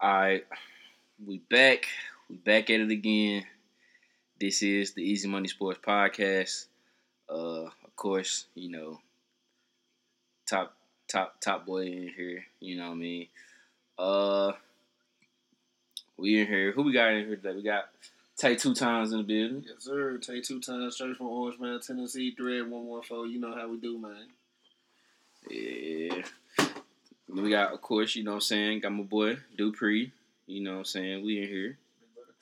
All right, we back. We back at it again. This is the Easy Money Sports Podcast. Uh, of course, you know, top top top boy in here. You know what I mean. Uh, we in here. Who we got in here today? We got Tay two times in the building. Yes, sir. Take two times straight from Orange Man, Tennessee, thread one one four. You know how we do, man. Yeah. We got, of course, you know what I'm saying, got my boy Dupree. You know what I'm saying? We in here.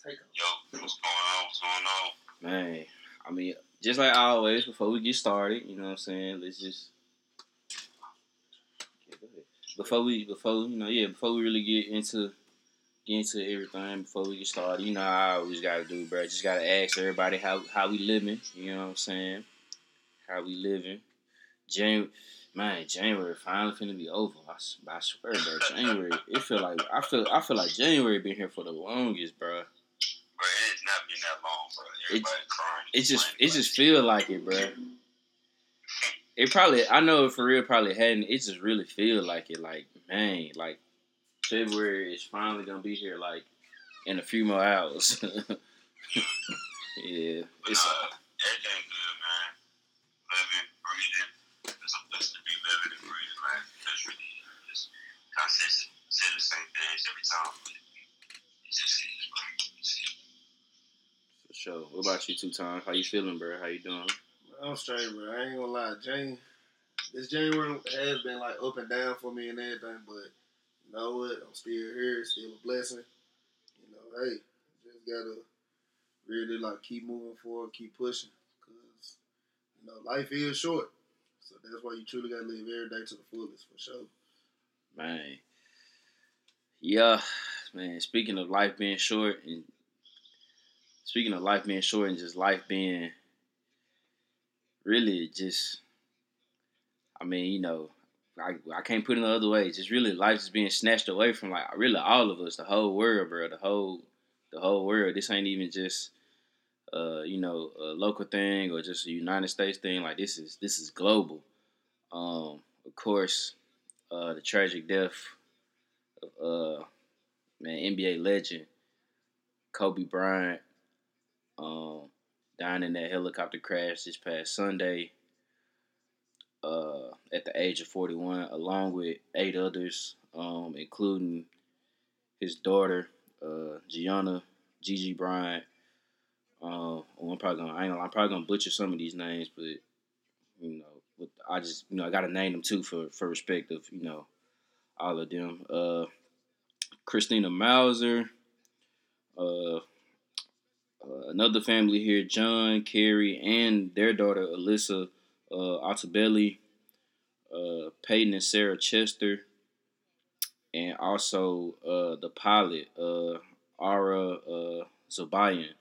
Yo, what's going on? What's going on? Man, I mean, just like always, before we get started, you know what I'm saying, let's just Yeah, go ahead. before we before you know, yeah, before we really get into get into everything, before we get started, you know I always gotta do, bro. Just gotta ask everybody how how we living, you know what I'm saying? How we living. Jan man, January finally finna be over. I swear, bro. January, it feel like I feel I feel like January been here for the longest, bro. Bro, it has not been that long, bro. Everybody crying. It just it just feel like it, bro. It probably I know for real probably hadn't. It just really feel like it. Like man, like February is finally gonna be here. Like in a few more hours. yeah, it's uh, everything good, man. Living, breathing. It's a blessing to be living and breathing, man. That's really just kind of says, say the same things every time, but it just is, bro. It's it. for sure. What about you, two times? How you feeling, bro? How you doing? I'm straight, bro. I ain't gonna lie, Jane. This January has been like up and down for me and everything, but you know what? I'm still here. It's still a blessing. You know, hey, just gotta really like keep moving forward, keep pushing, cause you know life is short. So that's why you truly gotta live every day to the fullest, for sure. Man. Yeah, man. Speaking of life being short and speaking of life being short and just life being really just I mean, you know, I, I can't put it another way. Just really life is being snatched away from like really all of us, the whole world, bro. The whole the whole world. This ain't even just uh, you know, a local thing or just a United States thing. Like this is this is global. Um, of course, uh, the tragic death of uh, man NBA legend Kobe Bryant um, dying in that helicopter crash this past Sunday uh, at the age of 41, along with eight others, um, including his daughter uh, Gianna Gigi Bryant. Um, I'm probably gonna I I'm probably gonna butcher some of these names, but you know, with, I just you know I gotta name them too for for respect of you know all of them. Uh, Christina Mauser, uh, uh, another family here, John, Keri, and their daughter Alyssa uh, uh, Payton and Sarah Chester, and also uh, the pilot, uh, Ara uh, Zobayan.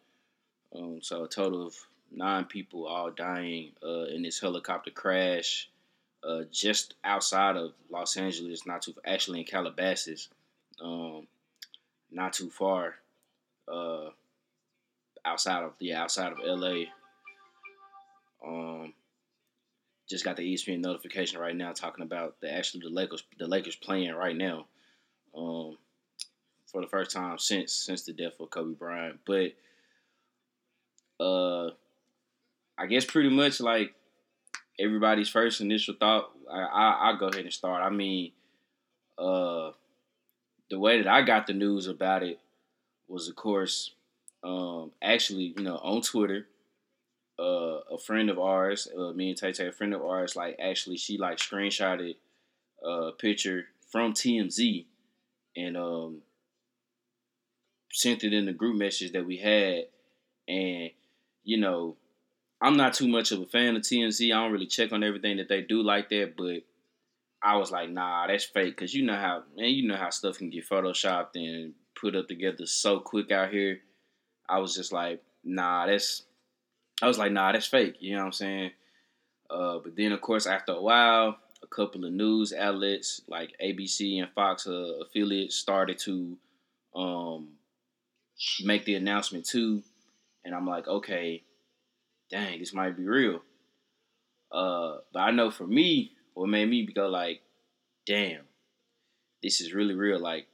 Um, so a total of nine people all dying uh, in this helicopter crash uh, just outside of Los Angeles, not too actually in Calabasas, um, not too far uh, outside of yeah outside of LA. Um, just got the ESPN notification right now talking about the actually the Lakers the Lakers playing right now, um, for the first time since since the death of Kobe Bryant. But uh, I guess pretty much like everybody's first initial thought. I, I go ahead and start. I mean, uh, the way that I got the news about it was, of course, um, actually, you know, on Twitter. Uh, a friend of ours, uh, me and Tay Tay, a friend of ours, like actually, she like screenshotted a picture from TMZ and um, sent it in the group message that we had. And you know, I'm not too much of a fan of TMZ. I don't really check on everything that they do like that, but I was like, nah, that's fake. Cause you know how man, you know how stuff can get photoshopped and put up together so quick out here. I was just like, nah, that's I was like, nah, that's fake. You know what I'm saying? Uh, but then of course after a while, a couple of news outlets like ABC and Fox uh, affiliates started to um, make the announcement too, and I'm like, okay, dang, this might be real. Uh, but I know for me, what made me go like, damn, this is really real. Like,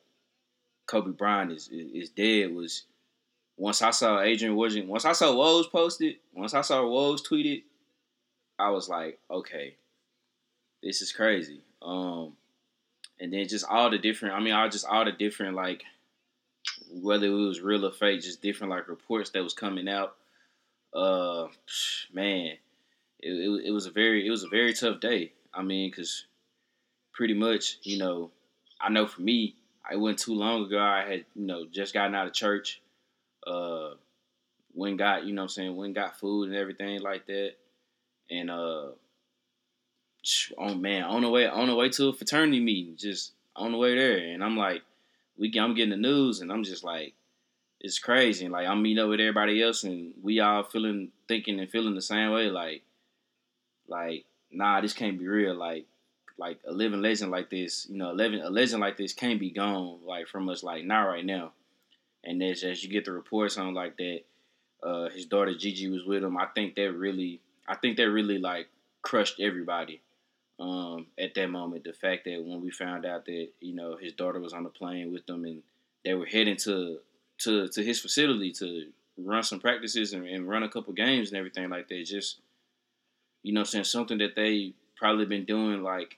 Kobe Bryant is, is dead was once I saw Adrian Wojnarowski, once I saw Woj posted, once I saw Woj tweeted, I was like, okay, this is crazy. Um, and then just all the different, I mean, all just all the different like, whether it was real or fake, just different like reports that was coming out. Uh, man, it, it, it was a very it was a very tough day. I mean, cause pretty much, you know, I know for me, I went too long ago. I had you know just gotten out of church uh when got you know I'm saying when got food and everything like that and uh oh man on the way on the way to a fraternity meeting just on the way there and I'm like we I'm getting the news and I'm just like it's crazy like I'm meeting up with everybody else and we all feeling thinking and feeling the same way like like nah this can't be real like like a living legend like this you know a living a legend like this can't be gone like from us like not right now and as, as you get the reports on like that, uh, his daughter Gigi was with him. I think that really, I think that really like crushed everybody um, at that moment. The fact that when we found out that you know his daughter was on the plane with them and they were heading to to to his facility to run some practices and, and run a couple games and everything like that. Just you know, saying something that they probably been doing like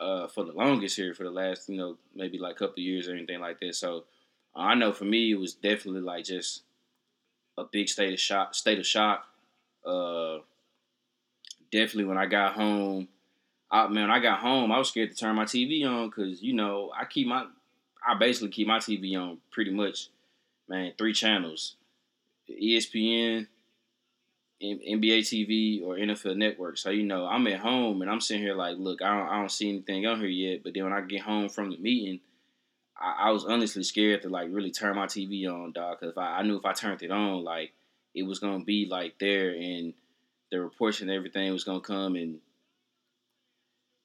uh, for the longest here for the last you know maybe like a couple years or anything like that. So I know for me it was definitely like just a big state of shock. State of shock. Uh, definitely when I got home, I man, I got home, I was scared to turn my TV on because you know I keep my, I basically keep my TV on pretty much, man, three channels, ESPN, NBA TV or NFL Network. So you know I'm at home and I'm sitting here like, look, I don't, I don't see anything on here yet. But then when I get home from the meeting I, I, was honestly scared to like really turn my TV on, dog. Cause if I, I knew if I turned it on, like it was gonna be like there, and the reports and everything was gonna come, and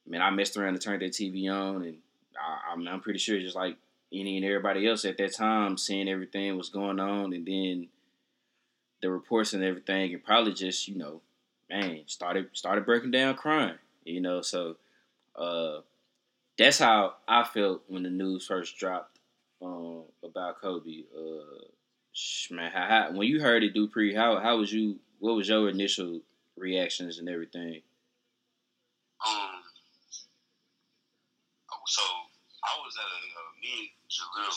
man, I messed around and turned that TV on, and I, I'm, I'm pretty sure it's just like any and everybody else at that time, seeing everything was going on, and then the reports and everything, and probably just you know, man, started started breaking down, crying, you know. So, uh, that's how I felt when the news first dropped um, about Kobe. Uh, man, how, how, when you heard it, Dupree, how how was you? What was your initial reactions and everything? Um, so I was at a uh,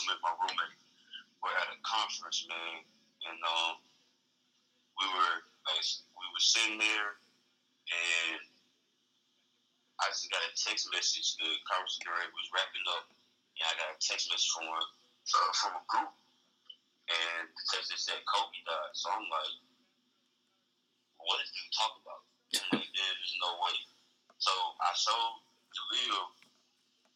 met my roommate. We're at a conference, man, and um, we were like, we were sitting there, and I just got a text message. The conference was wrapping up, and I got a text message from a, uh, from a group, and the text said Kobe died. So I'm like, what is he talking about? I'm like, there's no way. So I showed Jalil,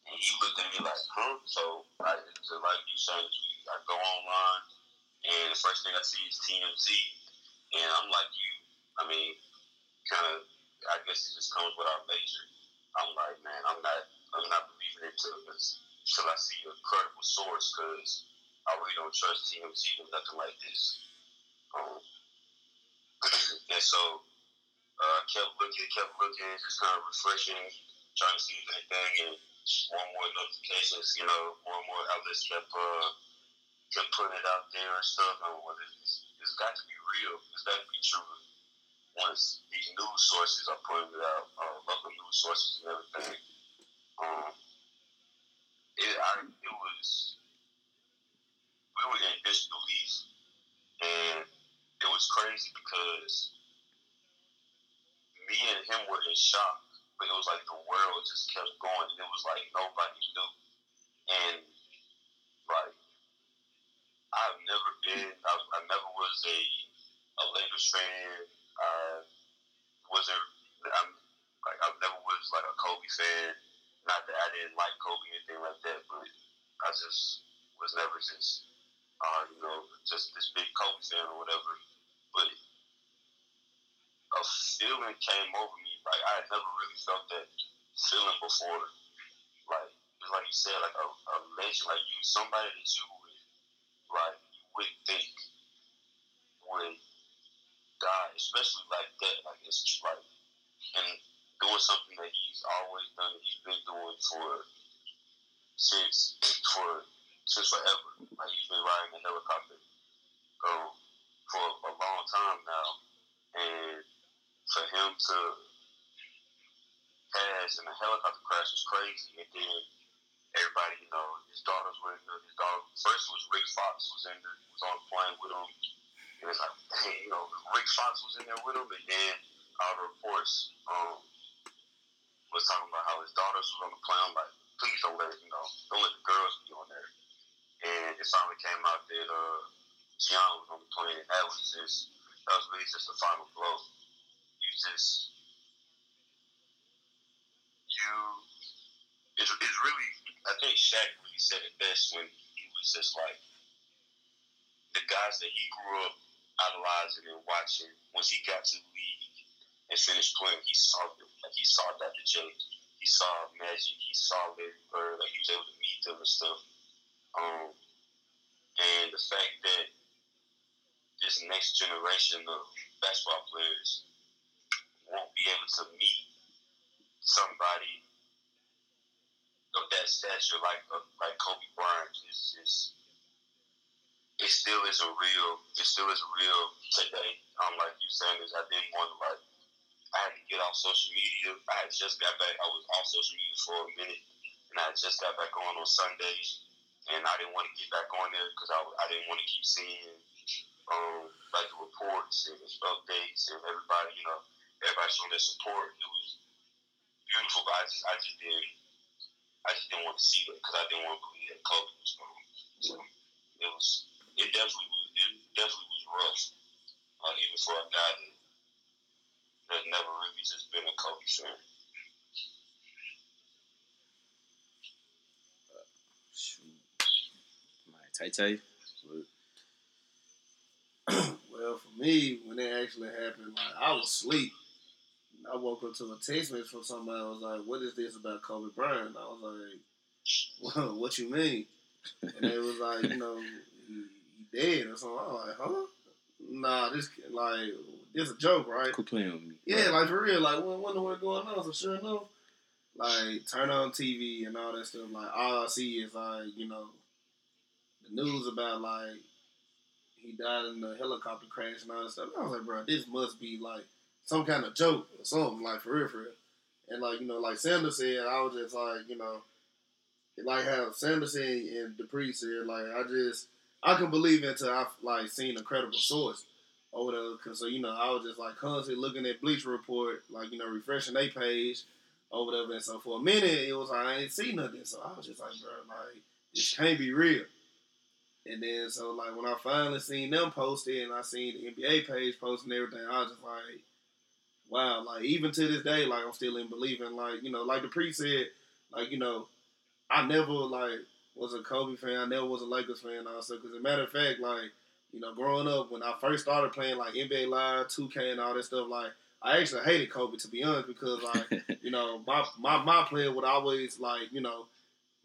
and he looked at me like, huh? So I, so like you said, I go online, and the first thing I see is TMZ, and I'm like, you, I mean, kind of, I guess it just comes with our major. I'm like, man, I'm not, I'm not believing it till, till I see a credible source because I really don't trust TMZ or nothing like this. Um, and so uh, I kept looking, kept looking, just kind of refreshing, trying to see if anything, and and more notifications, you know, more and more outlets kept uh, kept putting it out there and stuff. And well, it's, it's got to be real. It's got to be true once these news sources are putting it out, uh, local news sources and everything, um, it, I, it was, we were in disbelief. And it was crazy because me and him were in shock, but it was like the world just kept going. And it was like nobody knew. And like, I've never been, I, I never was a, a Lakers fan uh, wasn't I'm like I never was like a Kobe fan. Not that I didn't like Kobe or anything like that, but I just was never just uh, you know just this big Kobe fan or whatever. But a feeling came over me like I had never really felt that feeling before. Like like you said, like a, a legend, like you, somebody that you would like you would think would God, especially like that, like it's like and doing something that he's always done, that he's been doing for since for since forever. Like he's been riding a helicopter um, for a long time now, and for him to pass in a helicopter crash was crazy. And then everybody, you know, his daughters were in there. His daughter first was Rick Fox was in there, was on the plane with him. And it's like, hey, you know, Rick Fox was in there with him, and then all the reports um, was talking about how his daughters was on the plane. I'm like, please don't let you know, don't let the girls be on there. And it finally came out that uh, Gian was on the plane, and that was just that was really just the final blow. You just you it's, it's really I think Shaq really said it best when he was just like the guys that he grew up idolizing and watching. Once he got to the league and finished playing, he saw them. Like he saw Dr. J, he saw Magic, he saw Larry Bird. Like he was able to meet them and stuff. Um, and the fact that this next generation of basketball players won't be able to meet somebody of that stature like uh, like Kobe Bryant is is it still is a real it still is real today. Um, like you saying is I didn't want to like I had to get off social media. I had just got back. I was off social media for a minute, and I just got back on on Sundays, and I didn't want to get back on there because I, I didn't want to keep seeing um like the reports and the updates and everybody you know everybody showing their support. It was beautiful, but I just I just didn't I just didn't want to see that because I didn't want to that Kobe was gone. So it was it definitely was it definitely was rough. Uh, even for a guy that never really just been a Kobe fan. Shoot. My Tay Tay. Well, for me, when it actually happened, like I was asleep. I woke up to a text message from somebody. I was like, "What is this about Kobe Bryant?" I was like, well, "What you mean?" And they was like, you know, he, he dead or something. I was like, "Huh?" Nah, this like it's a joke, right? Quit playing with me. Yeah, like for real. Like, what wonder what's going on? So sure enough, like turn on TV and all that stuff. Like all I see is like you know the news about like he died in the helicopter crash and all that stuff. And I was like, bro, this must be like some kind of joke or something. Like for real, for real. And like you know, like Sanders said, I was just like you know, like how Sanders said and Dupree said, like I just I can believe it until I've like seen a credible source or whatever. Cause so you know, I was just like constantly looking at Bleacher Report, like you know, refreshing their page or whatever. And so for a minute, it was like I ain't see nothing. So I was just like, bro, like this can't be real. And then so like when I finally seen them post it and I seen the NBA page posting everything, I was just like, wow, like even to this day, like I'm still in believing, like you know, like the priest said, like you know, I never like was a Kobe fan, I never was a Lakers fan, also because as a matter of fact, like you know, growing up when I first started playing like NBA Live, 2K, and all that stuff, like I actually hated Kobe to be honest because like you know my my my player would always like you know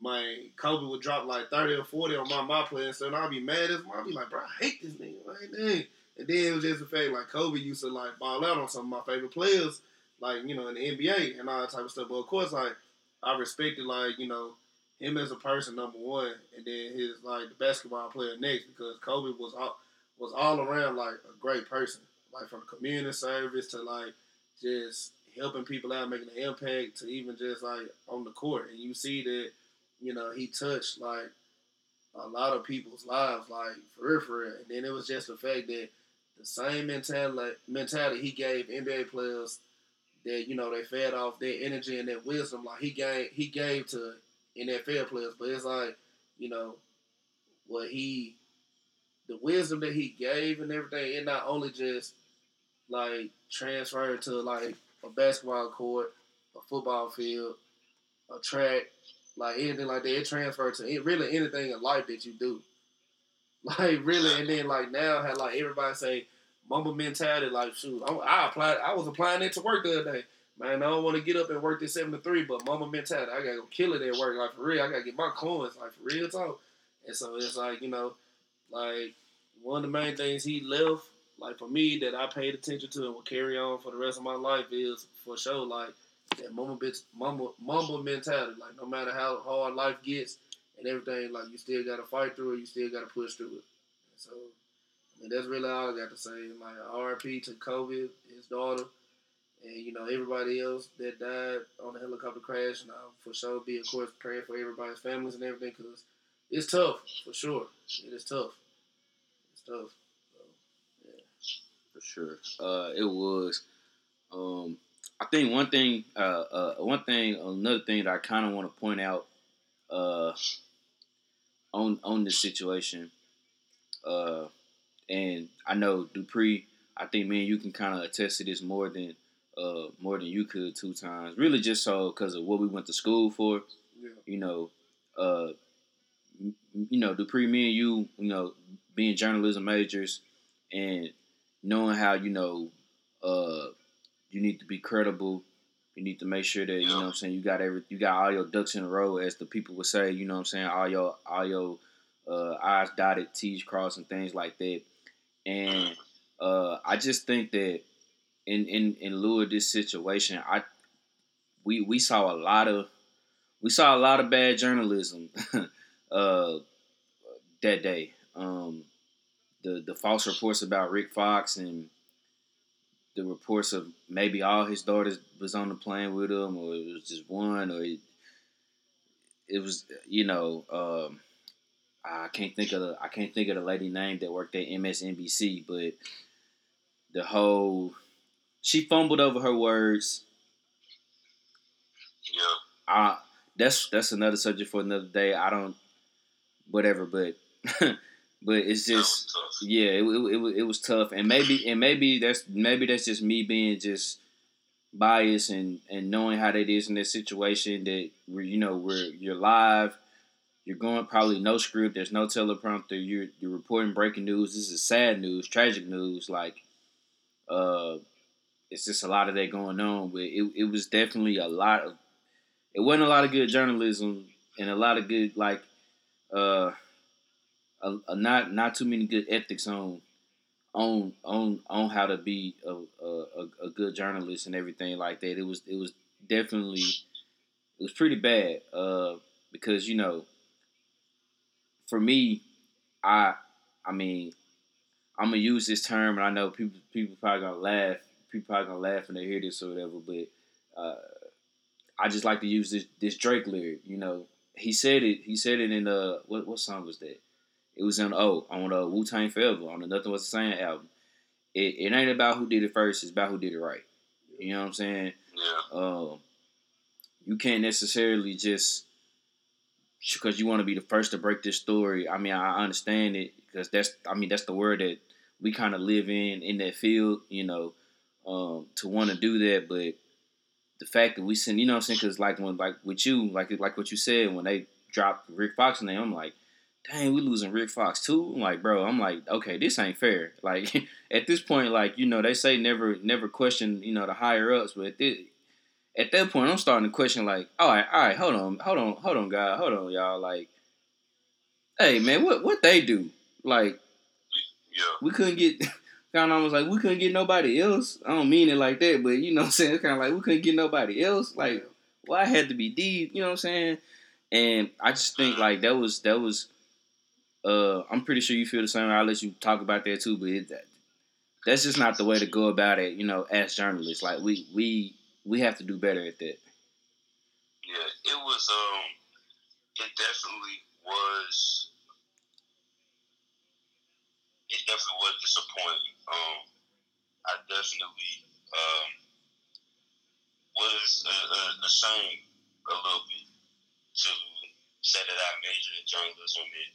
my Kobe would drop like thirty or forty on my my player, so I'd be mad as I'd be like, bro, I hate this nigga, like dang. And then it was just the fact like Kobe used to like ball out on some of my favorite players, like you know in the NBA and all that type of stuff. But of course, like I respected like you know him as a person number one, and then his like the basketball player next because Kobe was all was all around like a great person, like from community service to like just helping people out, making an impact to even just like on the court, and you see that you know he touched like a lot of people's lives, like for real, for real. And then it was just the fact that the same mentality mentality he gave NBA players that you know they fed off their energy and their wisdom, like he gave he gave to NFL players. But it's like you know what he the wisdom that he gave and everything, it not only just like transferred to like a basketball court, a football field, a track, like anything like that. It transferred to it, really anything in life that you do. Like really, and then like now had like everybody say Mamba mentality. Like shoot, I, I applied. I was applying it to work the other day. Man, I don't want to get up and work this seven to three, but Mamba mentality. I gotta go kill it at work. Like for real, I gotta get my coins. Like for real talk. And so it's like you know, like one of the main things he left, like for me, that I paid attention to and will carry on for the rest of my life is for sure, like that Mamba bit, Mamba, Mamba mentality. Like no matter how hard life gets and everything. Like you still got to fight through it. You still got to push through it. So, I mean, that's really all I got to say. Like RP to Kobe, his daughter, and you know everybody else that died on the helicopter crash. And I'll for sure be, of course, praying for everybody's families and everything because it's tough for sure. It is tough. It's tough. So, yeah. For sure. Uh, it was. Um, I think one thing, uh, uh, one thing, another thing that I kind of want to point out, uh, on on this situation, uh, and I know Dupree. I think me and you can kind of attest to this more than uh more than you could two times. Really, just so because of what we went to school for. Yeah. You know, uh, you know, Dupree, me and you, you know, being journalism majors and knowing how you know, uh, you need to be credible. You need to make sure that you know what I'm saying you got every you got all your ducks in a row, as the people would say. You know what I'm saying all your all your uh, I's dotted, T's crossed, and things like that. And uh, I just think that in in in lieu of this situation, I we we saw a lot of we saw a lot of bad journalism uh, that day. Um, the the false reports about Rick Fox and the reports of maybe all his daughters was on the plane with him, or it was just one, or it, it was you know um, I can't think of the I can't think of the lady name that worked at MSNBC, but the whole she fumbled over her words. Yeah. I that's that's another subject for another day. I don't whatever, but but it's just yeah, it, it, it, was- it was tough, and maybe and maybe that's maybe that's just me being just biased and and knowing how that is in this situation that we're you know we're you're live, you're going probably no script, there's no teleprompter, you're you're reporting breaking news. This is sad news, tragic news, like uh, it's just a lot of that going on, but it it was definitely a lot of it wasn't a lot of good journalism and a lot of good like uh a, a not not too many good ethics on on on on how to be a, a, a- good journalist and everything like that. It was it was definitely it was pretty bad uh because you know for me I I mean I'm gonna use this term and I know people people probably gonna laugh people probably gonna laugh when they hear this or whatever but uh I just like to use this this Drake lyric you know he said it he said it in uh what what song was that it was in oh on uh, Wu Tang Forever on the Nothing Was the Same album. It, it ain't about who did it first; it's about who did it right. You know what I'm saying? Yeah. Um, you can't necessarily just because you want to be the first to break this story. I mean, I understand it because that's I mean that's the word that we kind of live in in that field. You know, um, to want to do that, but the fact that we send, you know what I'm saying? Because like when like with you, like like what you said when they dropped Rick Fox name, I'm like, dang, we losing Rick Fox too. I'm like, bro, I'm like, okay, this ain't fair. Like at this point, like you know, they say never never question, you know, the higher ups, but this, at that point, I'm starting to question, like, all right, all right, hold on, hold on, hold on, guys, hold on, y'all, like, hey, man, what what they do? Like, Yeah. we couldn't get kind of almost like we couldn't get nobody else. I don't mean it like that, but you know what I'm saying? It's kind of like we couldn't get nobody else. Like, why had to be deep. You know what I'm saying? And I just think like that was that was. Uh, I'm pretty sure you feel the same. I'll let you talk about that too, but it, that, that's just not the way to go about it. You know, as journalists, like we we we have to do better at that. Yeah, it was. Um, it definitely was. It definitely was disappointing. Um, I definitely um was uh, uh, ashamed a little bit to say that I majored in journalism and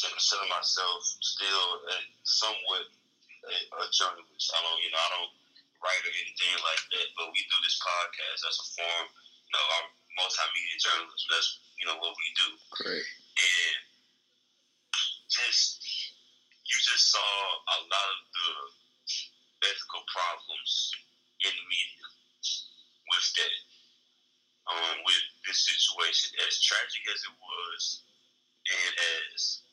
to consider myself still a, somewhat a, a journalist. I don't, you know, I don't write or anything like that, but we do this podcast as a form, you know, our multimedia journalism. That's you know what we do, Correct. and just you just saw a lot of the ethical problems in the media with that. Um, with this situation, as tragic as it was, and as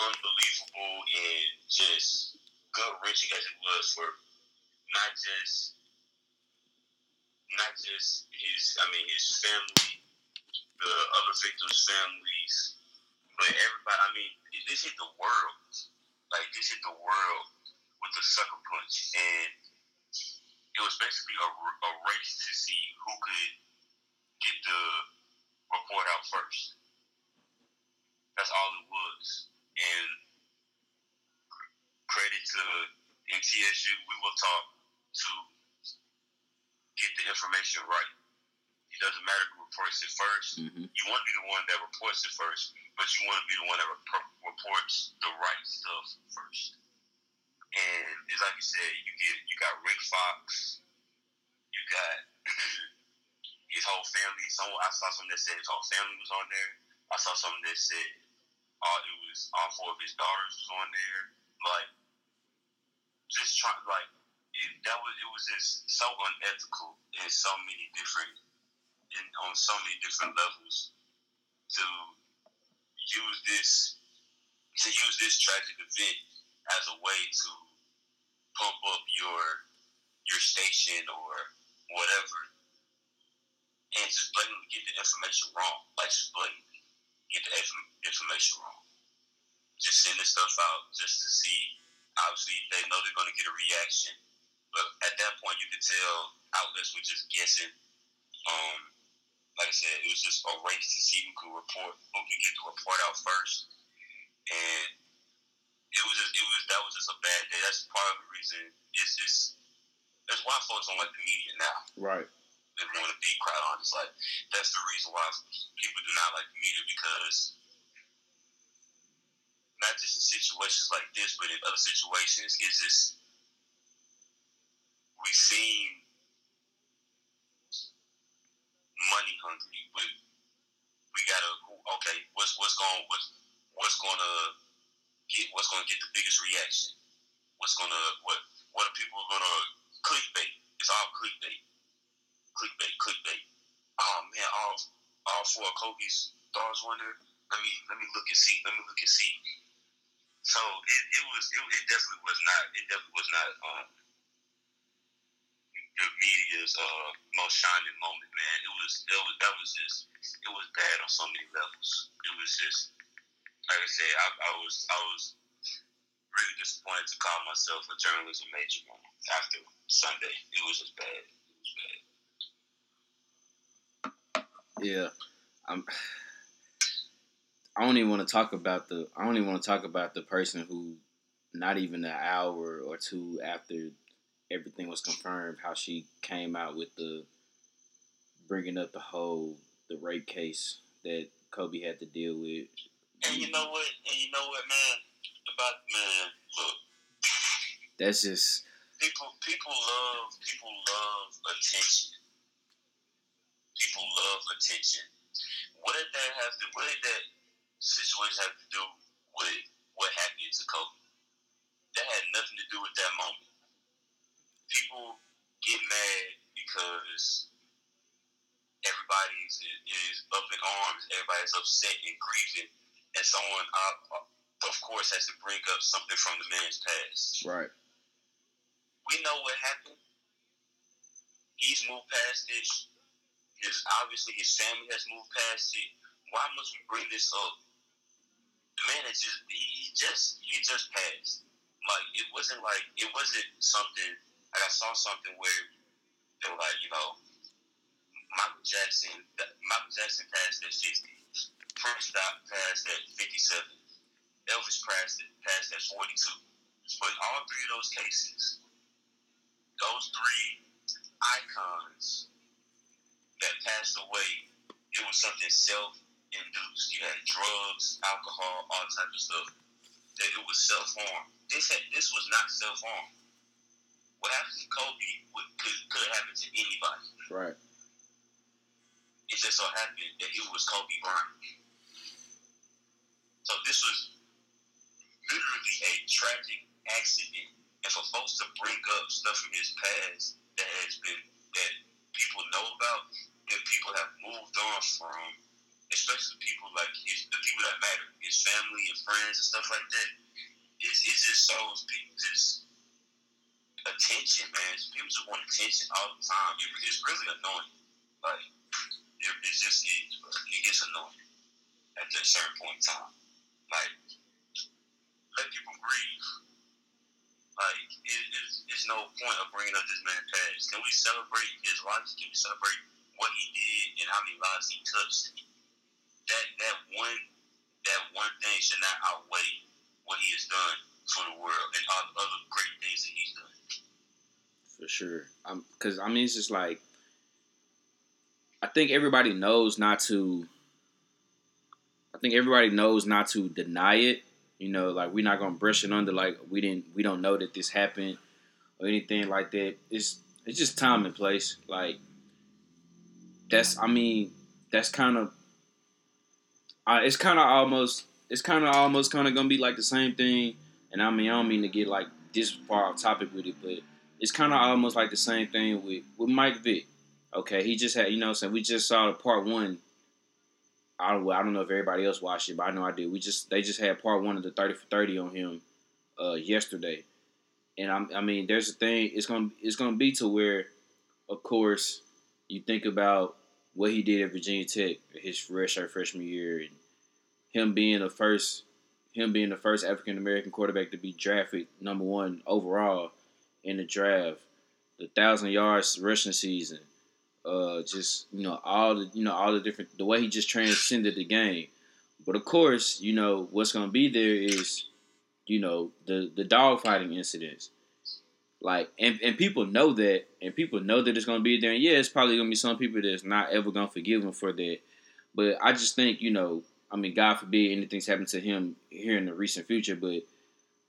unbelievable and just gut wrenching as it was for not just not just his I mean his family, the other victims' families, but everybody. I mean, this hit the world. Like this hit the world with the sucker punch, and it was basically a, a race to see who could get the report out first. That's all it was, and credit to MTSU, we will talk to get the information right. It doesn't matter who reports it 1st Mhm. You want to be the one that reports it first, but you want to be the one that rep- reports the right stuff first. And it's like you said, you get you got Rick Fox, you got his whole family. Some I saw something that said his whole family was on there. I saw something that said uh, it was all four of his daughters was on there. Like just trying like it, that was it was just so unethical in so many different in on so many different levels to use this to use this tragic event as a way to pump up your your station or whatever. And just blatantly get the information wrong. Like just blatantly get the inf- information wrong. Just sending stuff out just to see obviously they know they're going to get a reaction but at that point you could tell outlets were just guessing um like I said, it was just a race to see who could report, who could get the report out first, and it was just, it was that was just a bad day. That's part of the reason. It's just that's why folks don't like the media now. Right. You want to be quite honest, like that's the reason why people do not like the media because not just in situations like this, but in other situations, is just we seem money hungry. We we gotta okay. What's what's going what's what's gonna get what's gonna get the biggest reaction? What's gonna what what are people gonna clickbait? It's all clickbait, clickbait, clickbait. Oh man, all all four Kobe's stars won there. Let me let me look and see. Let me look and see. So it, it was it, it definitely was not it definitely was not um the media's uh, most shining moment, man. It was, it was, that was just, it was bad on so many levels. It was just, like I said, I, I was, I was really disappointed to call myself a journalism major man, after Sunday. It was just bad. It was bad. Yeah. I'm. I don't even want to talk about the. I don't even want to talk about the person who, not even an hour or two after everything was confirmed, how she came out with the bringing up the whole the rape case that Kobe had to deal with. And you know what? And you know what, man? About man, look, That's just people, people love, people love attention. People love attention. What did that have to? What did that situation have to do with what happened to Kobe? That had nothing to do with that moment. People get mad because everybody is, up in arms, everybody's upset and grieving, and someone, uh, of course, has to bring up something from the man's past. right. We know what happened. He's moved past it. His obviously his family has moved past it. Why must we bring this up? Man is just he, just he just passed. Like it wasn't like it wasn't something. Like I saw something where they were like, you know, Michael Jackson. Michael Jackson passed at fifty. Prince Doc passed at fifty-seven. Elvis passed at, passed at forty-two. But all three of those cases, those three icons that passed away, it was something self-induced. You had drugs, alcohol, all type of stuff. That it was self-harm. This had, this was not self-harm. What happened to Kobe would, could could have happened to anybody. Right. It just so happened that it was Kobe Bryant. So this was literally a tragic accident. And for folks to bring up stuff from his past that has been that people know about, that people have moved on from, especially people like his the people that matter, his family and friends and stuff like that, it, it just shows people just attention, man. People just want attention all the time. It, it's really annoying. Like it, it just but it gets annoying at a certain point in time. Like, let people grieve. Like, it, it's, it's no point of bringing up this man's past. Can we celebrate his life? Can we celebrate what he did and how many lives he touched? That that one that one thing should not outweigh what he has done for the world and all the other great things that he's done. for sure. Um, cause I mean, it's just like I think everybody knows not to. I think everybody knows not to deny it. You know, like we're not gonna brush it under like we didn't, we don't know that this happened or anything like that. It's it's just time and place. Like that's, I mean, that's kind of. Uh, it's kind of almost, it's kind of almost kind of gonna be like the same thing. And I mean, I don't mean to get like this far off topic with it, but it's kind of almost like the same thing with, with Mike Vick. Okay, he just had, you know, I'm saying we just saw the part one. I don't, I don't know if everybody else watched it, but I know I did. We just they just had part one of the thirty for thirty on him uh, yesterday, and I'm, I mean, there's a thing. It's gonna it's gonna be to where, of course, you think about what he did at Virginia Tech his redshirt freshman year, and him being the first him being the first African American quarterback to be drafted number one overall in the draft, the thousand yards rushing season, uh, just you know all the you know all the different the way he just transcended the game. But of course, you know what's gonna be there is, you know the the dogfighting incidents, like and, and people know that and people know that it's gonna be there. And yeah, it's probably gonna be some people that's not ever gonna forgive him for that. But I just think you know I mean, God forbid anything's happened to him here in the recent future, but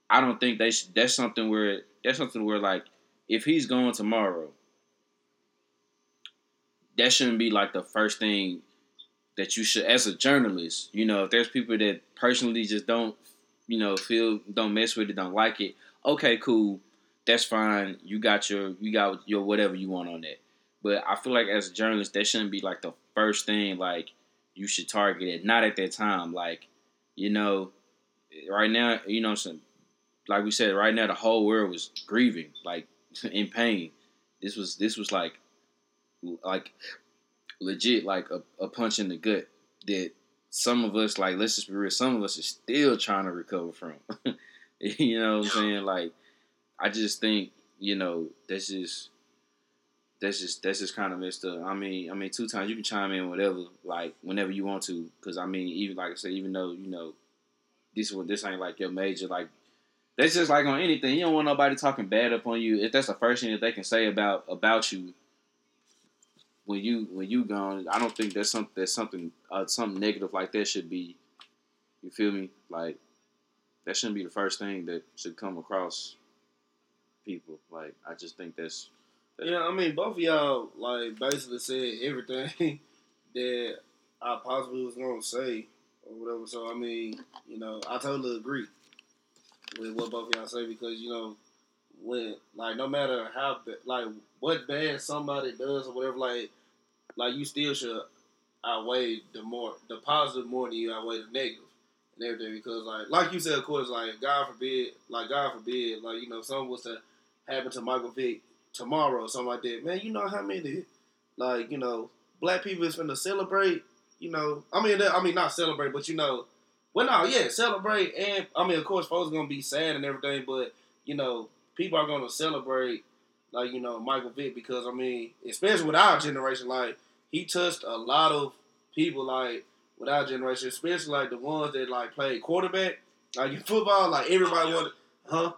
I don't think they sh- that's something where that's something where like if he's going tomorrow, that shouldn't be like the first thing that you should as a journalist. You know, if there's people that personally just don't, you know, feel don't mess with it, don't like it. Okay, cool, that's fine. You got your you got your whatever you want on that. But I feel like as a journalist, that shouldn't be like the first thing like you should target it. Not at that time. Like, you know, right now, you know, some like we said, right now the whole world was grieving, like in pain. This was this was like like legit like a, a punch in the gut that some of us like let's just be real, some of us are still trying to recover from. you know what I'm saying? Like I just think, you know, that's just that's just that's just kind of messed up. I mean, I mean, two times you can chime in whatever, like whenever you want to, because I mean, even like I said, even though you know, this one this ain't like your major, like that's just like on anything. You don't want nobody talking bad up on you. If that's the first thing that they can say about about you when you when you gone, I don't think that's something that's something uh, something negative like that should be. You feel me? Like that shouldn't be the first thing that should come across people. Like I just think that's Yeah, I mean, both of y'all like basically said everything that I possibly was gonna say or whatever. So I mean, you know, I totally agree with what both of y'all say because you know, when like no matter how like what bad somebody does or whatever, like like you still should outweigh the more the positive more than you outweigh the negative and everything because like like you said, of course, like God forbid, like God forbid, like you know, someone was to happen to Michael Vick tomorrow or something like that, man, you know how many like you know black people is finna celebrate. You know, I mean, I mean not celebrate, but you know, well, no, yeah, celebrate, and I mean, of course, folks are gonna be sad and everything, but you know, people are gonna celebrate, like you know, Michael Vick because I mean, especially with our generation, like he touched a lot of people, like with our generation, especially like the ones that like played quarterback, like in football, like everybody wanted, huh?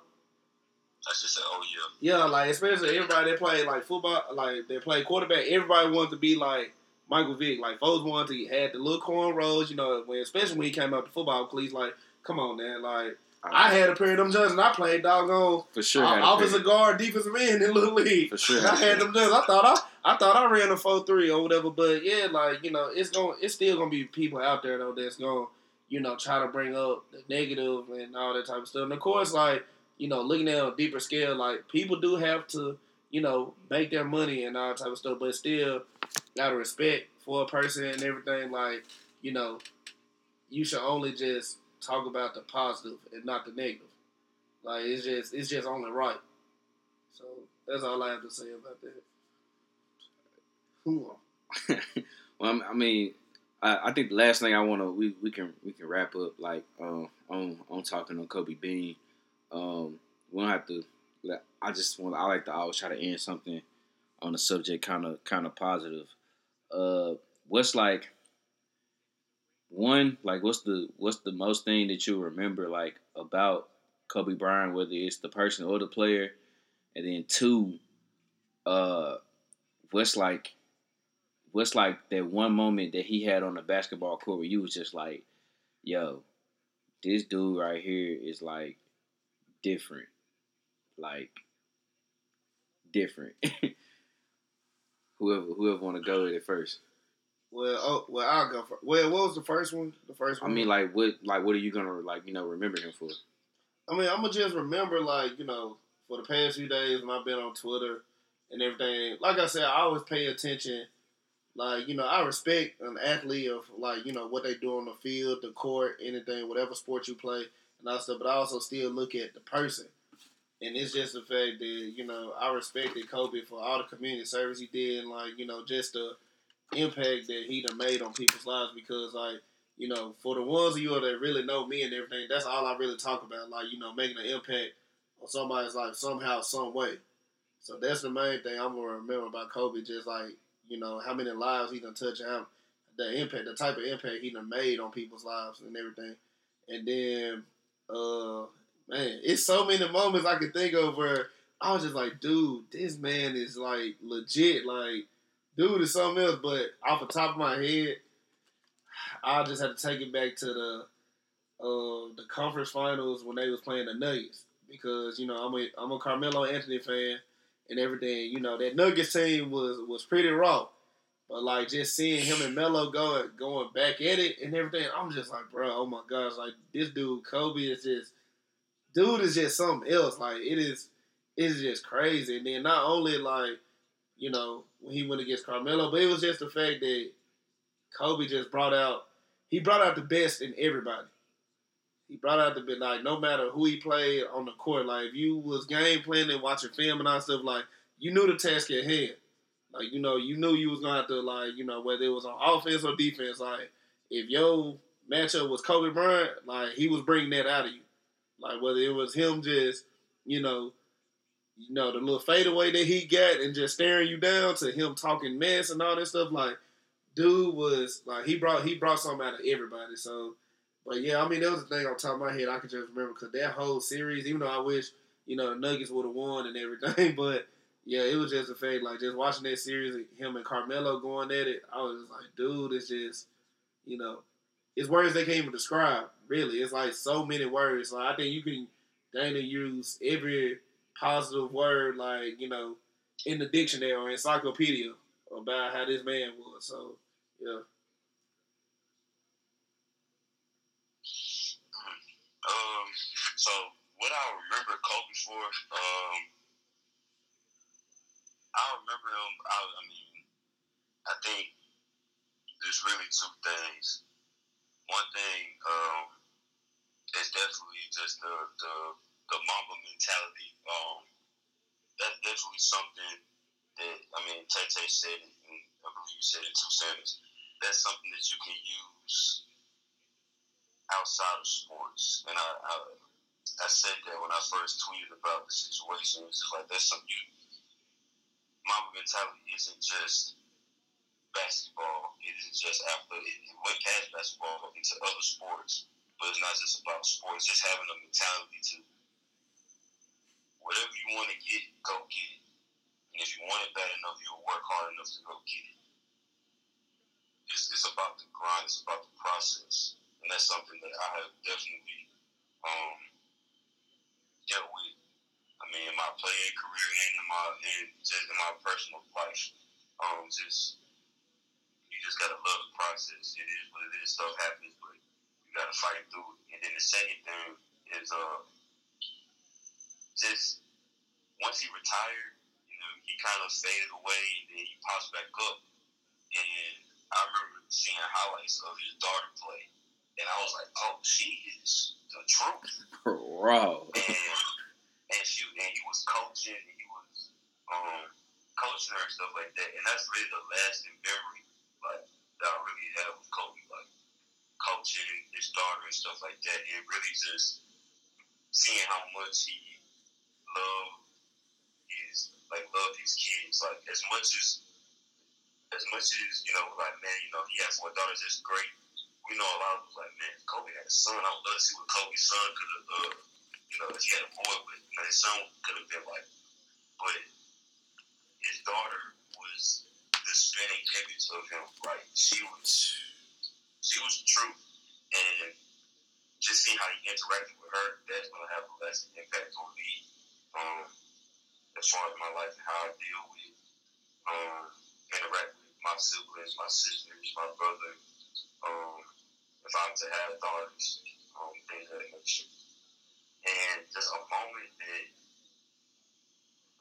Let's just say, oh yeah. Yeah, like especially everybody that played like football, like they played quarterback. Everybody wanted to be like Michael Vick. Like folks wanted to had the little cornrows, you know. When especially when he came up to football, cleats like, come on, man. Like uh-huh. I had a pair of them jerseys. and I played doggone for sure. o- had a pair. offensive guard, defensive end in little league. For sure. I had them jerseys. I thought I, I thought I ran a four three or whatever. But yeah, like you know, it's going, it's still gonna be people out there though that's gonna, you know, try to bring up the negative and all that type of stuff. And of course, like you know, looking at a deeper scale, like people do have to, you know, make their money and all type of stuff, but still, out of respect for a person and everything, like you know, you should only just talk about the positive and not the negative. Like it's just, it's just only right. So that's all I have to say about that. Well, I mean, I, I think the last thing I want to we, we can we can wrap up like um, on on talking on Kobe Bean. Um, we don't have to. I just want. I like to always try to end something on a subject, kind of kind of positive. Uh, what's like one like what's the what's the most thing that you remember like about Kobe Bryant, whether it's the person or the player, and then two, uh, what's like what's like that one moment that he had on the basketball court where you was just like, yo, this dude right here is like different. Like different. whoever whoever wanna go with it first. Well, oh, well, I'll go for. Well, what was the first one? The first one. I mean, like, what, like, what are you gonna like, you know, remember him for? I mean, I'm gonna just remember, like, you know, for the past few days when I've been on Twitter and everything. Like I said, I always pay attention like, you know, I respect an athlete of like, you know, what they do on the field, the court, anything, whatever sport you play and all stuff, but I also still look at the person. And it's just the fact that, you know, I respected Kobe for all the community service he did and like, you know, just the impact that he done made on people's lives because like, you know, for the ones of you that really know me and everything, that's all I really talk about. Like, you know, making an impact on somebody's life somehow, some way. So that's the main thing I'm gonna remember about Kobe, just like you know, how many lives he done touched, how the impact, the type of impact he done made on people's lives and everything. And then, uh, man, it's so many moments I can think of where I was just like, dude, this man is like legit, like, dude is something else. But off the top of my head, I just had to take it back to the uh, the conference finals when they was playing the Nuggets because you know I'm a I'm a Carmelo Anthony fan and everything. You know, that Nuggets team was was pretty raw. But like just seeing him and Melo going going back at it and everything, I'm just like, bro, oh my gosh, like this dude Kobe is just dude is just something else. Like it is it is just crazy. And then not only like, you know, when he went against Carmelo, but it was just the fact that Kobe just brought out he brought out the best in everybody he brought out the bit like no matter who he played on the court, like if you was game playing and watching film and all stuff, like you knew the task at hand. Like you know, you knew you was gonna have to like you know whether it was on offense or defense. Like if your matchup was Kobe Bryant, like he was bringing that out of you. Like whether it was him just you know, you know the little fadeaway that he got and just staring you down to him talking mess and all that stuff. Like dude was like he brought he brought something out of everybody. So but yeah, I mean, that was the thing on top of my head I could just remember because that whole series, even though I wish, you know, the Nuggets would have won and everything, but yeah, it was just a fact. Like, just watching that series, of him and Carmelo going at it, I was just like, dude, it's just, you know, it's words they can't even describe, really. It's like so many words. Like, I think you can, Dana, use every positive word, like, you know, in the dictionary or encyclopedia about how this man was. So, yeah. Um, so what I remember Kobe for, um, I remember him. I, I mean, I think there's really two things. One thing um, is definitely just the the the Mamba mentality. Um, that's definitely something that I mean, Tay said, and I believe you said it two sentences. That's something that you can use outside of sports. And I, I, I said that when I first tweeted about the situation. It's just like there's some you. Mamba mentality isn't just basketball. It isn't just it, it went past basketball into other sports. But it's not just about sports. Just having a mentality to whatever you want to get, go get it. And if you want it bad enough, you'll work hard enough to go get it. It's, it's about the grind. It's about the process and that's something that I have definitely um, dealt with. I mean, in my playing career and in my and just in my personal life, um, just you just gotta love the process. It is what it is. Stuff happens, but you gotta fight through it. And then the second thing is uh, just once he retired, you know, he kind of faded away, and then he pops back up. And I remember seeing highlights of his daughter play and I was like, oh, she is the truth. Bro. And, and she and he was coaching, and he was um, coaching her and stuff like that. And that's really the lasting memory. Like that I really have with Kobe, like coaching his daughter and stuff like that, and really just seeing how much he loved his like loved his kids. Like as much as as much as you know, like man, you know, he has one daughter that's great. We know a lot of us like man, Kobe had a son. I would love to see what Kobe's son could have. Uh, you know, he had a boy, but you know, his son could have been like. But his daughter was the spinning image of him. Like she was, she was the truth, and just seeing how he interacted with her, that's gonna have a lasting impact on me. Um, as far as my life and how I deal with um, interact with my siblings, my sisters, my brother. Um, if I'm to have daughters, um, things of that nature. And just a moment that,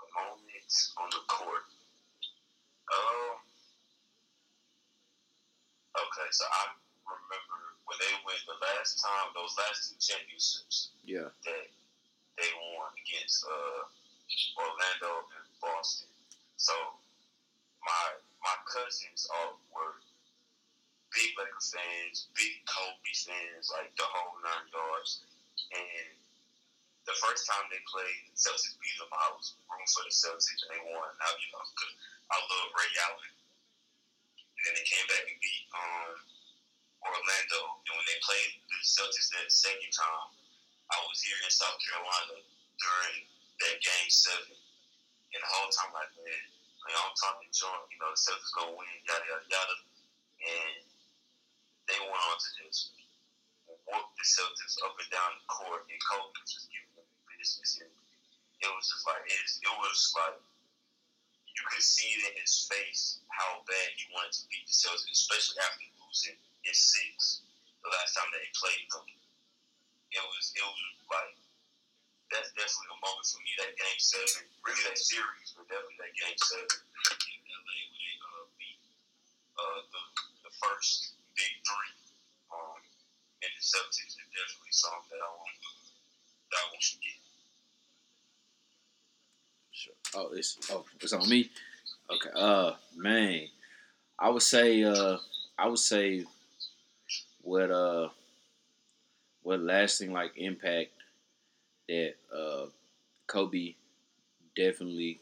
a moment on the court. Um, okay, so I remember when they went the last time, those last two championships Yeah. that they won against uh, Orlando and Boston. So my my cousins all were big Lakers fans, big Kobe fans, like the whole nine yards. And the first time they played, the Celtics beat them. I was rooting for the Celtics, and they won. Now you know, 'cause I love Ray Allen. And then they came back and beat um, Orlando. And when they played the Celtics that second time, I was here in South Carolina during that game seven. And the whole time, like, man, like, I'm talking John, you know, the Celtics gonna win, yada, yada, yada. And they went on to just whoop the Celtics up and down the court, and Kobe just giving It was just like, it's, it was like, you could see it in his face how bad he wanted to beat the Celtics, especially after losing in six the last time that they played them. It was, it was like, that's definitely a moment for me. That game seven, really that series, but definitely that game seven in LA when they uh, beat uh, the the first big three. Um, and the Celtics is definitely something that I want that I want to get. Sure. Oh, it's oh, it's on me. Okay. Uh, man, I would say uh, I would say what uh, what lasting like impact that uh, Kobe definitely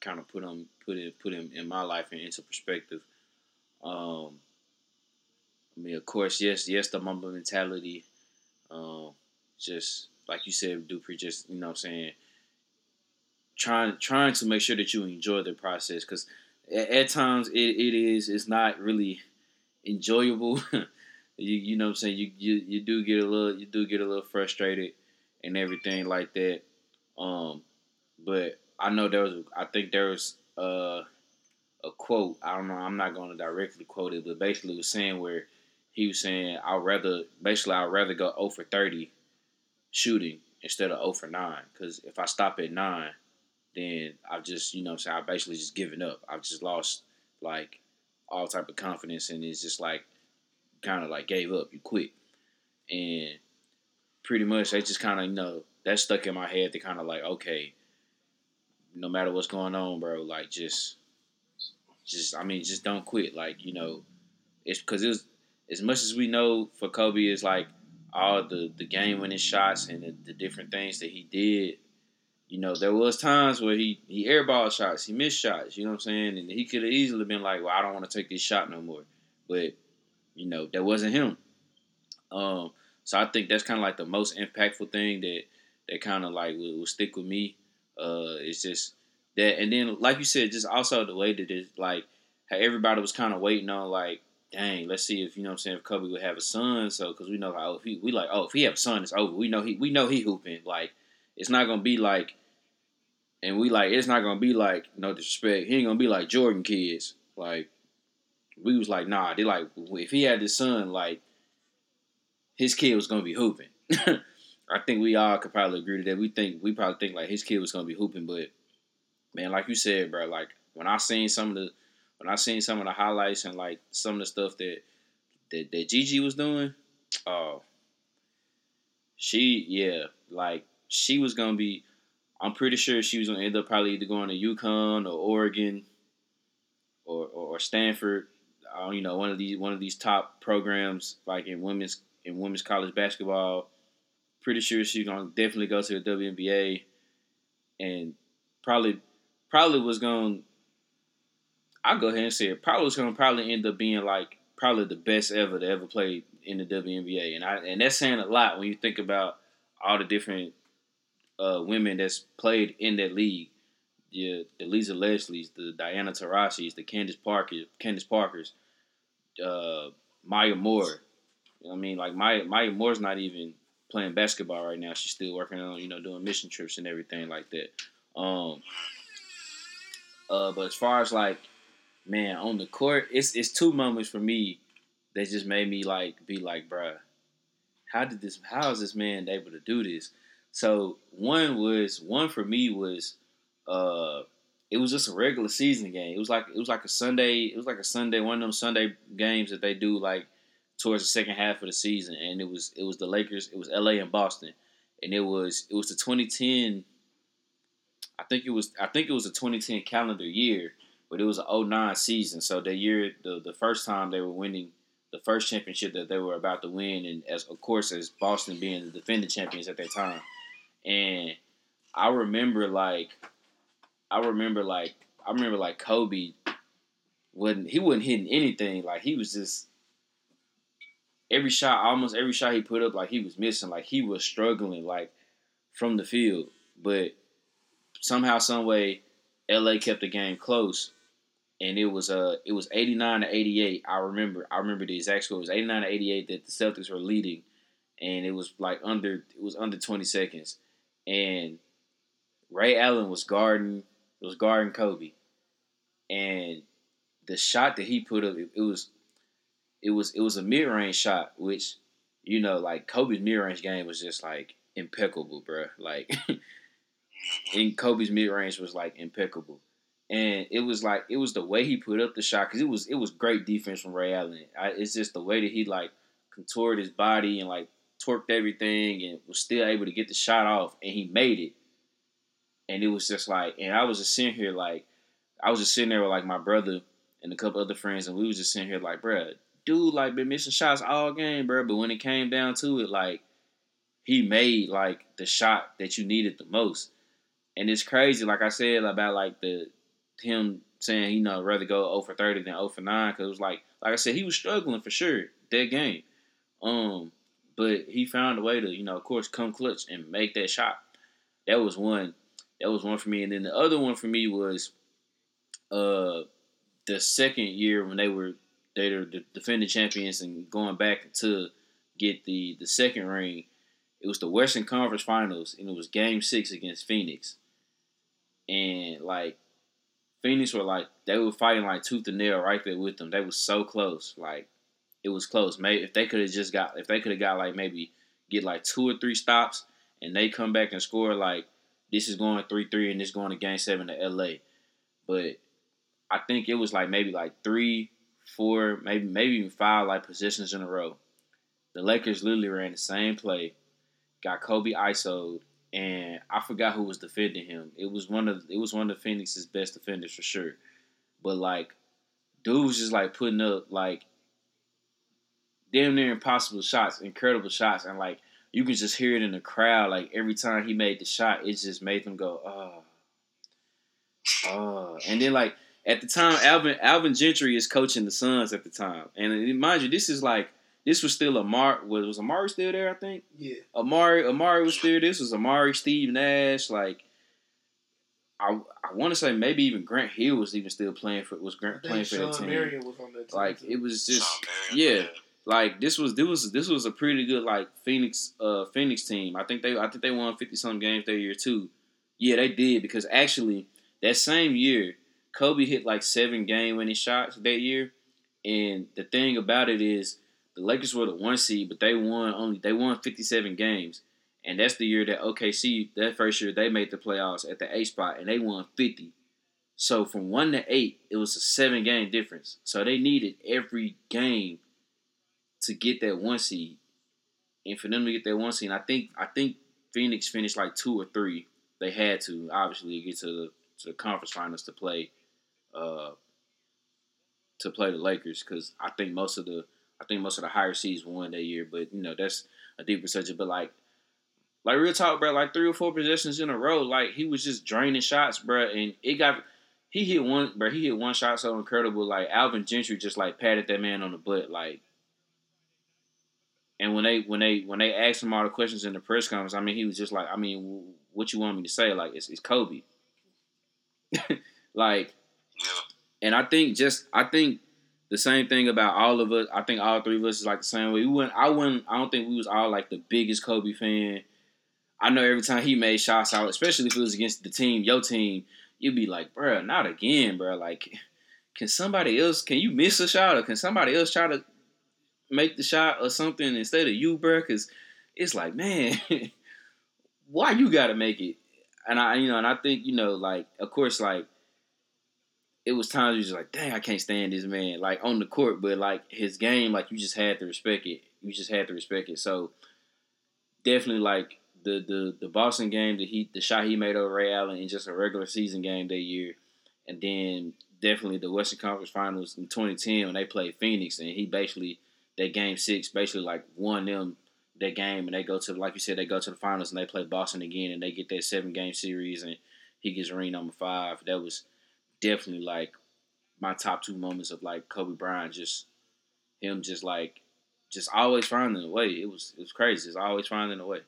kind of put him put it put him in my life and into perspective. Um, I mean, of course, yes, yes, the Mamba mentality. Um, just like you said, Dupree, just you know, what I'm saying trying trying to make sure that you enjoy the process because at, at times it, it is it's not really enjoyable. you you know what I'm saying you, you you do get a little you do get a little frustrated and everything like that. Um, but I know there was I think there was uh, a quote I don't know I'm not going to directly quote it but basically it was saying where he was saying I'd rather basically I'd rather go 0 for 30 shooting instead of 0 for 9 because if I stop at 9 then I've just, you know, saying I've basically just given up. I've just lost like all type of confidence, and it's just like kind of like gave up. You quit, and pretty much they just kind of, you know, that stuck in my head. They kind of like, okay, no matter what's going on, bro, like just, just, I mean, just don't quit. Like, you know, it's because it was as much as we know for Kobe is like all the the game winning shots and the, the different things that he did you know, there was times where he he airball shots, he missed shots, you know what I'm saying? And he could have easily been like, Well, I don't want to take this shot no more. But, you know, that wasn't him. Um, so I think that's kind of like the most impactful thing that that kind of like will, will, stick with me. Uh, it's just that, and then like you said, just also the way that it like how everybody was kind of waiting on like, dang, let's see if you know what I'm saying if Kobe would have a son. So because we know how if he we like oh if he have a son it's over. We know he we know he hooping like it's not gonna be like, and we like it's not gonna be like no disrespect. He ain't gonna be like Jordan kids. Like we was like nah. They like if he had his son like his kid was gonna be hooping. I think we all could probably agree to that. We think we probably think like his kid was gonna be hooping, but man, like you said, bro, like when I seen some of the when I seen some of the highlights and like some of the stuff that that, that Gigi was doing, oh, she yeah, like she was gonna be. I'm pretty sure she was gonna end up probably either going to UConn or Oregon or or, or Stanford. uh, you know one of these one of these top programs like in women's in women's college basketball. Pretty sure she's gonna definitely go to the WNBA, and probably probably was gonna. I'll go ahead and say it. Probably was gonna probably end up being like probably the best ever to ever play in the WNBA, and I and that's saying a lot when you think about all the different uh, women that's played in that league. Yeah, the Lisa Leslie's, the Diana Taurasi's, the Candace Parker, Candace Parker's, uh, Maya Moore. You know what I mean, like Maya Maya Moore's not even playing basketball right now. She's still working on you know doing mission trips and everything like that. Um, uh, but as far as like, man, on the court, it's it's two moments for me that just made me like be like, bruh, how did this? How is this man able to do this? So one was one for me was, uh, it was just a regular season game. It was like it was like a Sunday. It was like a Sunday one of them Sunday games that they do like towards the second half of the season, and it was it was the Lakers. It was L.A. and Boston, and it was it was the 2010 I think it was I think it was a 2010 calendar year, but it was an 09 season. So the year the the first time they were winning the first championship that they were about to win, and as of course as Boston being the defending champions at that time, and I remember like I remember like I remember like Kobe wasn't he wasn't hitting anything. Like he was just every shot almost every shot he put up like he was missing. Like he was struggling like from the field. But somehow, some way, LA kept the game close, and it was uh it was eighty nine to eighty eight. I remember I remember the exact score. It was eighty nine to eighty eight that the Celtics were leading, and it was like under it was under twenty seconds, and Ray Allen was guarding was guarding Kobe, and the shot that he put up it, it was it was it was a mid range shot, which you know like Kobe's mid range game was just like impeccable, bro. Like and Kobe's mid range was like impeccable. And it was like it was the way he put up the shot because it was it was great defense from Ray Allen. I, it's just the way that he like contoured his body and like torqued everything and was still able to get the shot off and he made it. And it was just like, and I was just sitting here like, I was just sitting there with like my brother and a couple other friends, and we was just sitting here like, bruh, dude, like been missing shots all game, bro. But when it came down to it, like he made like the shot that you needed the most and it's crazy. Like I said about like the him saying you know rather go 0 for 30 than 0 for 9 because it was like like I said he was struggling for sure that game. Um, but he found a way to you know of course come clutch and make that shot. That was one. That was one for me, and then the other one for me was uh the second year when they were they were the defending champions and going back to get the the second ring. It was the Western Conference Finals, and it was Game Six against Phoenix and like Phoenix were like they were fighting like tooth and nail right there with them. They were so close. Like it was close. Maybe if they could have just got if they could have got like maybe get like two or three stops and they come back and score like this is going three three and this going to game seven to LA. But I think it was like maybe like three, four, maybe maybe even five like positions in a row. The Lakers literally ran the same play, got Kobe ISO'd, and I forgot who was defending him. It was one of it was one of the Phoenix's best defenders for sure. But like, dude was just like putting up like damn near impossible shots, incredible shots, and like you could just hear it in the crowd. Like every time he made the shot, it just made them go, oh, oh. And then like at the time, Alvin Alvin Gentry is coaching the Suns at the time, and uh, mind you, this is like this was still Amar'e. Was, was Amar'e still there? I think. Yeah. Amar'e Amar'e was still. This was Amar'e, Steve Nash. Like. I, I want to say maybe even Grant Hill was even still playing for was Grant playing for Shawn that team. Marion was on that team. Like too. it was just Shawn Marion, yeah. Like this was this was this was a pretty good like Phoenix uh Phoenix team. I think they I think they won fifty some games that year too. Yeah, they did because actually that same year Kobe hit like seven game winning shots that year. And the thing about it is the Lakers were the one seed, but they won only they won fifty seven games. And that's the year that OKC, that first year, they made the playoffs at the eight spot and they won 50. So from one to eight, it was a seven game difference. So they needed every game to get that one seed. And for them to get that one seed, I think I think Phoenix finished like two or three. They had to obviously get to the to the conference finals to play uh to play the Lakers because I think most of the I think most of the higher seeds won that year. But you know that's a deeper subject. But like like real talk, bro, like three or four possessions in a row, like he was just draining shots, bro, and it got he hit one, bro. He hit one shot so incredible. Like Alvin Gentry just like patted that man on the butt, like. And when they when they when they asked him all the questions in the press conference, I mean, he was just like, I mean, what you want me to say? Like, it's, it's Kobe. like, and I think just I think the same thing about all of us. I think all three of us is like the same way. We went. I wouldn't. I don't think we was all like the biggest Kobe fan. I know every time he made shots out, especially if it was against the team, your team, you'd be like, bro, not again, bro. Like, can somebody else? Can you miss a shot, or can somebody else try to make the shot or something instead of you, bro? Because it's like, man, why you got to make it? And I, you know, and I think, you know, like, of course, like, it was times you just like, dang, I can't stand this man, like on the court, but like his game, like you just had to respect it. You just had to respect it. So definitely, like the the the Boston game, the he the shot he made over Ray Allen in just a regular season game that year, and then definitely the Western Conference Finals in 2010 when they played Phoenix, and he basically that game six basically like won them that game, and they go to like you said they go to the finals and they play Boston again, and they get that seven game series, and he gets ring number five. That was definitely like my top two moments of like Kobe Bryant, just him, just like just always finding a way. It was it was crazy. It's always finding a way.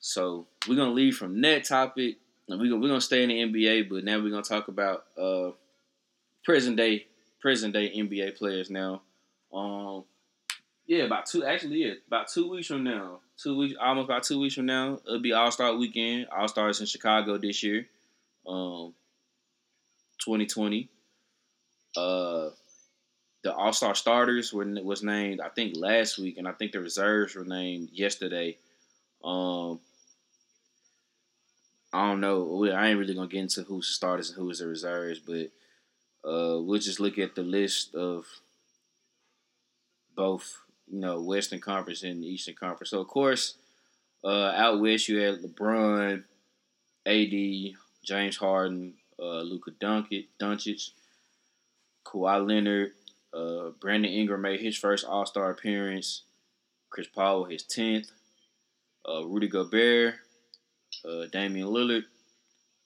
So we're gonna leave from that topic, and we're gonna we're gonna stay in the NBA, but now we're gonna talk about uh present day present day NBA players now. Um, yeah, about two actually, yeah, about two weeks from now, two weeks, almost about two weeks from now, it'll be All Star Weekend. All Stars in Chicago this year, um, 2020. Uh, the All Star starters were was named I think last week, and I think the reserves were named yesterday. Um, I don't know. I ain't really gonna get into who's the starters and who's the reserves, but uh, we'll just look at the list of both, you know, Western Conference and Eastern Conference. So of course, uh, out west you had LeBron, AD, James Harden, uh, Luka Doncic, Kawhi Leonard, uh, Brandon Ingram made his first All Star appearance. Chris Paul his tenth. Uh, Rudy Gobert, uh, Damian Lillard,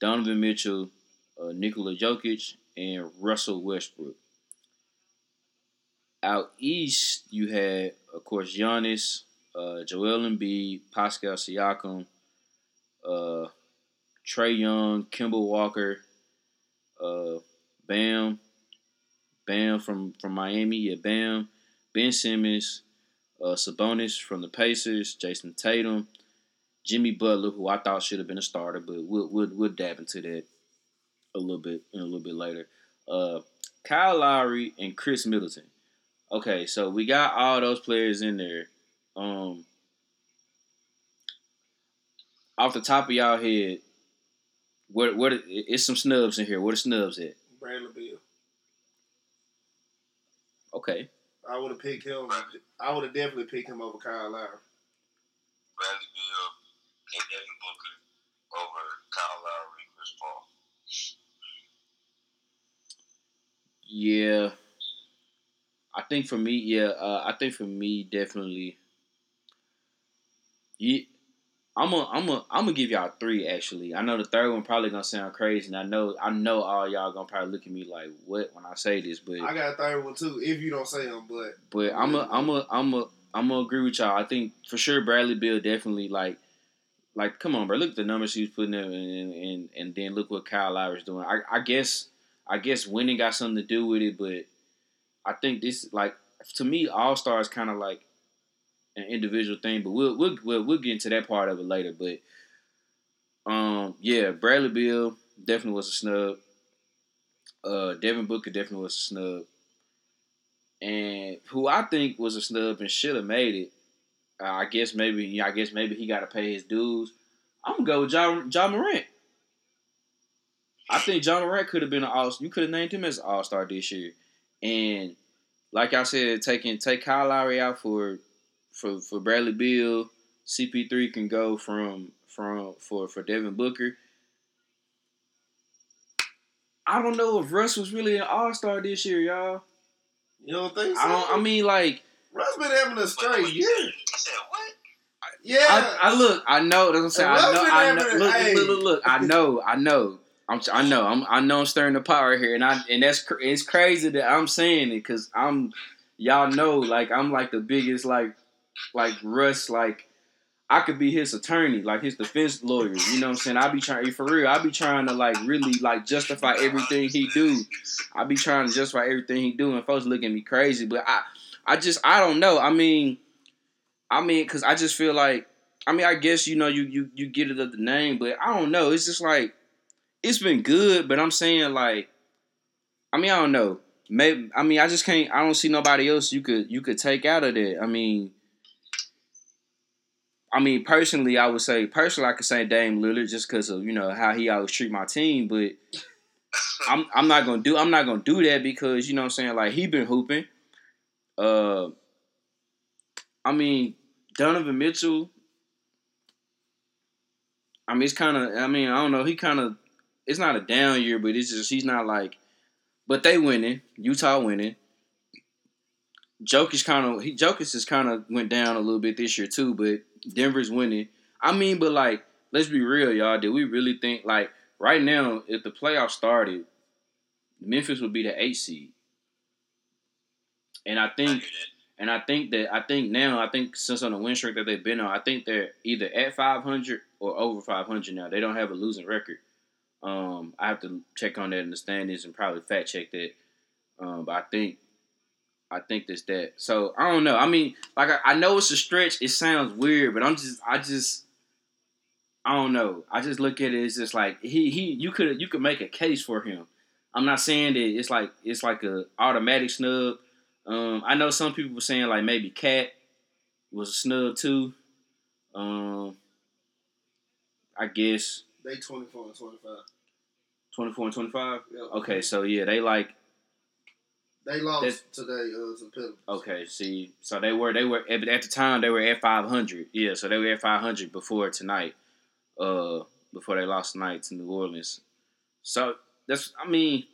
Donovan Mitchell, uh, Nikola Jokic, and Russell Westbrook. Out east, you had, of course, Giannis, uh, Joel Embiid, Pascal Siakam, uh, Trae Young, Kemba Walker, uh, Bam, Bam from, from Miami, yeah, Bam, Ben Simmons, uh, Sabonis from the Pacers, Jayson Tatum, Jimmy Butler, who I thought should have been a starter, but we'll, we'll, we'll dab into that a little bit in a little bit later. Uh, Kyle Lowry and Khris Middleton. Okay, so we got all those players in there. Um, off the top of y'all head, what what it's some snubs in here. What are snubs at? Bradley Beal. Okay. I would have picked him. I would have definitely picked him over Kyle Lowry. Bradley Beal and Devin Booker over Kyle Lowry and Chris Paul. Yeah. I think for me, yeah, uh, I think for me, definitely. Yeah, I'm gonna, I'm gonna, I'm gonna give y'all three. Actually, I know the third one probably gonna sound crazy, and I know, I know all y'all gonna probably look at me like, "What?" when I say this, but I got a third one too. If you don't say them, but but I'm a, I'm a, I'm a, I'm gonna agree with y'all. I think for sure Bradley Beal definitely like, like, come on, bro, look at the numbers he was putting in, and and, and then look what Kyle Lowry's doing. I, I guess, I guess winning got something to do with it, but I think this like to me, All Star is kind of like an individual thing, but we'll, we'll we'll we'll get into that part of it later. But um, yeah, Bradley Beal definitely was a snub. Uh, Devin Booker definitely was a snub, and who I think was a snub and should have made it. Uh, I guess maybe I guess maybe he got to pay his dues. I'm gonna go with Ja Ja Morant. I think Ja Morant could have been an all. You could have named him as an All Star this year, and like I said, taking take Kyle Lowry out for for for Bradley Beal, CP3 can go from from for for Devin Booker. I don't know if Russ was really an All Star this year, y'all. You don't think so? I don't. I mean, like, Russ been having a What- straight what you year. said? What? Yeah. I, I look. I know. That's what I'm saying. I know. I know. Look, hey. look, look, look. I know. I know. I'm. I know. I'm. I know. I'm stirring the pot right here, and I. And that's. It's crazy that I'm saying it because I'm. Y'all know, like I'm like the biggest, like, like Russ, like. I could be his attorney, like his defense lawyer. You know what I'm saying? I be trying for real. I be trying to like really like justify everything he do. I be trying to justify everything he do, and folks look at me crazy. But I, I just, I don't know. I mean, I mean, cause I just feel like, I mean, I guess you know, you you you get it of the name, but I don't know. It's just like, it's been good, but I'm saying like, I mean, I don't know. Maybe I mean, I just can't. I don't see nobody else you could you could take out of that. I mean. I mean, personally, I would say personally, I could say Dame Lillard just because of you know how he always treat my team, but I'm I'm not gonna do I'm not gonna do that because you know what I'm saying like he been hooping. Uh, I mean Donovan Mitchell. I mean it's kind of I mean I don't know he kind of it's not a down year but it's just he's not like, but they winning Utah winning. Jokic kind of he Jokic has kind of went down a little bit this year too, but Denver's winning. I mean, but like let's be real, y'all. Did we really think like right now if the playoffs started? Memphis would be the eight seed. And I think and I think that I think now I think since on the win streak that they've been on, I think they're either at five hundred or over five hundred now. They don't have a losing record. Um, I have to check on that in the standings and probably fact check that. Um, but I think I think that's that. So I don't know. I mean, like I, I know it's a stretch. It sounds weird, but I'm just I just I don't know. I just look at it It's just like he he you could you could make a case for him. I'm not saying that it's like it's like a automatic snub. Um, I know some people were saying like maybe Cat was a snub too. Um, I guess They 24 and 25. 24 and 25. Yeah. Okay, so yeah, they like They lost That's- today uh, to the Pelicans. okay. See, so they were they were at at the time they were at 500. Yeah, so they were at 500 before tonight. Uh, before they lost tonight to New Orleans. So that's I mean.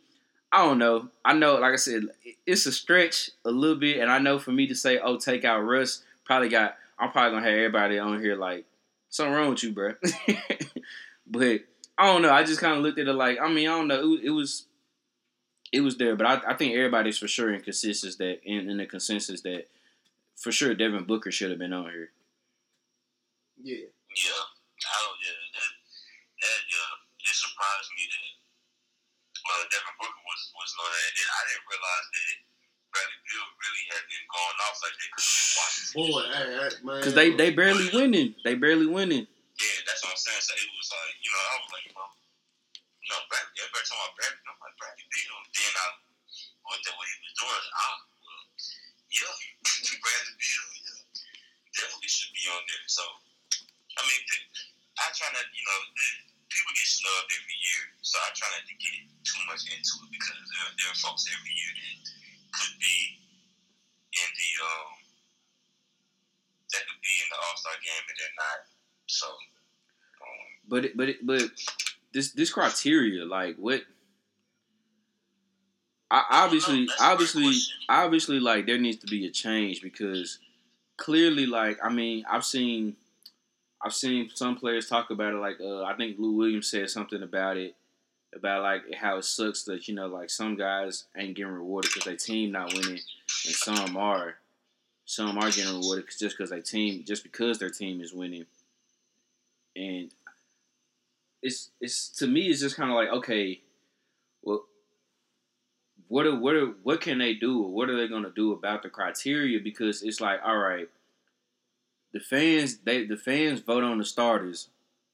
I don't know. I know, like I said, it's a stretch a little bit, and I know for me to say, "Oh, take out Russ," probably got. I'm probably gonna have everybody on here like, "Something wrong with you, bro." but I don't know. I just kind of looked at it like, I mean, I don't know. It, was- it was, it was there, but I, I think everybody's for sure in consensus that in, in the consensus that for sure Devin Booker should have been on here. Yeah. Yeah, I don't. Yeah, that that yeah, it surprised me that well, Devin Booker was was on that, and then I didn't realize that Bradley Beal really had been going off like that because Washington. Boy, hey, hey, man. Because they they barely winning. They barely winning. Yeah, that's what I'm saying. So it was like, you know, I was like, you know, you know, Bradley, everybody talking about Bradley, I'm like, Bradley Beal. Then I looked at what he was doing. I, well, yeah, Bradley Beal, yeah, definitely should be on there. So, I mean, I try not, you know, people get snubbed every year. So I try not to get too much into it because there, there are folks every year that could be in the, um, that could be in the All Star game and they're not. So, But it, but it, but this this criteria like what? I, obviously, obviously, obviously, like there needs to be a change because clearly, like I mean, I've seen, I've seen some players talk about it. Like uh, I think Lou Williams said something about it, about like how it sucks that you know like some guys ain't getting rewarded because their team not winning, and some are, some are getting rewarded just because their team, just because their team is winning, and it's it's to me it's just kind of like okay, well, what are, what are, what can they do? What are they gonna do about the criteria? Because it's like all right, the fans they the fans vote on the starters,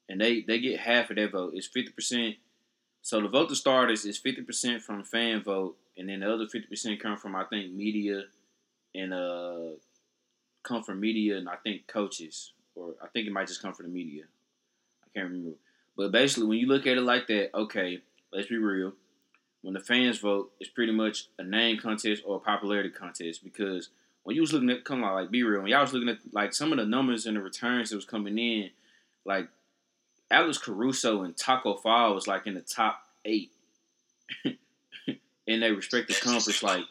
and they they get half of their vote. It's fifty percent. So the vote the starters is fifty percent from fan vote, and then the other fifty percent come from I think media, and uh, come from media and I think coaches, or I think it might just come from the media. I can't remember. But basically, when you look at it like that, okay, let's be real. When the fans vote, it's pretty much a name contest or a popularity contest because when you was looking at, come on, like be real, when y'all was looking at like some of the numbers and the returns that was coming in, like Alex Caruso and Taco Fall was like in the top eight in their respective conference, like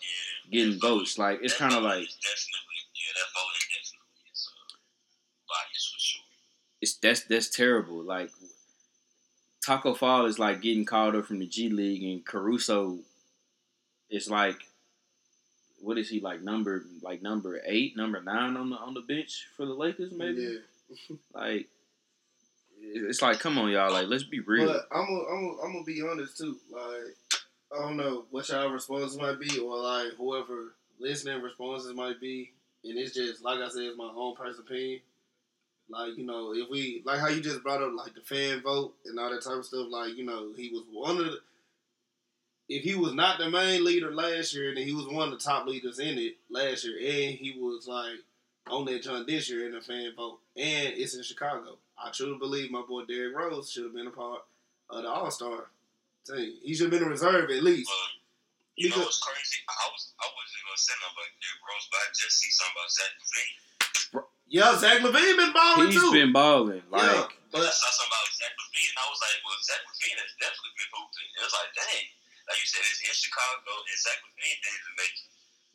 getting votes. Like it's kind of like definitely yeah, that voting definitely is uh, biased for sure. it's that's that's terrible. Like Taco Fall is like getting called up from the G League, and Caruso is like, what is he like number like number eight, number nine on the on the bench for the Lakers? Maybe Yeah. like it's like, come on, y'all, like let's be real. But I'm gonna I'm gonna I'm gonna be honest too. Like I don't know what y'all responses might be, or like whoever listening responses might be, and it's just like I said, it's my own personal opinion. Like you know, if we like how you just brought up like the fan vote and all that type of stuff. Like you know, he was one of the. If he was not the main leader last year, then he was one of the top leaders in it last year, and he was like on that joint this year in the fan vote, and it's in Chicago. I truly believe my boy Derrick Rose should have been a part of the All Star team. He should have been a reserve at least. But you know what's crazy? I was I wasn't gonna say nothing about Derrick Rose, but I just see something about Zach LaVine. Yeah, Zach LaVine been balling He's too. been balling. Like yeah, but just saw something about Zach LaVine, and I was like, well, Zach LaVine has definitely been hooping. It was like, dang, like you said, it's in Chicago, and Zach LaVine didn't even make it.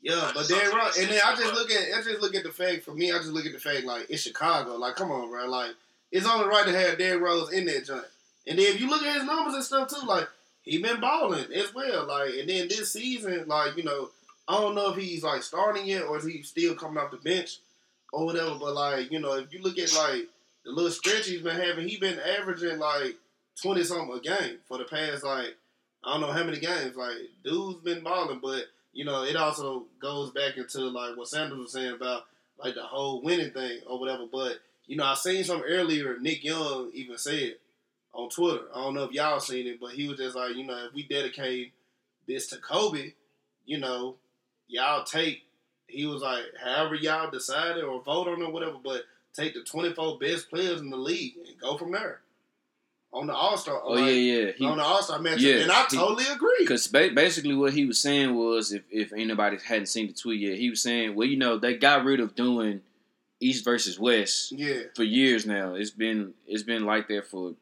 yeah, but Derrick Rose. And then I just look at I just look at the fact for me. I just look at the fact like it's Chicago. Like, come on, bro. Like, it's only right to have Derrick Rose in that joint. And then if you look at his numbers and stuff too, like he been balling as well. Like, and then this season, like you know, I don't know if he's like starting yet or is he still coming off the bench or whatever. But like you know, if you look at like the little stretch he's been having, he been averaging like twenty something a game for the past like I don't know how many games. Like dude's been balling, but you know it also goes back into like what Sanders was saying about like the whole winning thing or whatever. But you know I seen something earlier. Nick Young even said on Twitter. I don't know if y'all seen it, but he was just like, you know, if we dedicate this to Kobe, you know, y'all take. He was like, however y'all decided or vote on or whatever, but take the 24 best players in the league and go from there. On the All Star, oh yeah, yeah. He, on the All Star matchup, yeah, and I he- totally agree. Because ba- basically what he was saying was, if, if anybody hadn't seen the tweet yet, he was saying, well, you know, they got rid of doing East versus West Yeah, for years now. It's been it's been like that for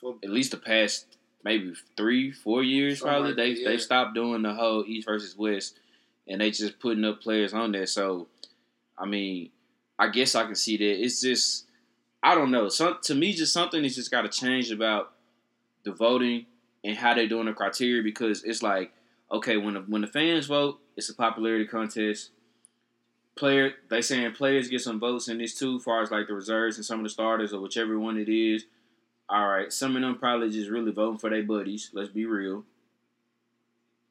for, at least the past maybe three, four years probably. like they yeah. they stopped doing the whole East versus West, and they just putting up players on there. So, I mean, I guess I can see that. It's just I don't know. Some to me, just something is just got to change about the voting and how they're doing the criteria because it's like okay when the, when the fans vote, it's a popularity contest. Player, they saying players get some votes in this too, far as like the reserves and some of the starters or whichever one it is. All right, some of them probably just really voting for their buddies. Let's be real.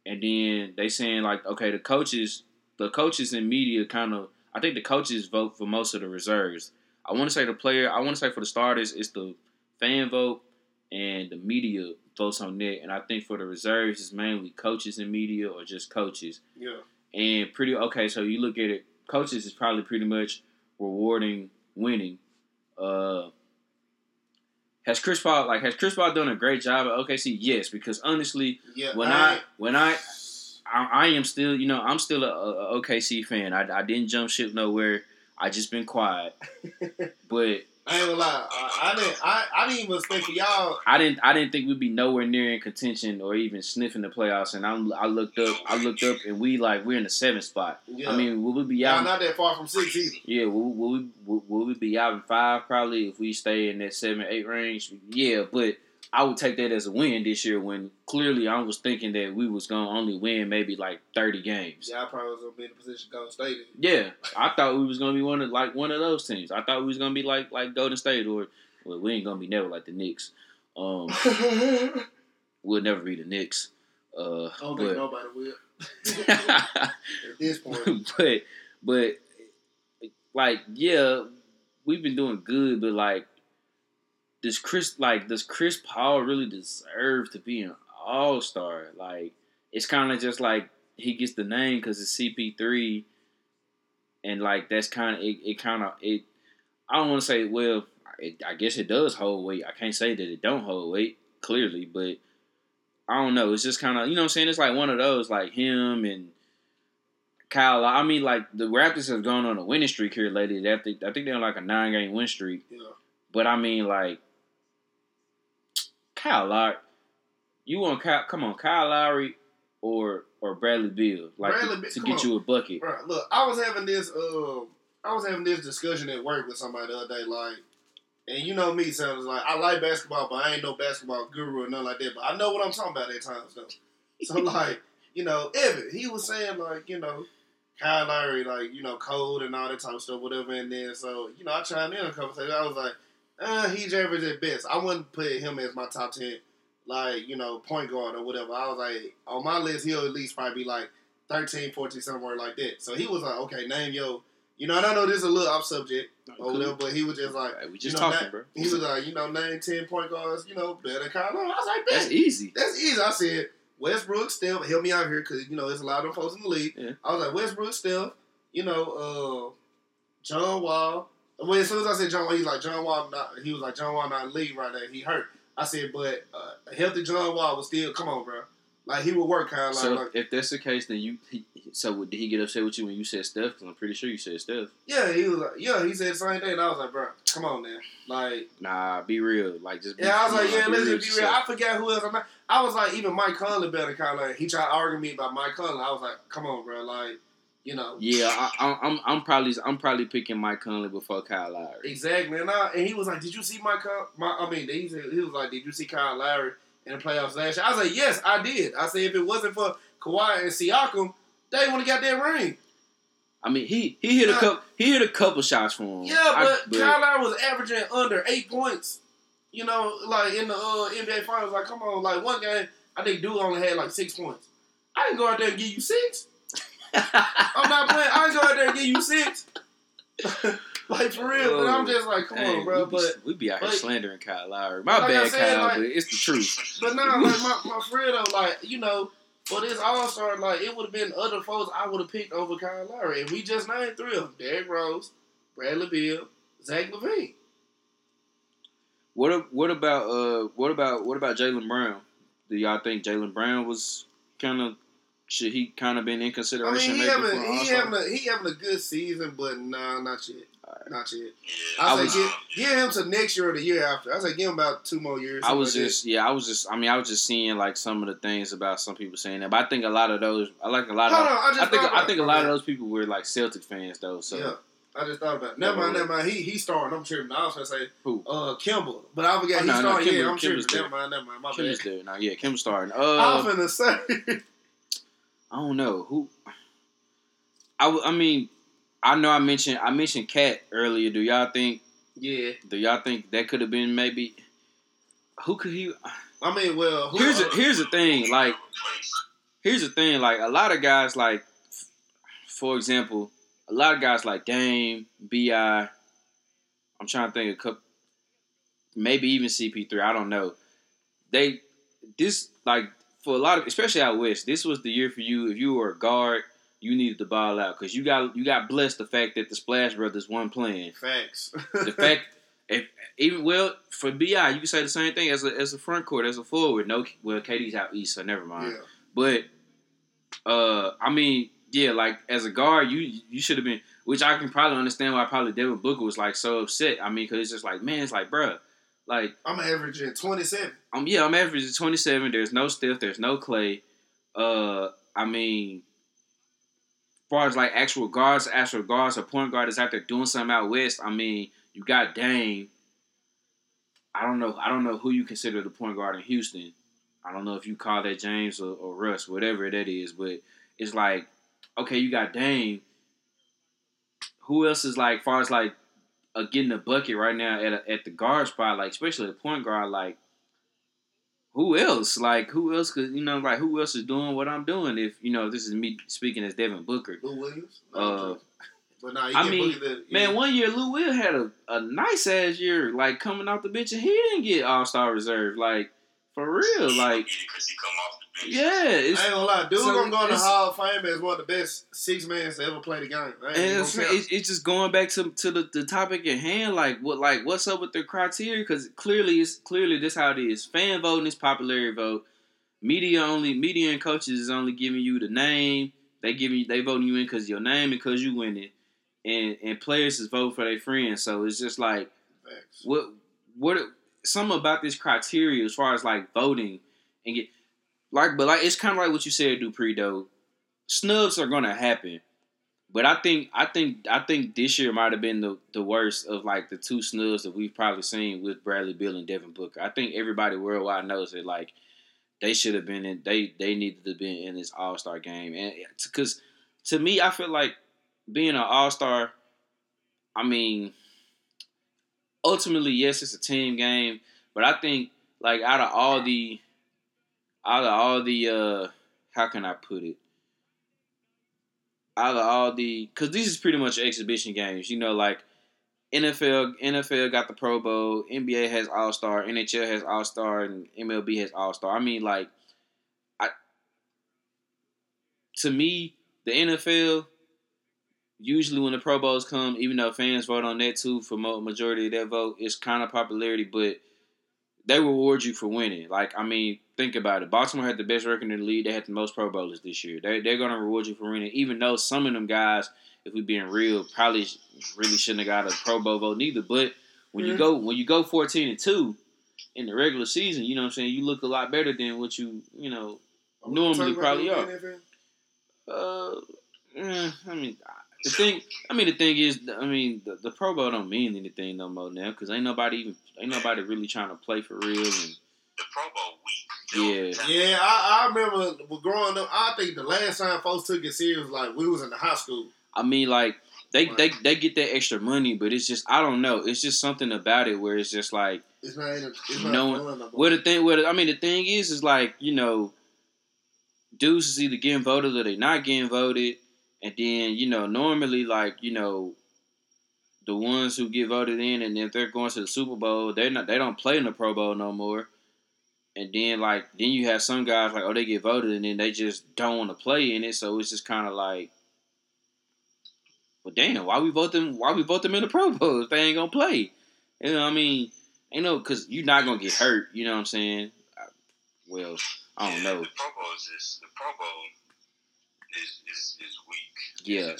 And then they saying like, okay, the coaches, the coaches and media kind of. I think the coaches vote for most of the reserves. I want to say the player. I want to say for the starters, it's the fan vote, and the media votes on that. And I think for the reserves, it's mainly coaches and media or just coaches. yeah, And pretty okay. So you look at it, coaches is probably pretty much rewarding winning. Uh, has Chris Paul like has Chris Paul done a great job at OKC? Yes, because honestly, yeah. when I when I I, I am still you know I'm still a, a OKC fan. I, I didn't jump ship nowhere. I just been quiet, but I ain't gonna lie, I, I didn't, I, I didn't even expect for y'all. I didn't I didn't think we'd be nowhere near in contention or even sniffing the playoffs. And I'm I looked up I looked up and we like we're in the seventh spot. Yeah. I mean, will we be out? not that far from six either. Yeah, will, will we will, will we be out in five probably if we stay in that seven eight range? Yeah, but I would take that as a win this year when clearly I was thinking that we was gonna only win maybe like thirty games. Y'all probably was gonna be in a position to go state. Yeah, I thought we was gonna be one of like one of those teams. I thought we was gonna be like like Golden State or well we ain't gonna be never like the Knicks. Um, we'll never be the Knicks. Uh, I don't think but nobody will at this point. but but like yeah, we've been doing good, but like does Chris like does Chris Paul really deserve to be an All Star? Like it's kind of just like he gets the name because it's CP three, and like that's kind of it. It kind of it. I don't want to say well. It, I guess it does hold weight. I can't say that it don't hold weight clearly, but I don't know. It's just kind of you know what I'm saying. It's like one of those like him and Kyle. I mean, like the Raptors have gone on a winning streak here lately. I think I think they're on like a nine game win streak. Yeah. But I mean, like Kyle Lowry, You want Kyle, come on, Kyle Lowry or or Bradley Beal, like Bradley to, to get on. you a bucket. Bro, look, I was having this uh I was having this discussion at work with somebody the other day, like and you know me, so like I like basketball, but I ain't no basketball guru or nothing like that. But I know what I'm talking about at times though. So like, you know, Evan, he was saying like, you know, Kyle Lowry, like, you know, cold and all that type of stuff, whatever. And then so, you know, I chimed in a conversation. I was like, uh, he's average at best. I wouldn't put him as my top ten, like, you know, point guard or whatever. I was like, on my list, he'll at least probably be like 13, 14, somewhere like that. So he was like, okay, name yo. You know, and I know this is a little off subject or whatever, but he was just like, Right, we just you know, talking, that- bro. he was like, you know, name 10 point guards, you know, better than Kyle I was like, That's bet. easy. That's easy. I said Westbrook, Steph, help me out here because you know there's a lot of them folks in the league. Yeah. I was like Westbrook, Steph, you know, uh, John Wall. Well, as soon as I said John Wall, he's like John Wall. Not, he was like John Wall not league right now. He hurt. I said, but uh, a healthy John Wall was still come on, bro. Like he would work kind of like, So like if that's the case, then you he, so did he get upset with you when you said Steph? Because I'm pretty sure you said Steph. yeah. He was like yeah. He said the same thing. And I was like, bro, come on, man. Like Nah, be real. Like just be, yeah, I was like yeah. Let's with be real. yourself. I forgot who else. I'm not, I was like even Mike Conley better than Kyle Lowry. He tried to argue me about Mike Conley. I was like, come on, bro. Like you know. Yeah, I, I, I'm I'm probably I'm probably picking Mike Conley before Kyle Lowry. Exactly, and, I, and he was like, "Did you see my, Kyle- my I mean, he, he was like, "Did you see Kyle Lowry in the playoffs last year?" I was like, "Yes, I did." I said, "If it wasn't for Kawhi and Siakam, they would have got that ring." I mean, he he hit a couple he hit a couple shots for him. Yeah, I- but, Kyle Lowry was averaging under eight points. You know, like in the uh, NBA Finals. Like, come on, like one game, I think Dude only had like six points. I can go out there and give you six. I'm not playing. I can go out there and give you six. like for real, but I'm just like, come Hey, on, bro. we be, But we be out here but- slandering Kyle Lowry. My Like bad, said, Kyle, like- but it's the truth. But nah, like my, my friend though, like, you know, for this all star, like it would have been other folks I would have picked over Kyle Lowry. And we just named three of them. Derrick Rose, Bradley Beal, Zach LaVine. What what about uh what about what about Jaylen Brown? Do y'all think Jaylen Brown was kind of should he kind of been in consideration? I mean he maybe having he having a he having a good season, but nah, not yet. Alright. Not yet. Yeah, I, I say was- give, give him to next year or the year after. I say give him about two more years. I something was like that. just yeah, I was just I mean I was just seeing like some of the things about some people saying that, but I think a lot of those I like a lot Hold of on, I just I think thought I think it. a lot of those people were like Celtic fans though. So Yeah. I just thought about it. Never mind, never mind. He he starting. I'm tripping. I was gonna say Who? uh Kemba. But I forgot Oh, he no, no, started. Yeah, I'm Kemba's tripping. there. Never mind, never mind. My Kim bad. there now. Yeah, Kim starting. Uh, I was Uh, finna say I don't know who. I, w- I mean, I know I mentioned I mentioned KAT earlier. Do y'all think? Yeah. Do y'all think that could have been maybe? Who could he? I mean, well, who, Here's the here's the thing. Like here's the thing. Like a lot of guys, like for example, a lot of guys like Dame, BI. I'm trying to think of couple, maybe even CP3. I don't know. They this like for a lot of, especially out west. This was the year for you. If you were a guard, you needed to ball out because you got you got blessed the fact that the Splash Brothers won playing. facts. The fact, if even well for BI, you can say the same thing as a as a front court as a forward. No, well, KD's out east, so never mind. yeah. But uh, I mean, yeah, like as a guard, you you should have been. Which I can probably understand why probably Devin Booker was like so upset. I mean, because it's just like, man, it's like, bruh, like, I'm averaging 27. um, yeah, I'm averaging 27. There's no Steph. There's no Clay. Uh, I mean, as far as like actual guards, actual guards, or point guard is out there doing something out west. I mean, you got Dame. I don't know. I don't know who you consider the point guard in Houston. I don't know if you call that James or, or Russ, whatever that is. But it's like, okay, you got Dame. Who else is like, far as like uh, getting a bucket right now at a, at the guard spot, like especially the point guard, like who else? Like who else could you know? Like who else is doing what I'm doing? If you know, this is me speaking as Devin Booker. Lou Williams. Uh, I'm but nah, I mean, Boogie the, Man, one year Lou Will had a, a nice ass year, like coming off the bench, and he didn't get All Star reserve, like for real, like because he come off the bench. yeah, I it's ain't gonna lie, dude so gonna go in the Hall of Fame as one of the best six men to ever play the game. And it's, it's, it's just going back to to the, the topic at hand, like what like what's up with the criteria? Because clearly it's clearly this how it is. Fan voting is popularity vote. Media only media and coaches is only giving you the name. They giving you they voting you in because your name and because you winning, and and players is vote for their friends. So it's just like Facts. what what some about this criteria as far as like voting and get like, but like it's kind of like what you said, Dupree. Though snubs are gonna happen, but I think I think I think this year might have been the the worst of like the two snubs that we've probably seen with Bradley Beal and Devin Booker. I think everybody worldwide knows that like they should have been in they they needed to be in this All Star game, and because to me, I feel like being an All Star. I mean, ultimately, yes, it's a team game, but I think like out of all the out of all the uh how can I put it? Out of all the because these is pretty much exhibition games, you know, like NFL NFL got the Pro Bowl, NBA has All Star, NHL has All Star, and MLB has All Star. I mean, like, I to me, the NFL usually when the Pro Bowls come, even though fans vote on that too for majority of their vote, it's kind of popularity, but they reward you for winning. Like, I mean, think about it. Baltimore had the best record in the league. They had the most Pro Bowlers this year. They, they're going to reward you for winning, even though some of them guys, if we being real, probably really shouldn't have got a Pro Bowl vote neither. But when mm-hmm. you go when you go fourteen and two in the regular season, you know what I'm saying. You look a lot better than what you you know normally probably are. Uh, eh, I mean, the thing, I mean, the thing is, I mean, the, the Pro Bowl don't mean anything no more now because ain't nobody even, ain't nobody really trying to play for real. And the Pro Bowl week. Yeah, yeah. I, I remember growing up. I think the last time folks took it serious, like we was in the high school. I mean, like they they they get that extra money, but it's just I don't know. It's just something about it where it's just like it's not. It's not knowing, what the thing. What I mean, the thing is, is like you know, dudes is either getting voted or they not getting voted and then, you know, normally like, you know, the ones who get voted in and if they're going to the Super Bowl, they're not they don't play in the Pro Bowl no more. And then like then you have some guys like, oh they get voted and then they just don't want to play in it. So it's just kinda like Well damn, why we vote them why we vote them in the Pro Bowl if they ain't gonna play? You know what I mean? Ain't no cause you're not gonna get hurt, you know what I'm saying? Well, I don't yeah, know. The Pro Bowl is just, the Pro Bowl is, is, is weak. Yeah.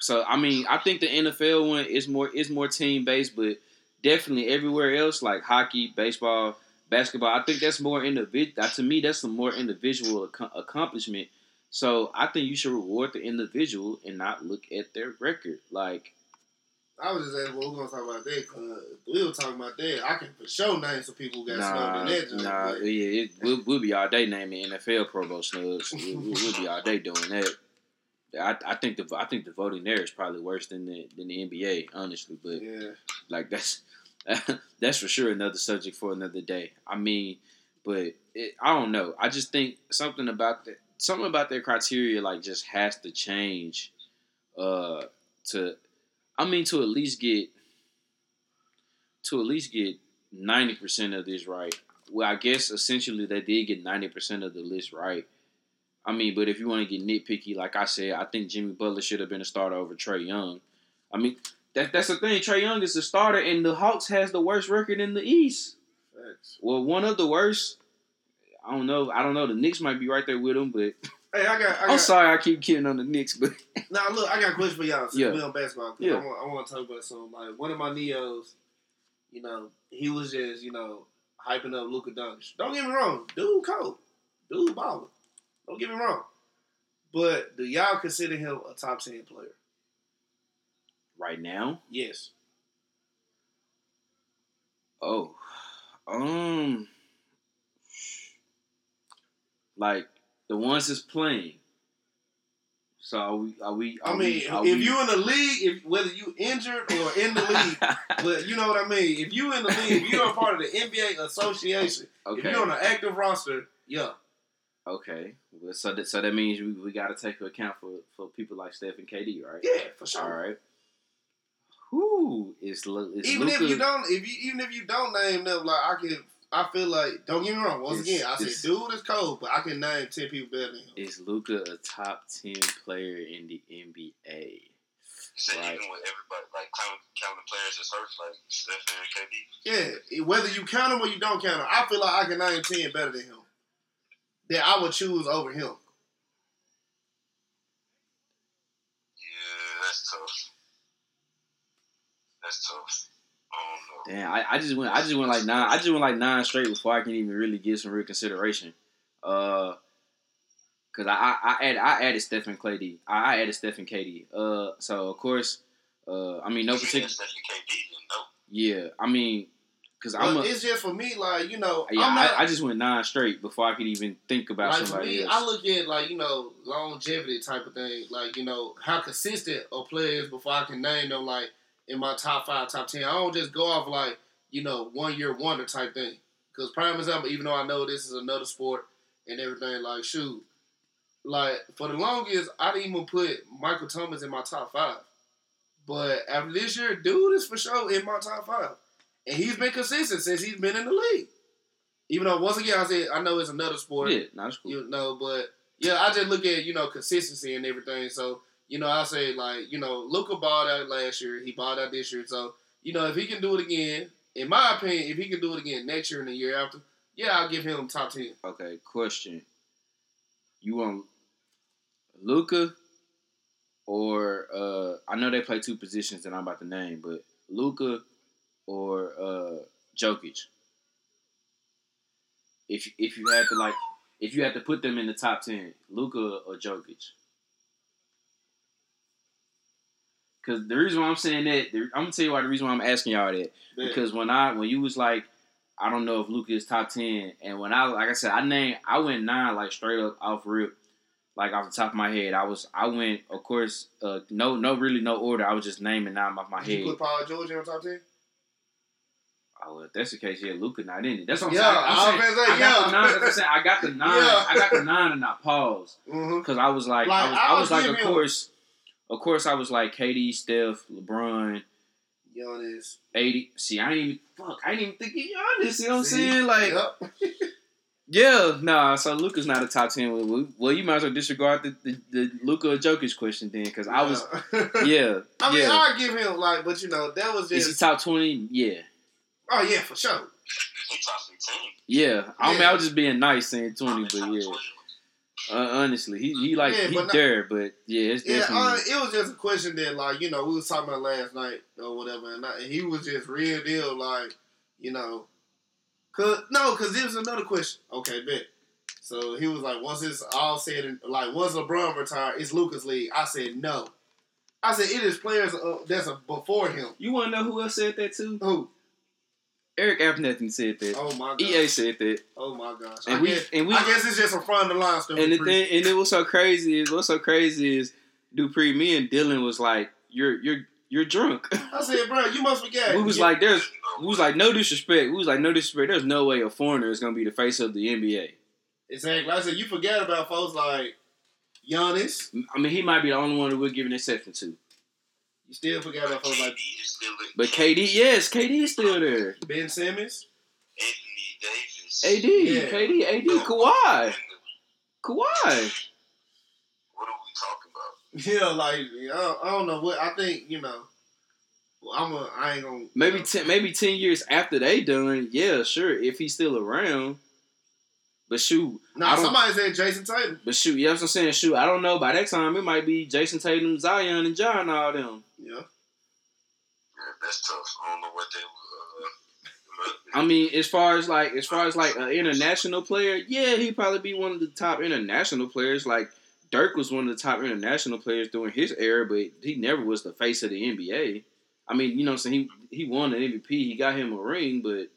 So I mean, I think the NFL one is more is more team based, but definitely everywhere else like hockey, baseball, basketball, I think that's more individual. To me, that's a more individual ac- accomplishment. So I think you should reward the individual and not look at their record. Like I was just asking, well, we're gonna talk about that because uh, we were talking about that. I can for sure name some people who got nah, snubbed in that. Nah, but. yeah, it, we'll, we'll, be all day naming NFL Pro Bowl snubs. we'll, we'll, be all day doing that. I, I think the I think the voting there is probably worse than the than the NBA, honestly. But yeah. like that's that's for sure another subject for another day. I mean, but it, I don't know. I just think something about that something about their criteria like just has to change. Uh, to I mean, to at least get to at least get ninety percent of this right. Well, I guess essentially they did get ninety percent of the list right. I mean, but if you want to get nitpicky, like I said, I think Jimmy Butler should have been a starter over Trae Young. I mean, that that's the thing. Trae Young is the starter, and the Hawks has the worst record in the East. Thanks. Well, one of the worst. I don't know. I don't know. The Knicks might be right there with them, but Hey, I got. I am sorry, I keep kidding on the Knicks, but now look, I got a question for y'all. So yeah. we on basketball. Yeah. I want, I want to talk about some like one of my neos. You know, he was just you know hyping up Luka Doncic. Don't get me wrong, dude, cold, dude, baller. Don't get me wrong, but do y'all consider him a top ten player? Right now, yes. Oh, um, like the ones that's playing. So are we? Are we are I mean, we, if we, you in the league, if whether you injured or in the league, but you know what I mean. If you in the league, if you're a part of the NBA association, okay. if you're on an active roster, yeah. Okay, so that so that means we, we got to take into account for for people like Steph and KD, right? Yeah, for sure. All right. Who is, is even Luka, if you don't if you even if you don't name them, like I can I feel like don't get me wrong. Once again, I said dude is cold, but I can name ten people better than him. Is Luka a top ten player in the NBA? So right. even with everybody, like counting, counting players as hurt, like Steph and KD. Yeah, whether you count them or you don't count them, I feel like I can name ten better than him. That I would choose over him. Yeah, that's tough. That's tough. Damn, I, I just went I just went like nine I just went like nine straight before I can even really give some real consideration. Uh, cause I I, I added I added Stephen Clay I added Stephen KD. Uh, so of course, uh, I mean no particular. Stephen KD, then no. Yeah, I mean, cause I'm a, it's just for me, like you know, yeah. I'm not, I, I just went nine straight before I could even think about like somebody me, else. I look at like you know longevity type of thing, like you know how consistent a player is before I can name them like in my top five, top ten. I don't just go off like you know one year wonder type thing. Because prime example, even though I know this is another sport and everything, like shoot, like for the longest, I didn't even put Michael Thomas in my top five. But after this year, dude is for sure in my top five, and he's been consistent since he's been in the league. Even though once again, I said I know it's another sport, yeah, no, that's cool. you know, but yeah, I just look at you know consistency and everything. So you know, I say like you know, Luka balled out last year, he balled out this year. So you know, if he can do it again, in my opinion, if he can do it again next year and the year after, yeah, I'll give him top ten. Okay, question. You want Luka or uh I know they play two positions that I'm about to name, but Luka or uh Jokic. If if you had to like if you had to put them in the top ten, Luka or Jokic. Cause the reason why I'm saying that, the- I'm gonna tell you why the reason why I'm asking y'all that. Because when I when you was like, I don't know if Luka is top ten, and when I like I said, I named I went nine like straight up off rip, like off the top of my head. I was I went of course uh, no no really no order. I was just naming nine off my Did you head. put Paul George in on top ten? Oh, if that's the case, yeah, Luka not in it. That's what I'm Yeah, saying. I I'm saying, I got the yeah. nine. I'm saying. I got the nine. Yeah. I got the nine and not pause Mm-hmm. because I was like, Like, I was, I'll I was like, of course, of course, I was like, KD, Steph, LeBron. Giannis. 80. See, I ain't even fuck. I ain't even think of Giannis. You know what I'm saying? Like, Yep. yeah, nah. So Luka's not a top ten. Well, well, you might as well disregard the the, the Luka Jokic question then, because I was, Yeah. yeah, I mean, yeah. I give him like, but you know, that was Is he just. top twenty? Yeah, Oh yeah, for sure. He top 15. yeah. I mean, Yeah. I was just being nice saying twenty, but Top yeah. 12. Uh, honestly, he he like Yeah, he but not- there, but yeah, it's Yeah, uh, it was just a question that, like, you know, we was talking about last night or whatever, and, I, and he was just real deal, like, you know, cause no, cause it was another question. Okay, bet. So he was like, once it's all said and like, once LeBron retired, it's Luka's League. I said no. I said it is players uh, that's a, before him. you want to know who else said that too? Who? Eric Abernathy said that. Oh my god. EA said that. Oh my gosh. And I we- guess, and we- I guess it's just a front of the line stuff. And the thing, and it was so crazy is what's so crazy is Dupree. Me and Dylan was like, "You're you're you're drunk." I said, bro, you must forget. we was You- like, "There's," we was like, "No disrespect." We was like, "No disrespect." There's no way a foreigner is gonna be the face of the NBA. exactly. I said, you forget about folks like Giannis. I mean, he might be the only one that we're giving exception to. You still forget about folks like KD is still in. But KD, yes, KD is still there. Ben Simmons. Anthony Davis. AD, Yeah. KD, AD, No, Kawhi, Kawhi. What are we talking about? Yeah, like I don't, I don't know what I think. You know, I'm a. I ain't gonna. Maybe ten, maybe ten years after they done, yeah, sure, if he's still around. But shoot, I Nah, don't- somebody said Jayson Tatum. but shoot, you know what I'm saying? Shoot, I don't know. By that time, it might be Jayson Tatum, Zion, and John, all them. Yeah. Yeah, that's tough. I don't know what they were. Uh, I mean, as far as like, as far as like an international player, yeah, he'd probably be one of the top international players. Like Dirk was one of the top international players during his era, but he never was the face of the NBA. I mean, you know, what I'm saying he he won an MVP, he got him a ring, but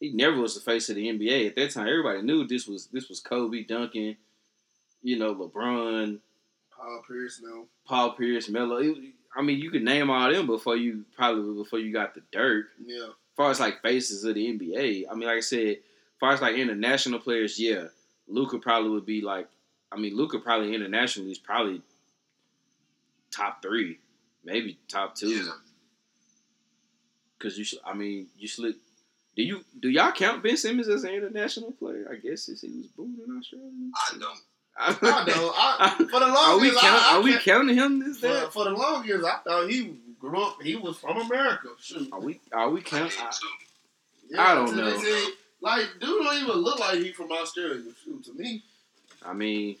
he never was the face of the NBA at that time. Everybody knew this was this was Kobe, Duncan, you know, LeBron, Paul Pierce. No. Paul Pierce, Melo. It- I mean, you could name all them before you probably before you got the dirt. Yeah. as far as like faces of the NBA, I mean, like I said, as far as like international players, yeah, Luka probably would be like, I mean, Luka probably internationally is probably top three, maybe top two. Yeah. Cause you, I mean, you slip. Do you do y'all count Ben Simmons as an international player? I guess since he was born in Australia. I don't. I know. I, for the Are we longest, count, I, I Are we counting him as for, that? for the longest, I thought he grew up. He was from America. Shoot. Are we Are we I count? I don't know. said, like, dude don't even look like he from Australia. Shoot, to me. I mean,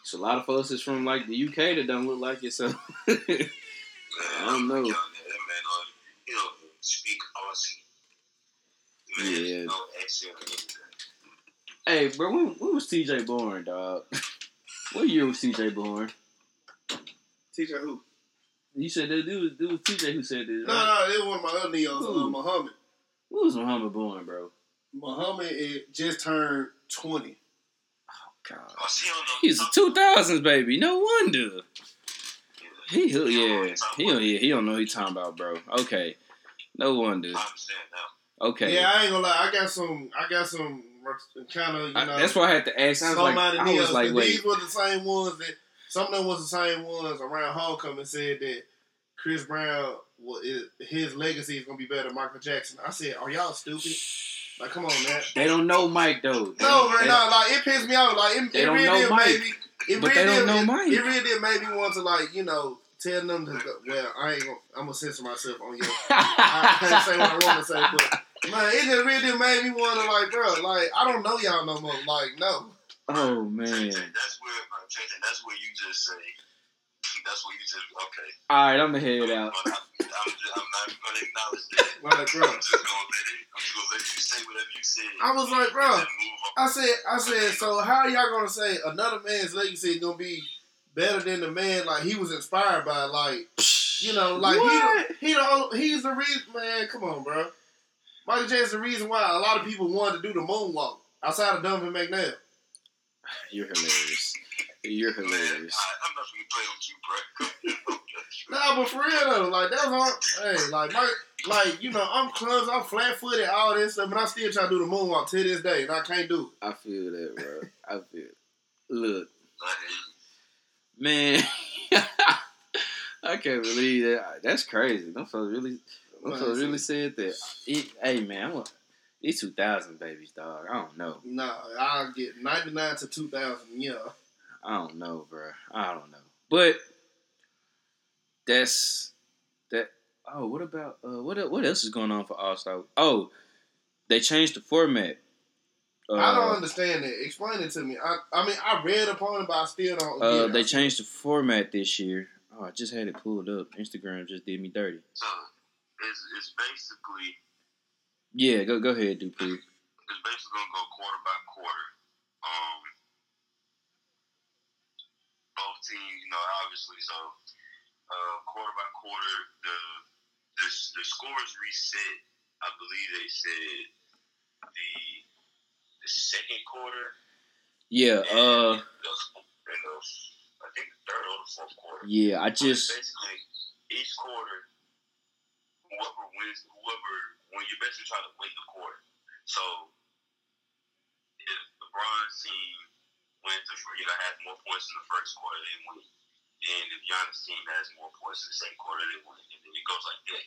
it's a lot of folks that's from like the UK that don't look like it. So I don't know. That man, he don't speak Aussie. Man, Yeah. no accent. Hey, bro, when, when was TJ born, dog? what year was TJ born? Teacher who? You said that dude, was- dude was TJ who said this. No, right? no, it was one of my other neos, uh, Who? Muhammad. When was Muhammad born, bro? Muhammad it just turned 20. Oh God. Oh, see, I don't know. He's a two thousands baby. No wonder. He, he yeah. He don't yeah, he don't know what he talking about, bro. Okay. No wonder. I now. Okay. Yeah, I ain't gonna lie. I got some. I got some kind of you I- know. that's why I had to ask. I was like, somebody I was neos, like, wait. these were the same ones that some of them was the same ones around homecoming said that Chris Brown is- his legacy is gonna be better than Michael Jackson. I said, are y'all stupid? Like, come on, man. They don't know Mike though. They No, don't- man, they- no, like it pissed me off. Like it, it really did Mike. make me. It But really they don't did, know it, Mike. It really did make me want to like you know tell them to go, well I ain't gonna I'm gonna censor myself on you. I can't say what I want to say, but man, it just really made me wonder, like, bro, like I don't know y'all no more. Like no, oh man. That's where, uh, Jason, that's where you just say, that's where you just, okay. All right, I'm gonna head out. I'm, I'm, just, I'm not going to acknowledge that. like bro. I'm just going to let it, I'm just going to let you say whatever you say. I was like, bro. And move on. I said, I said, so how y'all gonna say another man's legacy is gonna be better than the man like he was inspired by? Like, you know, like What? he, the, he the, he's the reason. Man, come on, bro. Michael Jackson's the reason why a lot of people wanted to do the moonwalk outside of Donovan McNabb. You're hilarious. You're hilarious. I, I'm not going to play with you, bro. Nah, but for real though, like that's all. Hey, like my, like you know, I'm clumsy, I'm flat footed, all this stuff, but I still try to do the moonwalk to this day, and I can't do it. I feel that, bro. I feel. Look, I hear you. man. I can't believe that. That's crazy. Them folks really, them folks really said that. It, hey, man, I'm a, these 2000 babies, dog. I don't know. Nah, I'll get 99 to 2000. Yeah. I don't know, bro. I don't know. But that's that. Oh, what about uh, what? What else is going on for All Star? Oh, they changed the format. Uh, I don't understand it. Explain it to me. I, I mean, I read upon it, but I still don't. Uh, get they changed the format this year. Oh, I just had it pulled up. Instagram just did me dirty. So, it's, it's basically, Yeah, go go ahead, Dupree. it's basically going to go quarter by quarter. Um, both teams, you know, obviously, so uh, quarter by quarter, the the the scores reset. I believe they said the the second quarter. Yeah, uh, and the, and the, I think the third or the fourth quarter. yeah. I just basically each quarter, whoever wins, whoever when you basically try to win the quarter. So if LeBron's team wins the you know, has more points in the first quarter, they win. Then if Giannis' team has more points in the second quarter, they win. And then it goes like that.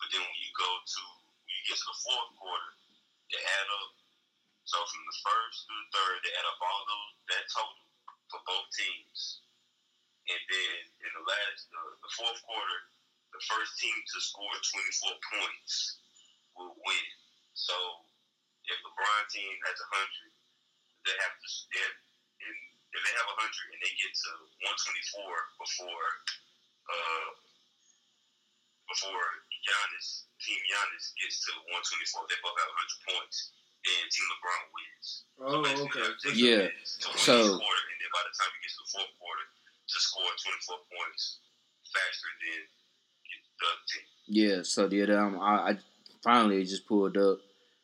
But then when you go to when you get to the fourth quarter, they add up. So from the first through the third, they add up all those that total for both teams. And then in the last, the, the fourth quarter, the first team to score 24 points will win. So if LeBron team has 100, they have to, they have, and if they have 100 and they get to 124 before, uh, before Giannis, Team Giannis gets to 124, they both have 100 points. Then Team LeBron wins. Oh, Basically, okay. Yeah. a minute to win So- each quarter, and then by the time you get to the fourth quarter, to score 24 points faster than the other team. Yeah. So yeah, um, I, I finally just pulled up.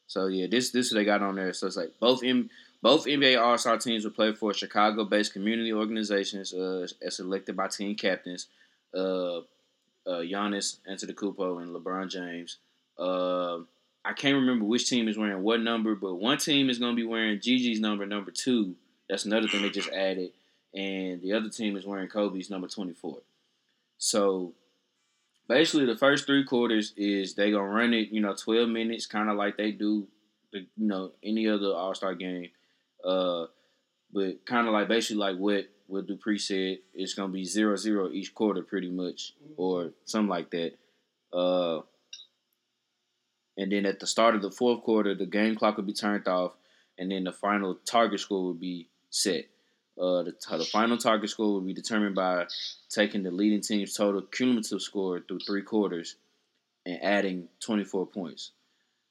So yeah, this this what they got on there. So it's like both M, both NBA All Star teams will play for Chicago-based community organizations, uh, as selected by team captains, uh, uh, Giannis Antetokounmpo and LeBron James. Uh, I can't remember which team is wearing what number, but one team is going to be wearing Gigi's number, number two. That's another thing they just added, and the other team is wearing Kobe's number twenty-four. So basically, the first three quarters is they gonna run it, you know, twelve minutes, kind of like they do, the, you know, any other All Star game. Uh, but kind of like basically like what what Dupree said, it's gonna be zero zero each quarter, pretty much, or something like that. Uh, and then at the start of the fourth quarter, the game clock will be turned off, and then the final target score will be set. Uh, the, the final target score will be determined by taking the leading team's total cumulative score through three quarters and adding 24 points.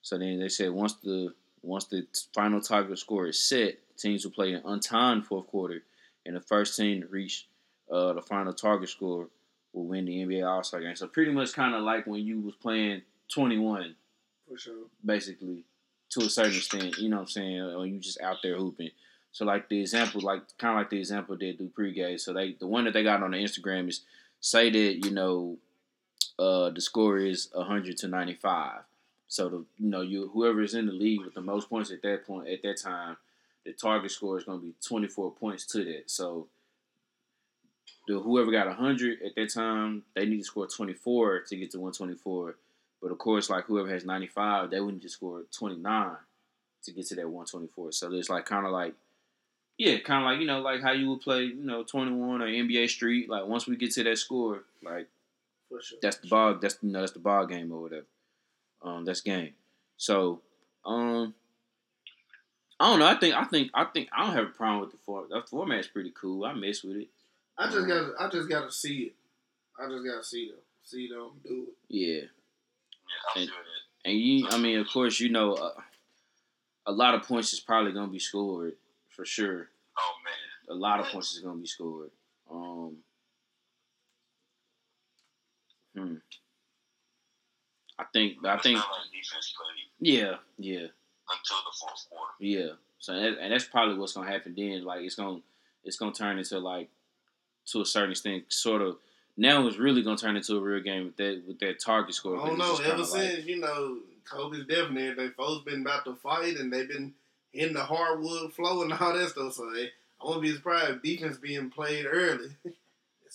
So then they said once the once the final target score is set, teams will play an untimed fourth quarter, and the first team to reach uh, the final target score will win the NBA All Star game. So pretty much kind of like when you was playing 21, For sure. basically, to a certain extent. You know what I'm saying? Or you just out there hooping. So like the example, like kind of like the example they do pregame. So they the one that they got on the Instagram is say that you know uh, the score is 100 to 95. So the you know you whoever is in the league with the most points at that point at that time, the target score is going to be 24 points to that. So the whoever got 100 at that time, they need to score 24 to get to 124. But of course, like whoever has 95, they would need to score 29 to get to that 124. So it's like kind of like yeah, kind of like you know like how you would play you know 21 or NBA Street. Like once we get to that score, like For sure. that's the ball. That's you know that's the ball game or whatever. Um, that's game. So, um, I don't know. I think I think I think I don't have a problem with the format. The format's pretty cool. I mess with it. I just got. I just got to see it. I just got to see them. See them do it. Yeah, Yeah, And- and you. I mean, of course, you know, uh, a lot of points is probably gonna be scored for sure. Oh man. A lot of points is gonna be scored. Um, hmm. I think. I It's think. defense Yeah. Yeah. until the fourth quarter. Yeah. So that, and that's probably what's gonna happen then. Like it's gonna it's gonna turn into like to a certain extent, sort of. Now it's really gonna turn into a real game with that with that target score. I don't 'cause know. Ever kinda like- since you know Kobe's death and everything, folks been about to fight and they've been in the hardwood flow and all that stuff. So hey, I won't be surprised if defense being played early as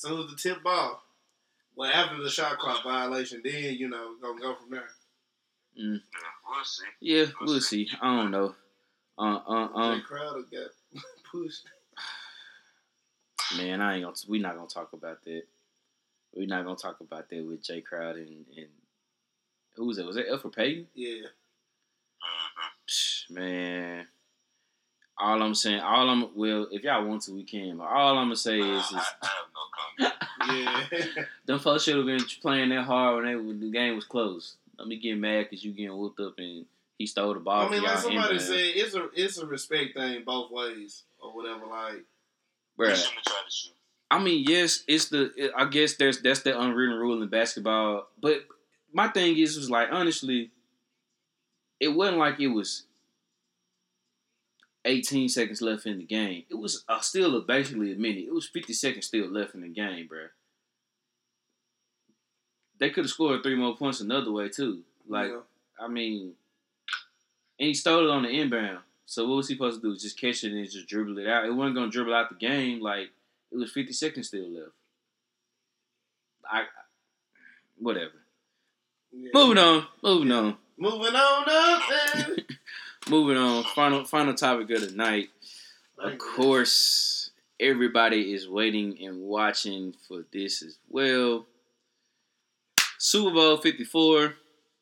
soon as the tip ball. Well, after the shot clock violation, then you know gonna go from there. Yeah, we'll see. yeah, we'll see. I don't know. Uh, uh, uh. um, Crowder got pushed. man, I ain't gonna. We not gonna talk about that. We're not gonna talk about that with Jay Crowd and and who was it? Was it Elfrid Payton? Yeah. Psh, man. All I'm saying, all I'm well, if y'all want to, we can. But all I'm gonna say is, is I, I have no comment. yeah. Them folks should have been playing that hard when, they, when the game was close. Let me get mad because you getting whooped up and he stole the ball I mean, like somebody said, it's a it's a respect thing both ways or whatever. Like, Bruh, shouldn't have tried to shoot. I mean, yes, it's the. It, I guess there's that's the unwritten rule in basketball. But my thing is, was like honestly, it wasn't like it was 18 seconds left in the game. It was uh, still a, basically a minute. It was 50 seconds still left in the game, bruh. They could have scored three more points another way too. Like, know, I mean, and he stole it on the inbound. So what was he supposed to do? Just catch it and just dribble it out. It wasn't gonna dribble out the game. Like it was 50 seconds still left. I, whatever. yeah. Moving on. Moving on. Moving on up. Moving on. Final final topic of the night. Of course, everybody is waiting and watching for this as well. Super Bowl 54.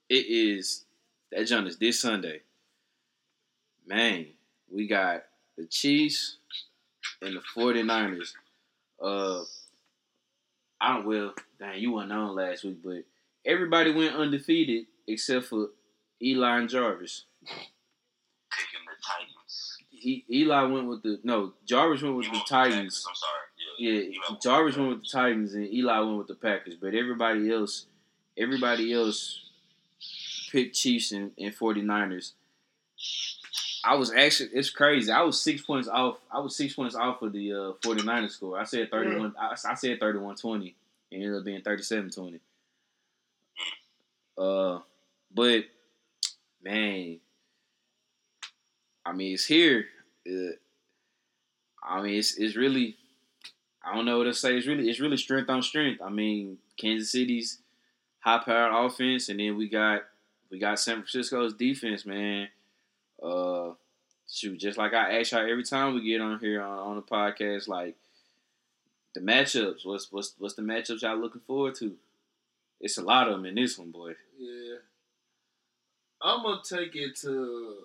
It is that John is this Sunday. Man, we got the Chiefs and the 49ers. Uh I don't well, dang, you weren't on last week, but everybody went undefeated except for Eli and Jarvis. Picking the Titans. E- Eli went with the no. Jarvis went with You the Titans. Packers, I'm sorry. Yeah. Yeah, went Jarvis went with the Titans and Eli went with the Packers. But everybody else, everybody else picked Chiefs and, and 49ers. I was actually it's crazy. I was six points off. I was six points off of the uh, 49ers score. I said 31 I, I said 31-20 and it ended up being 37-20. Uh but man, I mean it's here. I mean it's it's really I don't know what to say. It's really it's really strength on strength. I mean Kansas City's high powered offense and then we got we got San Francisco's defense, man. Uh, shoot, just like I ask y'all every time we get on here on, on the podcast, like the matchups. What's what's what's the matchups y'all looking forward to? It's a lot of them in this one, boy. Yeah. I'm gonna take it to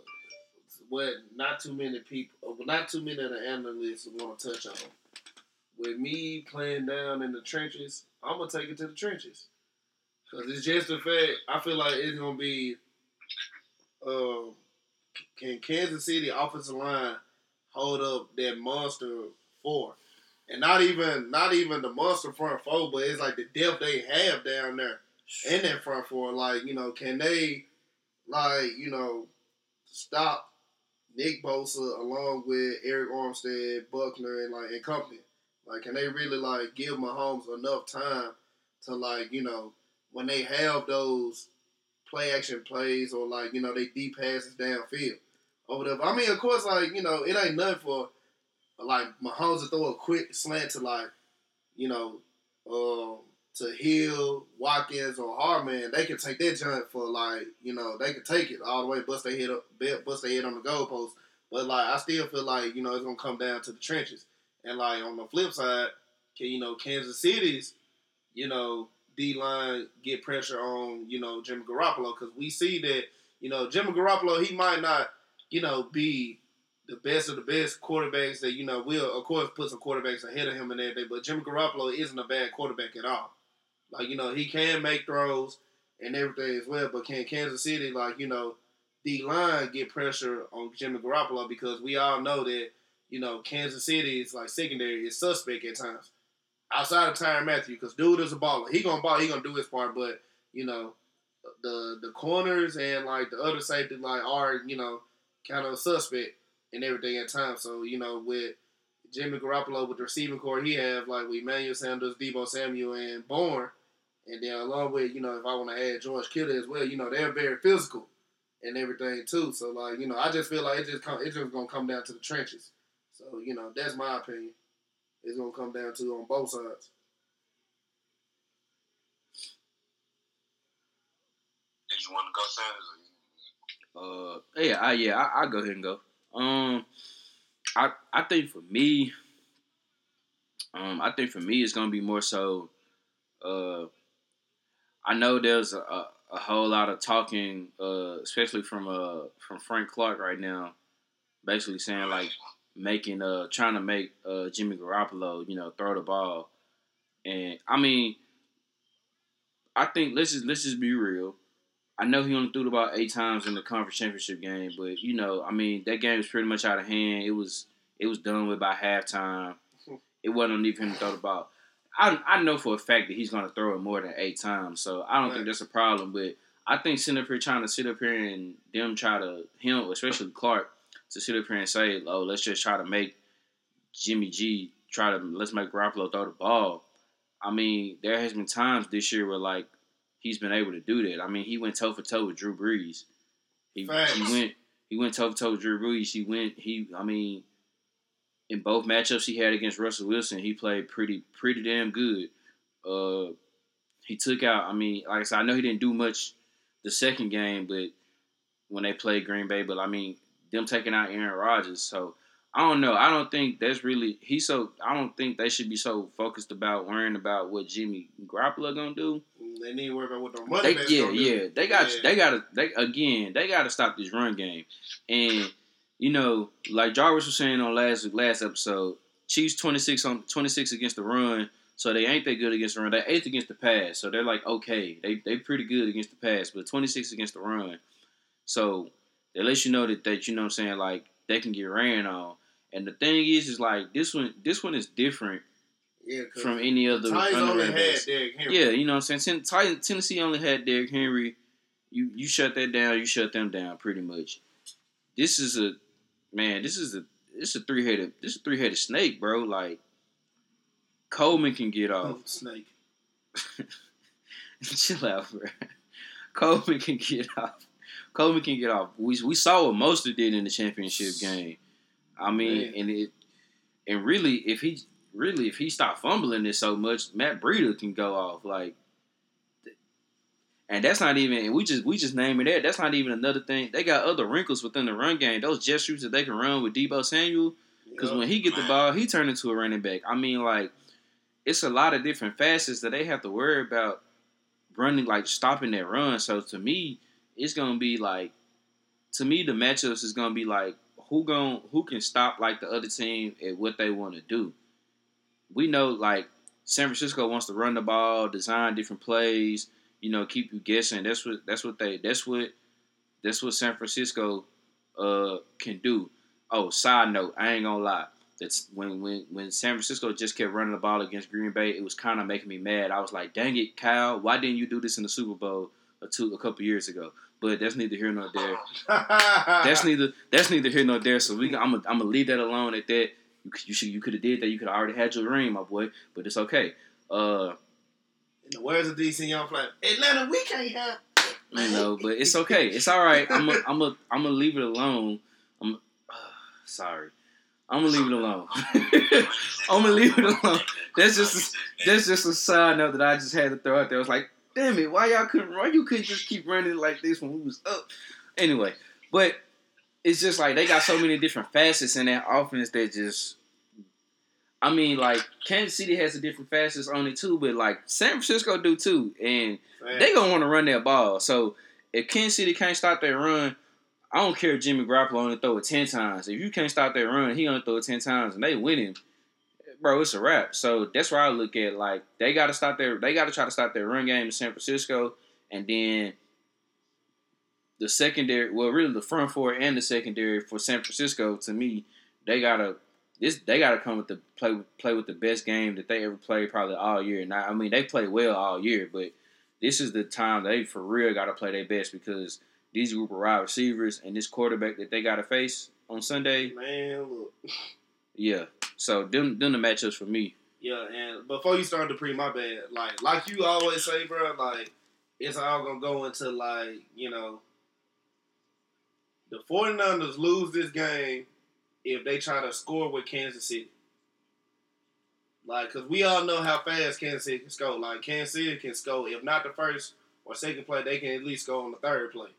what not too many people, not too many of the analysts want to touch on. With me playing down in the trenches, I'm gonna take it to the trenches because it's just the fact. I feel like it's gonna be uh, can Kansas City offensive line hold up that monster four? And not even not even the monster front four, but it's like the depth they have down there in that front four. Like, you know, can they like, you know, stop Nick Bosa along with Arik Armstead, Buckner and like and company? Like can they really like give Mahomes enough time to like, you know, when they have those play action plays or like, you know, they deep passes downfield or whatever. I mean, of course, like, you know, it ain't nothing for like Mahomes to throw a quick slant to like, you know, um, to Hill, Watkins, or Hardman, they can take that jump for like, you know, they can take it all the way, bust their head up, bust their head on the goalpost. But like, I still feel like you know it's gonna come down to the trenches. And like on the flip side, can you know Kansas City's, you know, D line get pressure on you know Jimmy Garoppolo because we see that you know Jimmy Garoppolo he might not you know be the best of the best quarterbacks that you know will of course put some quarterbacks ahead of him and everything, but Jimmy Garoppolo isn't a bad quarterback at all. Like you know he can make throws and everything as well, but can Kansas City like you know D line get pressure on Jimmy Garoppolo because we all know that you know Kansas City is like secondary is suspect at times. Outside of Tyrann Mathieu, because dude is a baller. He gonna ball. He gonna do his part, but you know the the corners and like the other safety like are you know kind of suspect and everything at times. So you know, with Jimmy Garoppolo with the receiving corps he have, like with Emmanuel Sanders, Deebo Samuel, and Bourne, and then along with you know, if I want to add George Kittle as well, you know, they're very physical and everything too. So like you know, I just feel like it just come, it just gonna come down to the trenches. So you know, that's my opinion. It's gonna come down to on both sides. Did you want to go, Sanders? Uh, yeah, I, yeah, I, I go ahead and go. Um, I I think for me, um, I think for me it's gonna be more so. Uh, I know there's a, a, a whole lot of talking, uh, especially from uh from Frank Clark right now, basically saying like making uh trying to make uh Jimmy Garoppolo you know throw the ball, and I mean, I think let's just let's just be real. I know he only threw it about eight times in the conference championship game, but you know, I mean, that game was pretty much out of hand. It was it was done with by halftime. It wasn't even him to throw the ball. I I know for a fact that he's gonna throw it more than eight times, so I don't Right. think that's a problem. But I think sitting up here trying to sit up here and them try to him, especially Clark, to sit up here and say, "Oh, let's just try to make Jimmy G try to let's make Garoppolo throw the ball." I mean, there has been times this year where like he's been able to do that. I mean, he went toe for toe with Drew Brees. He, he went he went toe for toe with Drew Brees. He went he I mean in both matchups he had against Russell Wilson, he played pretty pretty damn good. Uh, he took out. I mean, like I said, I know he didn't do much the second game, but when they played Green Bay, but I mean them taking out Aaron Rodgers. So I don't know. I don't think that's really he's so. I don't think they should be so focused about worrying about what Jimmy Garoppolo gonna do. They need to worry about what the money They, yeah, yeah. They got Yeah. they gotta they again, they gotta stop this run game. And you know, like Jarvis was saying on last last episode, Chiefs twenty six on twenty six against the run, so they ain't that good against the run. They're eighth against the pass, so they're like okay, they they pretty good against the pass, but twenty six against the run. So they let you know that that you know what I'm saying, like they can get ran on. And the thing is, is like this one this one is different Yeah, from any other. Titans only had. Derrick Henry. Yeah, you know what I'm saying. Titan, Tennessee only had Derrick Henry. You you shut that down. You shut them down pretty much. This is a man. This is a this is a three headed this is a three headed snake, bro. Like Coleman can get off. Oh, snake. Chill out, bro. Coleman can get off. Coleman can get off. We we saw what Mostert did in the championship game. I mean, Man. and it and really, if he really if he stopped fumbling it so much, Matt Breida can go off like. And that's not even. We just we just name it that. That's not even another thing. They got other wrinkles within the run game. Those jet shoots that they can run with Deebo Samuel. Because Yup. when he get the ball, he turn into a running back. I mean, like, it's a lot of different facets that they have to worry about running, like stopping that run. So to me, it's gonna be like, to me, the matchups is gonna be like who gon' who can stop like the other team at what they want to do. We know like San Francisco wants to run the ball, design different plays, you know, keep you guessing. That's what that's what they that's what that's what San Francisco uh can do. Oh, side note, I ain't gonna lie. That's when when when San Francisco just kept running the ball against Green Bay, it was kind of making me mad. I was like, "Dang it, Kyle, why didn't you do this in the Super Bowl a two a couple years ago?" But that's neither here nor there. That's neither that's neither here nor there. So we I'm gonna I'm gonna leave that alone at that. You, you should you could have did that. You could have already had your ring, my boy. But it's okay. Uh, In the words of DC Young Fly, Atlanta, we can't have. I know, but it's okay. It's all right. I'm a, I'm a, I'm gonna leave it alone. I'm uh, sorry. I'm gonna leave it alone. I'm gonna leave it alone. That's just That's just a side note that I just had to throw out there. I was like, damn it, why y'all couldn't run? you couldn't just keep running like this when we was up? Anyway, but it's just like they got so many different facets in that offense that just I mean, like Kansas City has a different facets on it too, but like San Francisco do too, and they gonna want to run that ball. So if Kansas City can't stop that run, I don't care if Jimmy Garoppolo only throw it ten times. If you can't stop that run, he only throw it ten times, and they winning, bro. It's a wrap. So that's where I look at like they got to stop their they got to try to stop their run game in San Francisco, and then the secondary, well, really the front four and the secondary for San Francisco. To me, they gotta this they gotta come with the play play with the best game that they ever played probably all year. Now, I mean, they play well all year, but this is the time they for real got to play their best because these group of wide receivers and this quarterback that they got to face on Sunday, Man, look. yeah. So them them the matchups for me. Yeah, and before you start the pre, my bad. Like, like you always say, bro. Like, it's all gonna go into like, you know, the 49ers lose this game if they try to score with Kansas City. Like, cause we all know how fast Kansas City can score. Like, Kansas City can score. If not the first or second play, they can at least go on the third play.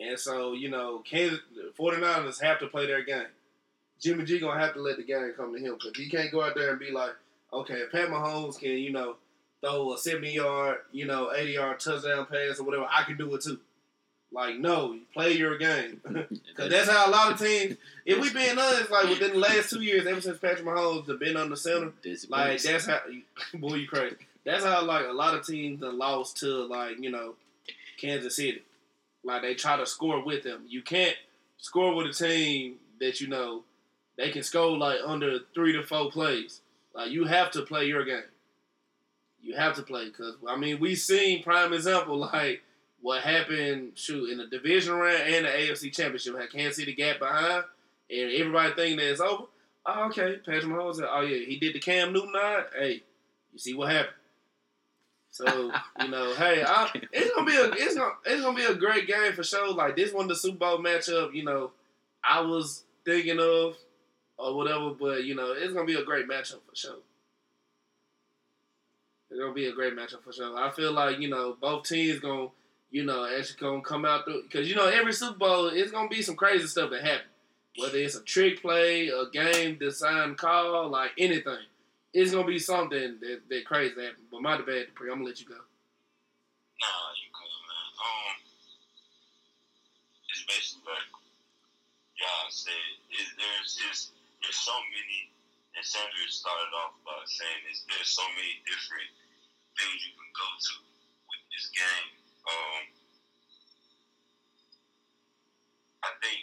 And so, you know, Kansas 49ers have to play their game. Jimmy G gonna have to let the game come to him because he can't go out there and be like, okay, if Pat Mahomes can, you know, throw a seventy yard, you know, eighty yard touchdown pass or whatever, I can do it too. Like, no, play your game because that's how a lot of teams. If we being honest, like within the last two years, ever since Patrick Mahomes have been on the center, like that's how boy you crazy. That's how like a lot of teams that lost to like you know Kansas City. Like they try to score with them. You can't score with a team that you know they can score like under three to four plays. Like you have to play your game. You have to play because I mean we've seen prime example like what happened shoot in the division round and the AFC Championship I can't see the gap behind and everybody thinking that it's over. Oh, okay, Patrick Mahomes. said, Oh yeah, he did the Cam Newton nod. Hey, you see what happened. So you know, hey, I, it's gonna be a it's gonna it's gonna be a great game for sure. Like this one, the Super Bowl matchup. You know, I was thinking of or whatever, but you know, it's gonna be a great matchup for sure. It's gonna be a great matchup for sure. I feel like you know both teams gonna you know actually gonna come out through because you know every Super Bowl it's gonna be some crazy stuff that happen. Whether it's a trick play, a game design call, like anything, it's gonna be something that, that crazy happen. But my debate, I'm gonna let you go. Nah, you good, man. Um, it's basically like y'all said. It, there's it's, there's so many. And Sanders started off by saying this. There's so many different things you can go to with this game. Um, I think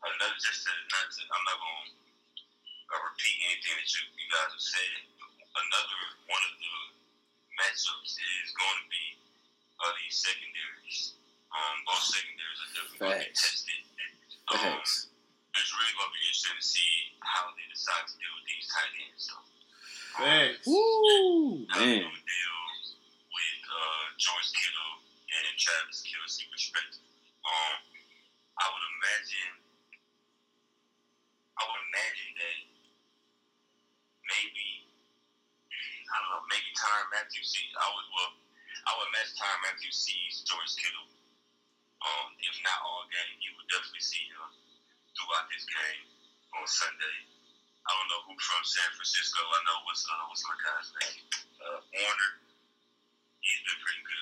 another just to, not to, I'm not going to uh, repeat anything that you, you guys have said. Another one of the matchups is going to be uh, these secondaries. Um, both secondaries are definitely going to be Facts. tested. Um, Thanks. it's really going to be interesting to see how they decide to deal with these tight ends. So, Thanks. Woo, how they man. gonna deal with uh, George Kittle and Travis Kelce perspective. Um, I would imagine, I would imagine that maybe, I don't know, maybe Tyrann Mathieu sees, I would, well, I would imagine Tyrann Mathieu sees George Kittle. Um, if not all game, you would definitely see him throughout this game on Sunday. I don't know who from San Francisco. I know what's uh, what's my guy's name, uh, Warner.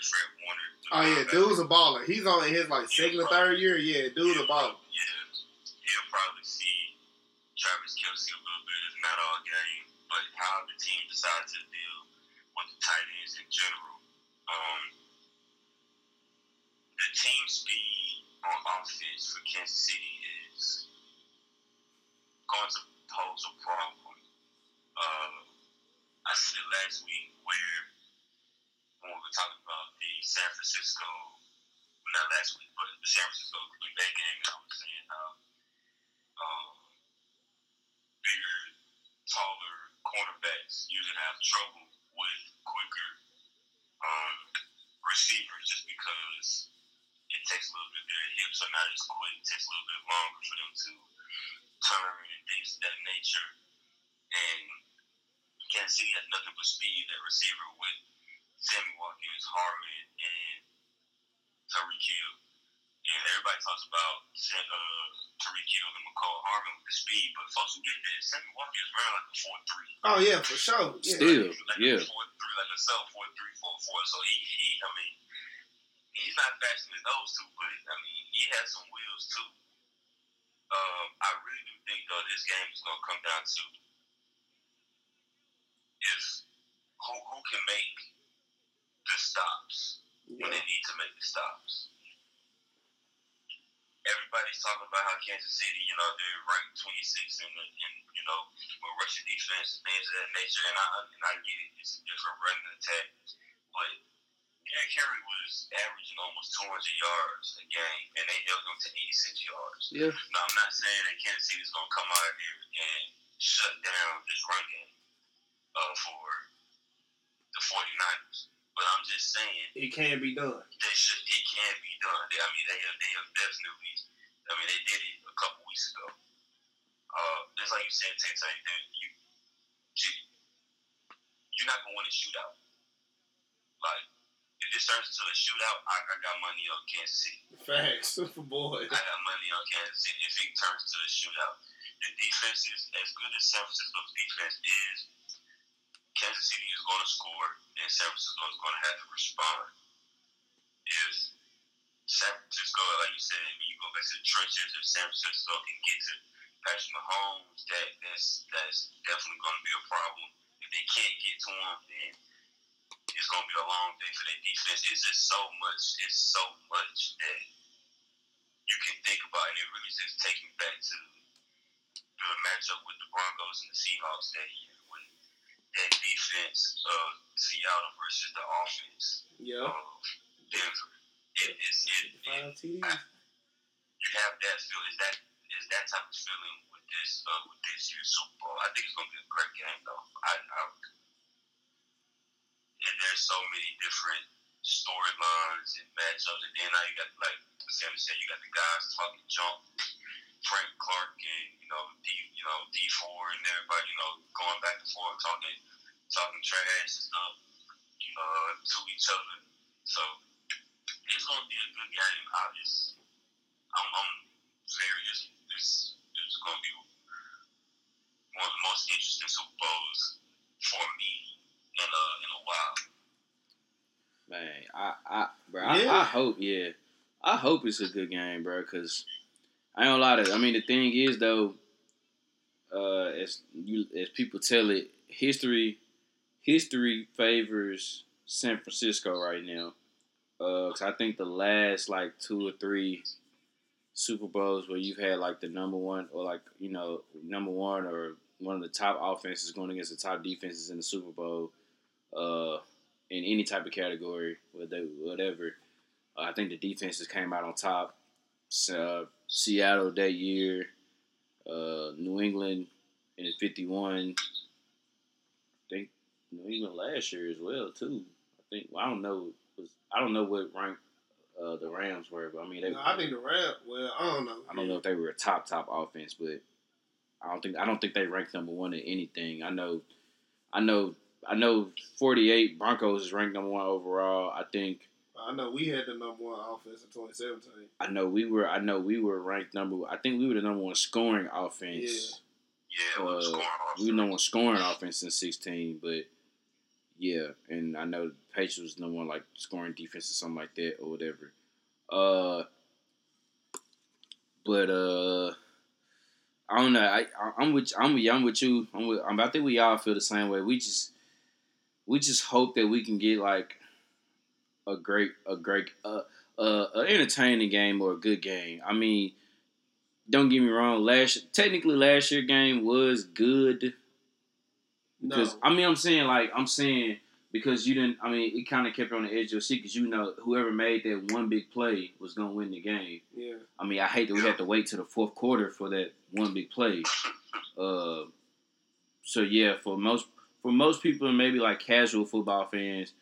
Fred Warner. Oh yeah, dude's a baller. He's on his like second or third year. Yeah, dude's a baller. Yeah, he'll probably see Travis Kelce a little bit, if not all game, but how the team decides to deal with the tight ends in general. Um, the team speed on offense for Kansas City is going to pose a problem. Uh, I said last week where when we were talking about the San Francisco, not last week, but the San Francisco Green Bay game, I was saying how um, bigger, taller cornerbacks usually have trouble with quicker um, receivers just because it takes a little bit, their hips are not as quick, it takes a little bit longer for them to turn and things of that nature. And Kansas City has nothing but speed at receiver with Sammy Watkins, Hardman, and Tyreek Hill. And everybody talks about uh, Tyreek Hill and Mecole Hardman with the speed, but folks forget that Sammy Watkins ran like a 4 3. Oh yeah, for sure. Yeah. Still, like yeah. a 4 3, like a sub 4 3, 4 4. So he, he, I mean, he's not faster than those two, but I mean, he has some wheels too. Um, I really do think though this game is gonna come down to is who who can make the stops when they need to make the stops. Everybody's talking about how Kansas City, you know, they're ranked 26 in, the, in you know, with rushing defense, things of that nature, and I and I get it. It's a different running attack, but Derrick Henry was averaging almost 200 yards a game, and they held him to 86 yards. Yeah. Now, I'm not saying that Kansas City is going to come out of here and shut down this run game uh, for the 49ers, but I'm just saying It can be done. they should. It can be done. They, I mean, they have. They have definitely. I mean, they did it a couple weeks ago. Uh, just like you said, Tay Tay, you, you're not gonna win a shootout. Like, if this turns into a shootout, I, I got money on Kansas City. Facts, boy. I got money on Kansas City. If it turns to a shootout, the defense is as good as San Francisco's defense is. Kansas City is going to score, and San Francisco is going to have to respond. If San Francisco, like you said, when you go back to the trenches, if San Francisco can get to Patrick Mahomes, that that's that's definitely going to be a problem. If they can't get to him, then it's going to be a long day for their defense. It's just so much. It's so much that you can think about, and it really just takes me back to the matchup with the Broncos and the Seahawks that year that defense of Seattle versus the offense Yeah. of Denver. It is it, it, you have that feel is that is that type of feeling with this uh, with this year's Super Bowl. I think it's gonna be a great game though. I, I and there's so many different storylines and matchups, and then now you got like Sammy said, you got the guys talking junk, Frank Clark and you know D you know Dee Ford and everybody you know going back and forth talking talking trash and stuff uh, to each other. So it's gonna be a good game. I just I'm, I'm very this this is gonna be one of the most interesting Super Bowls for me in a in a while. Man, I, I, bro, I, I hope, yeah, I hope it's a good game, bro. Cause I gonna lie to. I mean, the thing is though, uh, as you as people tell it, history, history favors San Francisco right now. Uh, 'cause I think the last like two or three Super Bowls where you've had like the number one or like you know number one or one of the top offenses going against the top defenses in the Super Bowl. Uh, in any type of category, whether whatever. Uh, I think the defenses came out on top. Uh, Seattle that year, uh, New England in '51. I think New England last year as well too. I think well, I don't know. Was, I don't know what rank uh, the Rams were, but I mean they. No, I think the Rams. Well, I don't know. I don't know if they were a top top offense, but I don't think I don't think they ranked number one in anything. I know, I know, I know. Forty eight Broncos is ranked number one overall. I think I know we had the number one offense in 2017. I know we were. I know we were ranked number. I think we were the number one scoring offense. Yeah, we Uh, scoring We were number one scoring offense in sixteen, but yeah, and I know the Patriots was number one like scoring defense or something like that or whatever. Uh, but uh, I don't know. I I- I'm with I'm with, I'm with you. I'm with. I'm, I think we all feel the same way. We just we just hope that we can get like a great a great uh, uh, an entertaining game or a good game. I mean, don't get me wrong. Last technically last year game was good No, because I mean I'm saying like I'm saying because you didn't. I mean it kind of kept you on the edge of your seat because you know whoever made that one big play was gonna win the game. yeah, I mean I hate that we had to wait to the fourth quarter for that one big play. Uh, so yeah, for most for most people and maybe like casual football fans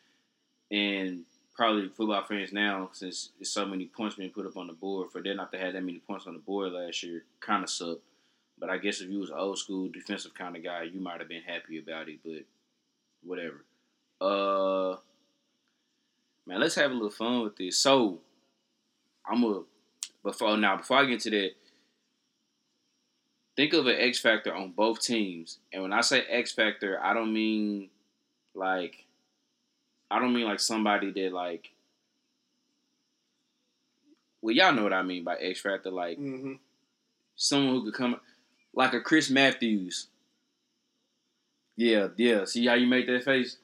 and probably football fans now, since so many points being put up on the board, for them not to have that many points on the board last year kind of sucked. But I guess if you was an old school defensive kind of guy, you might have been happy about it. But whatever. Uh, man, let's have a little fun with this. So I'm a before now before I get to that, think of an X factor on both teams. And when I say X factor, I don't mean like I don't mean like somebody that like well y'all know what I mean by X factor, like mm-hmm. someone who could come like a Chris Matthews. Yeah, yeah. See how you make that face?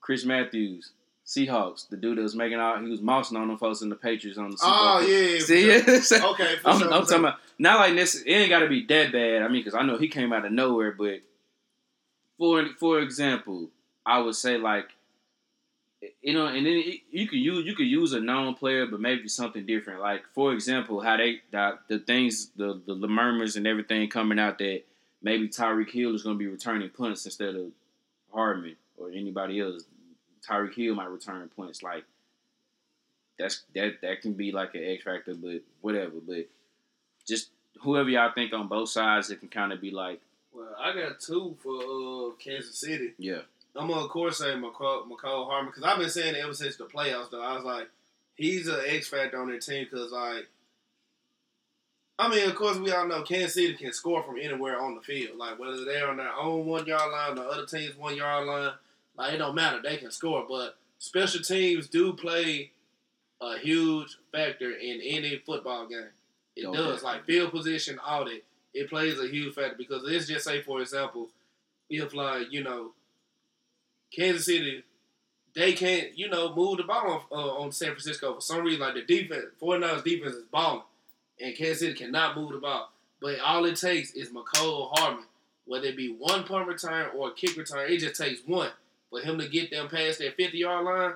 Chris Matthews, Seahawks, the dude that was making out, he was mousing on them folks in the Patriots on the Super Oh Bowl. yeah, yeah. See, sure. okay. For I'm, sure, I'm talking sure. about not like this. It ain't got to be that bad. I mean, because I know he came out of nowhere. But for for example, I would say like, you know, and then it, you can use you could use a known player, but maybe something different. Like for example, how they the, the things the, the the murmurs and everything coming out that maybe Tyreek Hill is going to be returning punts instead of Hardman or anybody else. Tyreek Hill might return points. Like that's that that can be like an X factor, but whatever. But just whoever y'all think on both sides, it can kind of be like, Well, I got two for uh, Kansas City. yeah, I'm gonna of course say Mecole, Mecole Hardman because I've been saying it ever since the playoffs. Though I was like, he's an X factor on their team because like, I mean, of course we all know Kansas City can score from anywhere on the field. Like whether they're on their own one yard line, the other team's one yard line, like it don't matter. They can score, but special teams do play a huge factor in any football game. It Oh, does, like field position, all that. It plays a huge factor because let's just say, for example, if like you know Kansas City, they can't, you know, move the ball on, uh, on San Francisco for some reason. Like the defense, 49ers defense is balling, and Kansas City cannot move the ball. But all it takes is Mecole Hardman, whether it be one punt return or a kick return, it just takes one for him to get them past that 50 yard line.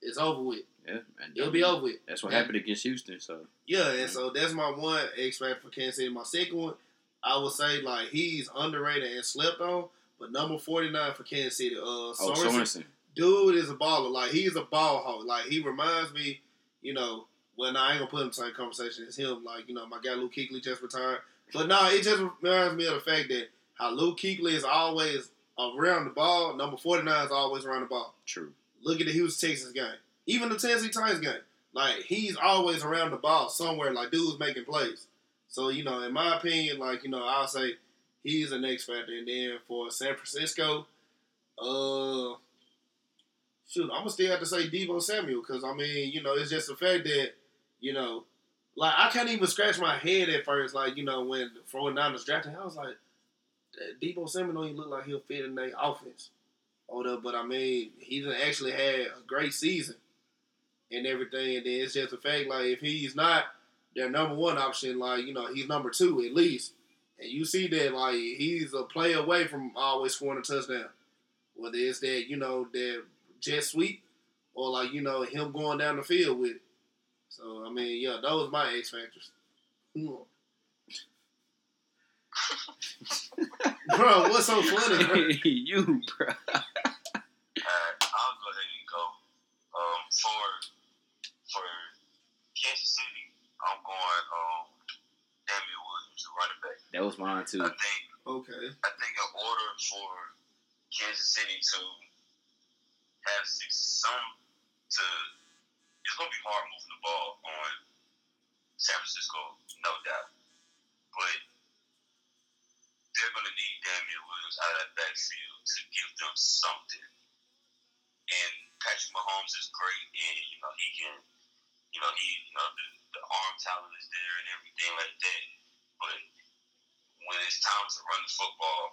It's over with. yeah, man, It'll be over with. That's what happened against Houston. So Yeah, and so that's my one X factor for Kansas City. My second one, I would say like he's underrated and slept on. But number 49 for Kansas City, uh, oh, Sorensen Sorensen, dude is a baller. Like he's a ball hog. Like he reminds me, you know, well, nah, I ain't gonna put him in the same conversation as him. Like you know, my guy Luke Kuechly just retired, but nah, it just reminds me of the fact that how Luke Kuechly is always around the ball. Number forty nine is always around the ball. true. Look at the Houston Texans game, even the Tennessee Titans game. Like he's always around the ball somewhere. Like dude's making plays. So you know, in my opinion, like you know, I'll say he's an X factor. And then for San Francisco, uh, shoot, I'm gonna still have to say Deebo Samuel because I mean, you know, it's just the fact that you know, like I can't even scratch my head at first. Like you know, when the 49ers drafted, I was like, "That Deebo Samuel don't even look like he'll fit in their offense. Up, but I mean, he done actually had a great season and everything. And then it's just the fact, like, if he's not their number one option, like, you know, he's number two at least. And you see that, like, he's a play away from always scoring a touchdown. Whether it's that, you know, that jet sweep or, like, you know, him going down the field with it. So, I mean, yeah, those are my X factors. Bro, what's so funny, bro? you, bro. Alright, I'll go ahead and go. Um, for for Kansas City, I'm going um Damien Williams, the running back. That was mine too. I think Okay. I think in order for Kansas City to have six some to it's gonna be hard moving the ball on San Francisco, no doubt. But they're gonna need Damien Williams out of that backfield to give them something. And Patrick Mahomes is great and you know he can you know he you know the, the arm talent is there and everything like that. But when it's time to run the football,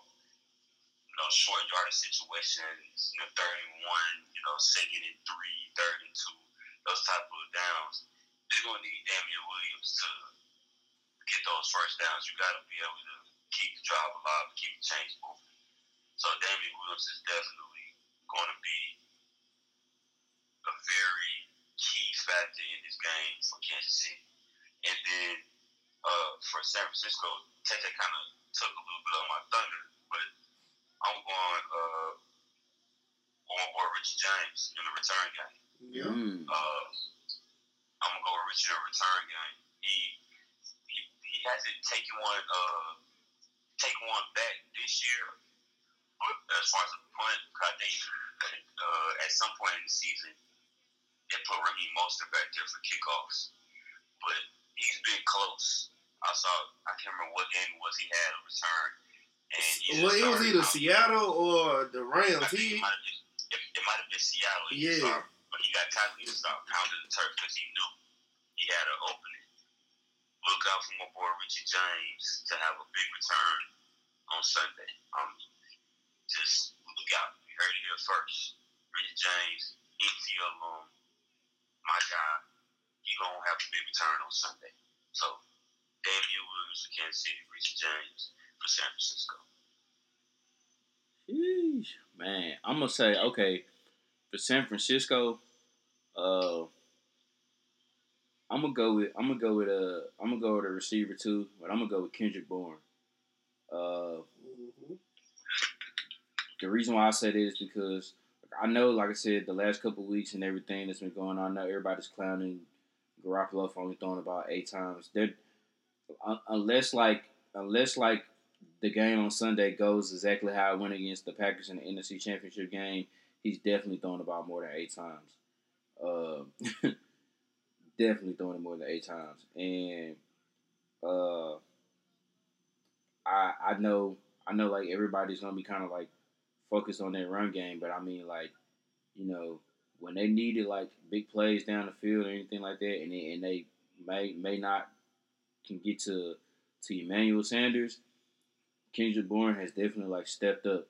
you know, short yardage situations, you know, third and one, you know, second and three, third and two, those type of downs, they're gonna need Damien Williams to get those first downs. You got to be able to keep the drive alive, keep the chains moving. So Damien Williams is definitely going to be a very key factor in this game for Kansas City. And then uh, for San Francisco, Tete kind of took a little bit of my thunder, but I'm going uh, going for Richie James in the return game. Yeah. Mm. Uh, I'm gonna go with Richie in the return game. He he, he hasn't taken one uh taken one back this year. But as far as the punt, I think uh, at some point in the season they put Raheem Mostert back there for kickoffs. But he's been close. I saw I can't remember what game it was he had a return. And Well, it was either out- Seattle or the Rams. He it might have been, it, it might have been Seattle. He Yeah. started, but he got tackled. He stopped pounding the turf because he knew he had an opening. Look out for my boy Richie James to have a big return on Sunday. Um, just look out. You heard it here first. Richie James, NC alum, my guy. He gonna have a big return on Sunday. So Damien Williams for Kansas City, Richie James for San Francisco. Sheesh. Man, I'm gonna say okay for San Francisco. Uh, I'm gonna go with I'm gonna go with uh I'm gonna go with a receiver too, but I'm gonna go with Kendrick Bourne. Uh, Mhm. the reason why I say that is because I know, like I said, the last couple of weeks and everything that's been going on. Now everybody's clowning Garoppolo only thrown about eight times. They're, unless like unless like the game on Sunday goes exactly how it went against the Packers in the NFC Championship game, he's definitely throwing about more than eight times. Uh, definitely throwing it more than eight times, and uh, I I know I know like everybody's gonna be kind of like focused on their run game, but I mean like you know when they needed like big plays down the field or anything like that, and they, and they may may not can get to to Emmanuel Sanders, Kendrick Bourne has definitely like stepped up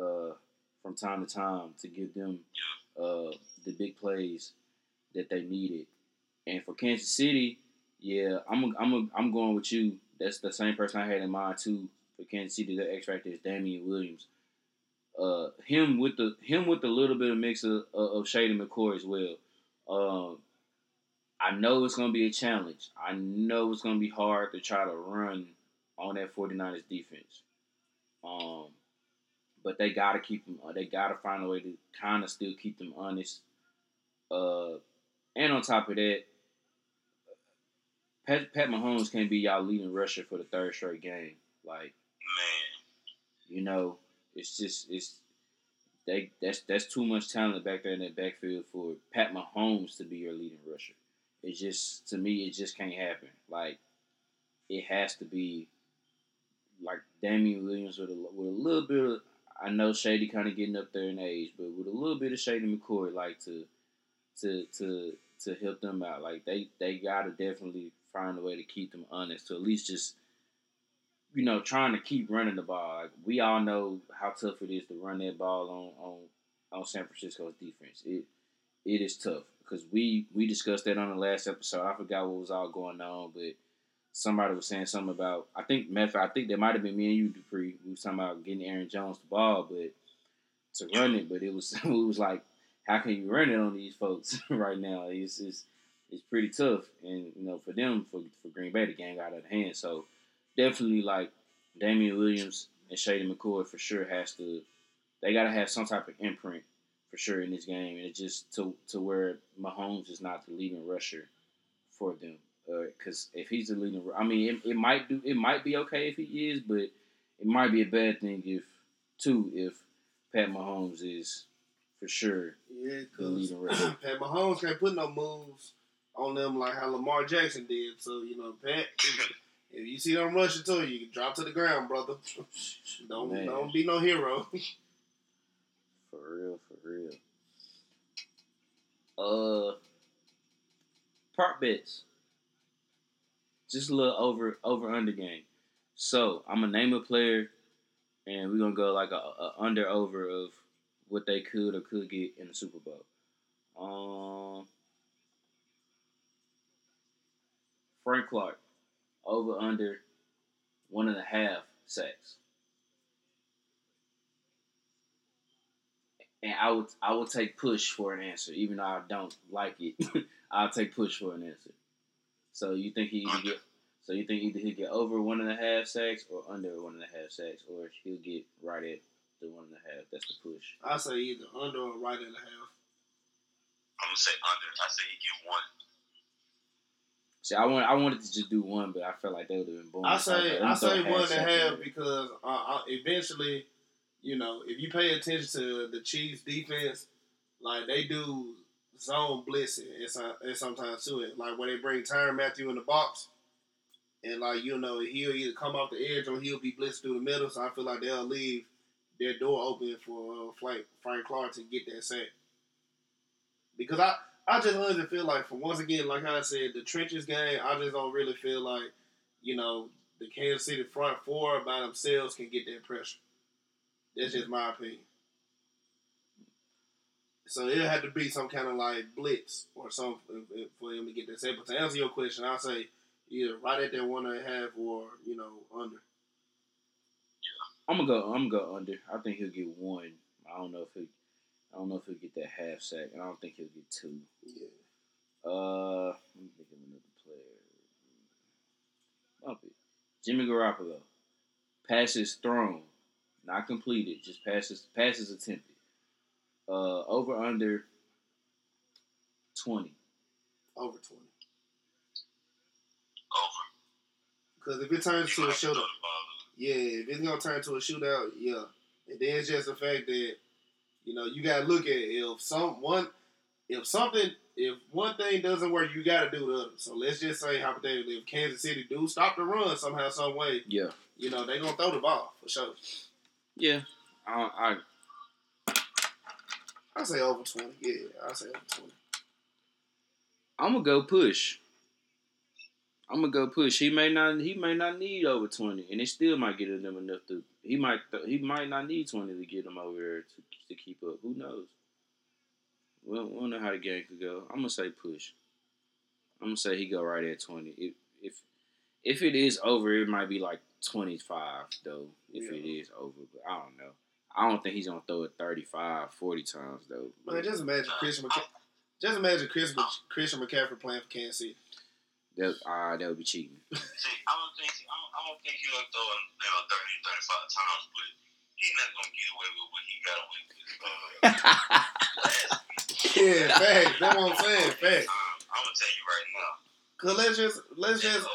uh, from time to time to give them uh, the big plays that they needed. And for Kansas City, yeah, I'm I'm I'm going with you. That's the same person I had in mind too for Kansas City. The X factor is Damien Williams. Uh, him with the him with a little bit of mix of, of Shady McCoy as well. Um, I know it's gonna be a challenge. I know it's gonna be hard to try to run on that 49ers defense. Um, but they gotta keep them. They gotta find a way to kind of still keep them honest. Uh, and on top of that, Pat, Pat Mahomes can't be y'all leading rusher for the third straight game. Like Man, you know, it's just it's they that's that's too much talent back there in that backfield for Pat Mahomes to be your leading rusher. It just to me it just can't happen. Like it has to be like Damien Williams with a with a little bit of I know Shady kind of getting up there in age, but with a little bit of Shady McCoy, like to to to to help them out. Like they they gotta definitely find a way to keep them honest, to at least just you know trying to keep running the ball. Like we all know how tough it is to run that ball on on on San Francisco's defense. It it is tough because we we discussed that on the last episode. I forgot what was all going on, but somebody was saying something about I think Meth. I think that might have been me and you, Dupree. We was talking about getting Aaron Jones the ball, but to run it, but it was it was like how can you run it on these folks right now? It's it's it's pretty tough, and you know for them for for Green Bay the game got out of hand. So definitely like Damien Williams and Shady McCoy for sure has to they got to have some type of imprint for sure in this game, and it just to to where Mahomes is not the leading rusher for them. Uh, because if he's the leading, I mean, it, it might do it might be okay if he is, but it might be a bad thing if too if Pat Mahomes is for sure Yeah, because. Pat Mahomes can't put no moves on them like how Lamar Jackson did. So you know, Pat, if you see them rushing to you, you can drop to the ground, brother. Don't Man. don't be no hero. For real, for real. Uh, prop bets. Just a little over over under game. So I'm gonna name a player, and we're gonna go like a, a under over of what they could or could get in the Super Bowl. Um, Frank Clark over under one and a half sacks. And I would I would take push for an answer, even though I don't like it. I'll take push for an answer. So you think he either get so you think either he'll get over one and a half sacks or under one and a half sacks, or he'll get right at the one and a half. That's the push. I say either under or right and a half. I'm gonna say under. I say he get one. See, I want I wanted to just do one, but I felt like they would have been boring. I say I let me throw say one and a half because uh, uh, eventually, you know, if you pay attention to the Chiefs defense, like they do zone blitzing and, and sometimes too it like when they bring Tyrann Mathieu in the box, and like you know he'll either come off the edge or he'll be blitzed through the middle. So I feel like they'll leave their door open for uh, Frank Frank Clark to get that sack. Because I I just honestly feel like for once again, like I said, the trenches game, I just don't really feel like you know the Kansas City front four by themselves can get that pressure. That's just my opinion. So it had to be some kind of like blitz or something uh, if- uh, if- for him to get that. But to answer your question, I'll say either right at that one and a half or you know under. I'm gonna go. I'm gonna go under. I think he'll get one. I don't know if he. I don't know if he'll get that half sack. and I don't think he'll get two. Yeah. Uh, let me think of another player. It. Jimmy Garoppolo. Passes thrown, not completed, just passes passes attempted. Uh, over under twenty. Over twenty. Over. Because if it turns to a shootout, yeah, if it's gonna turn to a shootout, yeah. And then it's just the fact that you know you gotta look at if some one, if something, if one thing doesn't work, you gotta do the other. So let's just say hypothetically, if Kansas City do stop the run somehow, some way, Yeah. you know they gonna throw the ball for sure. Yeah. I, I I say over twenty. Yeah, I say over twenty. I'm gonna go push. I'm gonna go push. He may not. He may not need over twenty, and it still might get him enough to. He might. He might not need twenty to get him over there to, to keep up. Who knows? We don't, we don't know how the game could go. I'm gonna say push. I'm gonna say he go right at twenty. If if if it is over, it might be like twenty five though. If it Yeah. is over, but I don't know. I don't think he's gonna throw it 35, 40 times though. Man, just imagine Christian McCa- just imagine Chris, Christian McCaffrey playing for Kansas City. That ah, that would be cheating. See, I don't think I don't, I don't think he'll throw it, you know 30, 35 times, but he's not gonna get away with what he got away with uh, last week. Yeah, facts. That's what I'm saying. Facts. Um, I'm gonna tell you right now. Cause let's just let's just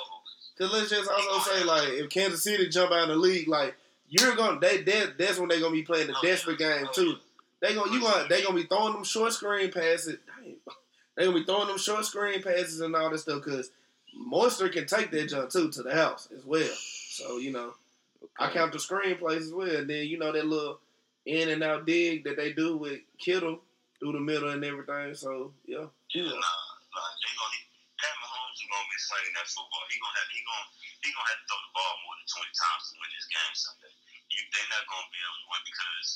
cause let's just also say like if Kansas City jump out of the league, like you're gonna they, they that's when they're gonna be playing the Oh, desperate game Oh, too. They gonna you gonna they gonna be throwing them short screen passes. Dang. They gonna be throwing them short screen passes and all this stuff because Mostert can take that jump too to the house as well. So you know I count the screen plays as well. And then you know that little in and out dig that they do with Kittle through the middle and everything. So yeah, Yeah, nah, nah, they gonna Pat Mahomes is gonna be slinging that football. He gonna have he gonna he gonna have to throw the ball more than twenty times to win this game Sunday. You, they're not gonna be able to win because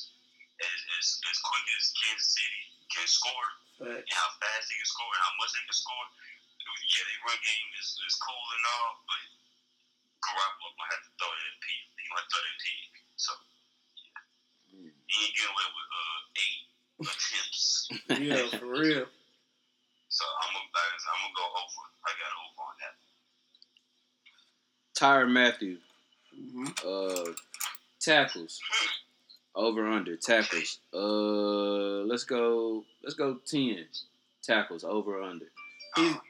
as as, as quick as Kansas City can score but and how fast they can score and how much they can score, yeah, their run game is, is cool and all, but Garoppolo gonna have to throw that pig. He gonna have to throw that pig. So Mm. he ain't getting away with uh, eight attempts. yeah, for real. So I'm gonna I'm gonna go over. I got over on that. Tyrann Mathieu, hmm uh, tackles, over under tackles. Uh, let's go. Let's go ten tackles over under. He's, Um,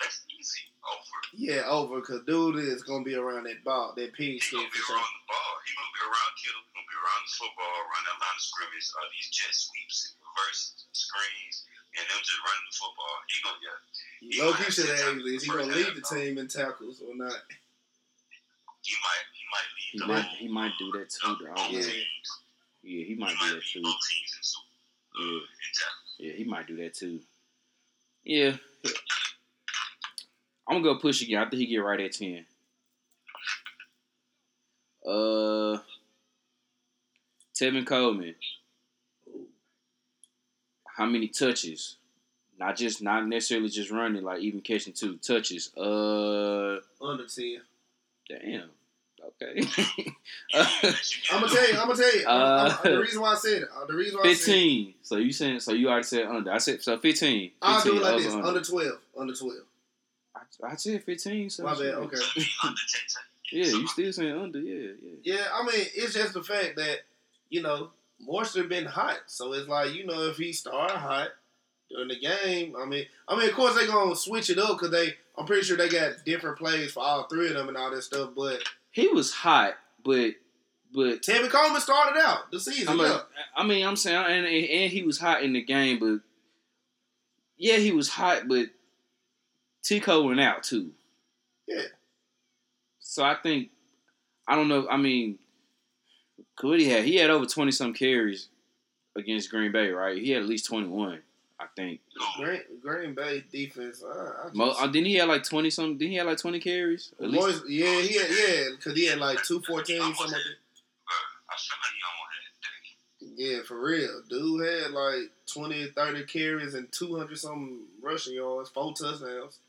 that's easy. Over. Yeah, over because dude is gonna be around that ball, that pig He gonna stick be for sure. around the ball. He gonna be around Kittle. He gonna be around this football, around that line of scrimmage, uh, these jet sweeps, and reverse screens, and them just running the football. He gonna yeah. He Low might key have should to ask take this. He the gonna first lead half, the team in tackles or not? He might he might lead He the might. whole. He might do that too. uh, Though. both Yeah, teams. yeah. He He might do might that too. teams in. Uh, Yeah. in. Yeah, he might do that too. Yeah. I'm gonna go push again. I think he get right at ten. Uh, Tevin Coleman. How many touches Not just not necessarily just running, like even catching two touches. Uh, Under ten. damn. Okay. I'm gonna tell you. I'm gonna tell you. I'm- I'm- Uh, the reason why I said it. uh, The reason why I said Fifteen. So you saying? So you already said under. I said so. Fifteen. 15 I'll do it like this. under. Under twelve. Under twelve. I, I said fifteen. So My bad. Okay. Under 10 touches. Yeah, you still saying under? Yeah, yeah. Yeah, I mean, it's just the fact that you know Mostert been hot, so it's like you know if he started hot during the game, I mean, I mean, of course they gonna switch it up because they, I'm pretty sure they got different plays for all three of them and all that stuff. But He was hot, but but Tevin Coleman started out the season. I'm yeah. like, I mean, I'm saying, and, and and he was hot in the game, but yeah, he was hot, but Tico went out too. Yeah. So I think I don't know. I mean, what he had? He had over twenty some carries against Green Bay, right? He had at least twenty one, I think. Green, Green Bay defense. Uh, Mo, uh, didn't he have like twenty some? Didn't he have like twenty carries? At least Boys, yeah, he had, yeah, because he had like two fourteen something like that. Bruh, I feel like he almost had 30. Yeah, for real. Dude had like 20, 30 carries and 200 something rushing yards, four touchdowns.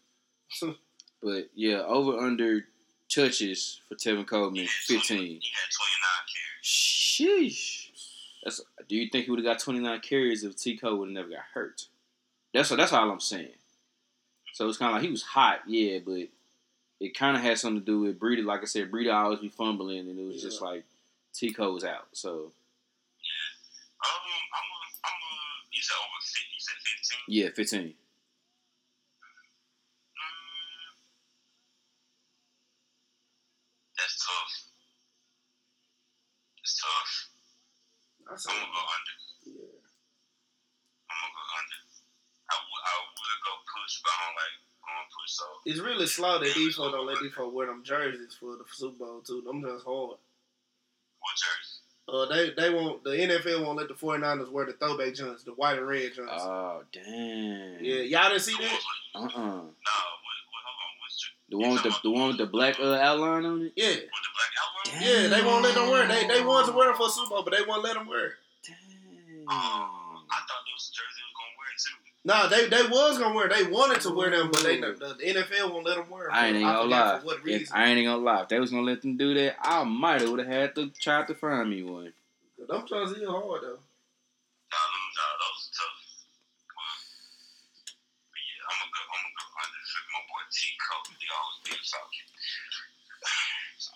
But yeah, over under touches for Tevin Coleman, He 15. 20 He had 29 carries. Sheesh. That's. Do you think he would have got 29 carries if Tico would have never got hurt? That's that's all I'm saying. So it's kind of like he was hot, yeah, but it kind of had something to do with Breida. Like I said, Breida always be fumbling, and it was just like Tico was out. So Um, I'm a, I'm a, you said over 50, you said 15? yeah, 15. Mm, that's tough. It's tough. I I'm gonna go under. yeah. I'm gonna go under. I would, I would go push, but I don't like going push. So It's really slow that these folks don't let these folks wear them jerseys for the Super Bowl, too. Them just hard. what jersey? Uh, they they won't the NFL won't let the 49ers wear the throwback joints, the white and red joints. Oh damn. yeah, y'all didn't see that? Uh uh Nah, what, what, hold on. What's jer- The one with the the one with the black uh, outline on it. Yeah. with the black outline? Yeah, they won't let them wear it. They they wanted to wear them for Super Bowl, but they won't let them wear it. Damn. Um, oh, I thought there was a they was gonna wear too. Nah, they they was gonna wear. it. They wanted to wear them, but they the, the NFL won't let them wear them. I ain't even gonna lie. For what If. I ain't gonna lie. If they was gonna let them do that, I might have would have had to try to find me one. them jerseys are hard though. Nah, them, nah, those are tough. But, but yeah, I'm gonna go. I'm gonna go under for my boy T. Cole. They always be a Falcon.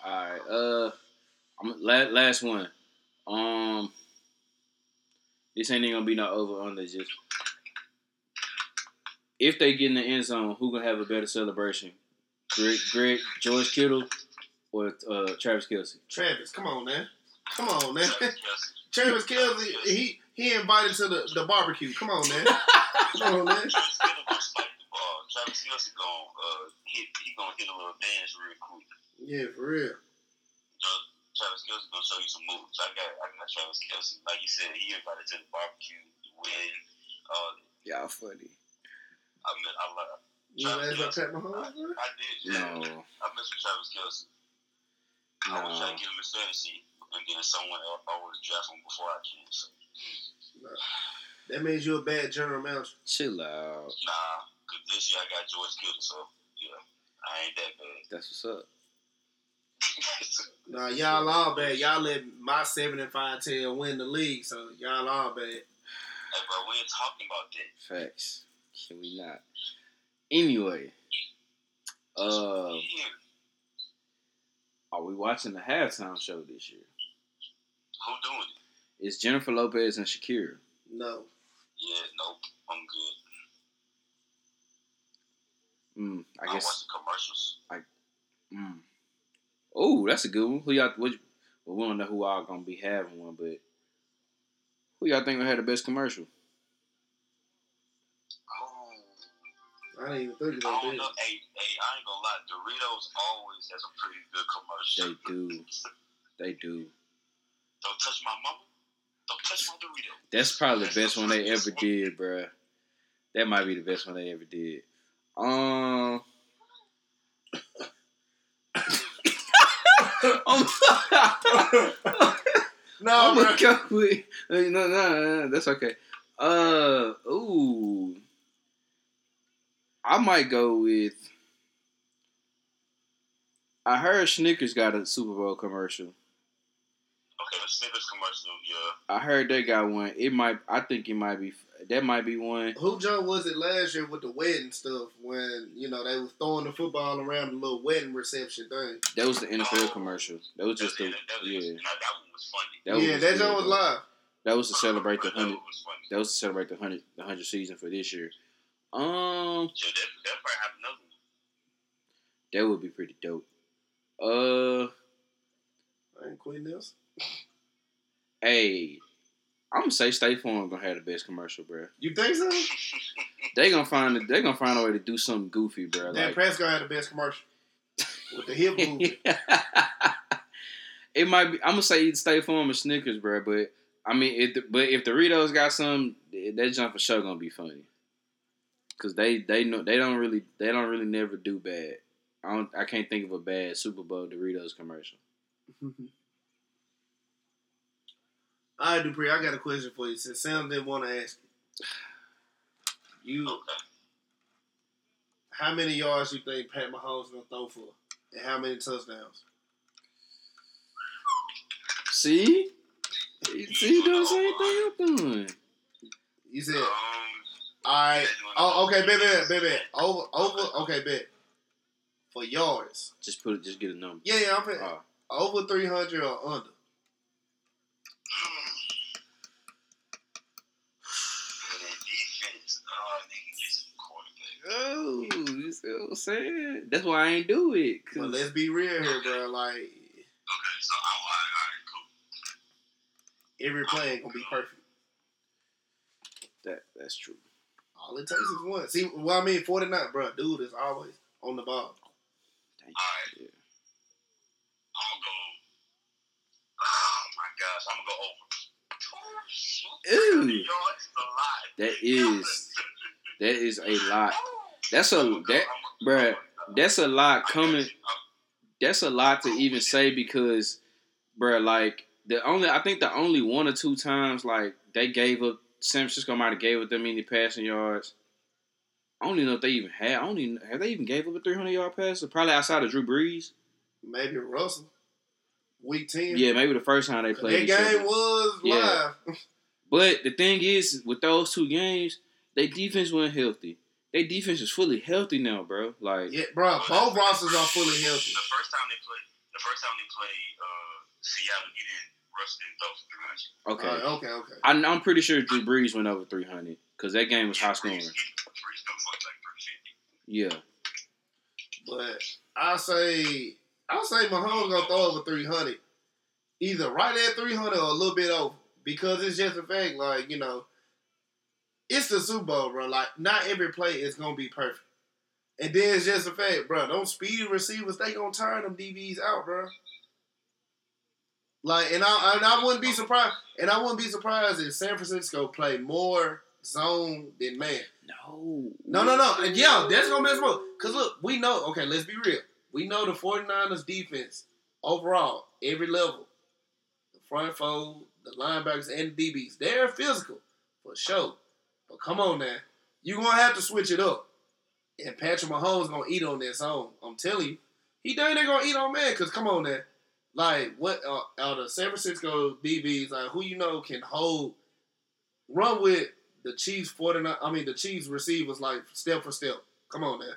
All right. Uh, I'm last, last one. Um, this ain't even gonna be no over under. Just if they get in the end zone, who gonna have a better celebration? Greg, Greg George Kittle, or uh, Travis Kelce? Travis, come on, man. Come on, man. Travis Kelce. Travis Kelce, he he invited to the, the barbecue. Come on, man. Come on, man. Travis Kelce gonna spike the ball. Travis Kelce gonna uh hit. He gonna hit a little dance real quick. Yeah, for real. Just Travis Kelce gonna show you some moves. I got I got Travis Kelce. Like you said, he invited to the barbecue. Win. Uh, Y'all funny. I mean, I love. You know, as I Pat I, Mahomes, bro. I did. Yeah. No, I miss with Travis Kelce. I wish I no. could get him in fantasy and then someone else always draft him before I can. So, That means you're a bad general manager. Chill out. nah, because this year I got George Kittle, so yeah, I ain't that bad. That's what's up. Nah, y'all all bad. Y'all let my seven and five tail win the league, so y'all all bad. Hey, bro, we ain't talking about that. Facts. Can we not? Anyway, uh, are we watching the halftime show this year? Who doing it? It's Jennifer Lopez and Shakira. No. Yeah, nope. I'm good. Mm, I, I watch the commercials. Mm. Oh, that's a good one. Who y'all? Which, well, we don't know who all gonna be having one, but who y'all think will have the best commercial? Oh, I didn't even think I about don't that. Hey, hey, I ain't gonna lie. Doritos always has a pretty good commercial. They do. They do. Don't touch my mama. Don't touch my Dorito. That's probably the best one they ever did, bruh. That might be the best one they ever did. Um. I'm, no, I'm bro. gonna go with no, no, no, no, that's okay. Uh, ooh, I might go with. I heard Snickers got a Super Bowl commercial. Okay, the Snickers commercial, yeah. I heard they got one. It might. I think it might be. That might be one. Who Joe was it last year with the wedding stuff when you know they was throwing the football around the little wedding reception thing? That was the NFL commercial. That was just the that, that, yeah. Was, no, that one was funny. That yeah, was, that Joe was live. That was to celebrate the hundred. one was funny. That was to celebrate the hundred the hundred season for this year. Um, Yeah, that, that probably have another one. that would be pretty dope. Uh, I ain't Queen Nelson. hey, I'm gonna say State Farm gonna have the best commercial, bro. You think so? They gonna find it. They gonna find a way to do something goofy, bro. Dan Like, Prescott had the best commercial with the hip movement. it might be. I'm gonna say either State Farm or Snickers, bro. But I mean, if the, but if Doritos got some, that jump for sure gonna be funny. Cause they they know they don't really they don't really never do bad. I don't I can't think of a bad Super Bowl Doritos commercial. All right, Dupree, I got a question for you. Since Sam didn't want to ask you, you Okay. how many yards you think Pat Mahomes gonna throw for, and how many touchdowns? See, see, doing the same thing I'm doing. You said, Um, all right. Oh, okay, bet, bet, bet, bet. Over, over. Okay, bet. For yards. Just put it. Just get a number. Yeah, yeah, I'm. Oh, over three hundred or under. for that defense, uh, they can get some quarterback. Oh, you see what I'm saying? That's why I ain't do it. But 'cause- let's be real here, bro. Like Okay, so I, all right, all right, cool. every play ain't gonna be perfect. that that's true. All it takes is one. See, well, I mean, forty nine, bro. Dude is always on the ball. Thank you. All right. Yeah. I'm gonna go. Oh my gosh, I'm gonna go over. Ooh. yards is a lot. That is that is a lot. Oh. That's a that bruh, that's a lot coming. That's a lot to even say because, bruh, like the only I think the only one or two times like they gave up San Francisco might have gave up them any passing yards. I don't even know if they even had. I don't even have they even gave up a three hundred yard pass. Probably outside of Drew Brees. Maybe Russell. Week ten. Yeah, maybe the first time they played. That game other. was Yeah. live. But the thing is, with those two games, their defense wasn't healthy. Their defense is fully healthy now, bro. Like, Yeah, bro. Both rosters are fully healthy. The first time they played, the first time they played uh, Seattle, he didn't rush didn't throw for three hundred. okay, All right, okay, okay. I, I'm pretty sure Drew Brees went over 300 because that game was high scoring. Brees still like three fifty. Yeah, But I say I say Mahomes gonna throw over three hundred, either right at three hundred or a little bit over, because it's just a fact. Like you know, it's the Super Bowl, bro. Like not every play is gonna be perfect, and then it's just a fact, bro. Don't speed receivers, they gonna turn them DBs out, bro. Like, and I and I wouldn't be surprised, and I wouldn't be surprised if San Francisco play more zone than man. no, No, no, no. And yeah, that's gonna mess up. Cause look, we know. Okay, let's be real. We know the 49ers defense overall, every level, the front four, the linebackers, and the DBs, they're physical for sure. But come on now, You're gonna have to switch it up. And Patrick Mahomes gonna eat on that zone. I'm telling you, he dang near gonna eat on man. Cause come on now, like what uh, out of San Francisco DBs, like who you know can hold, run with the Chiefs 49. I mean the Chiefs receivers like step for step. Come on now.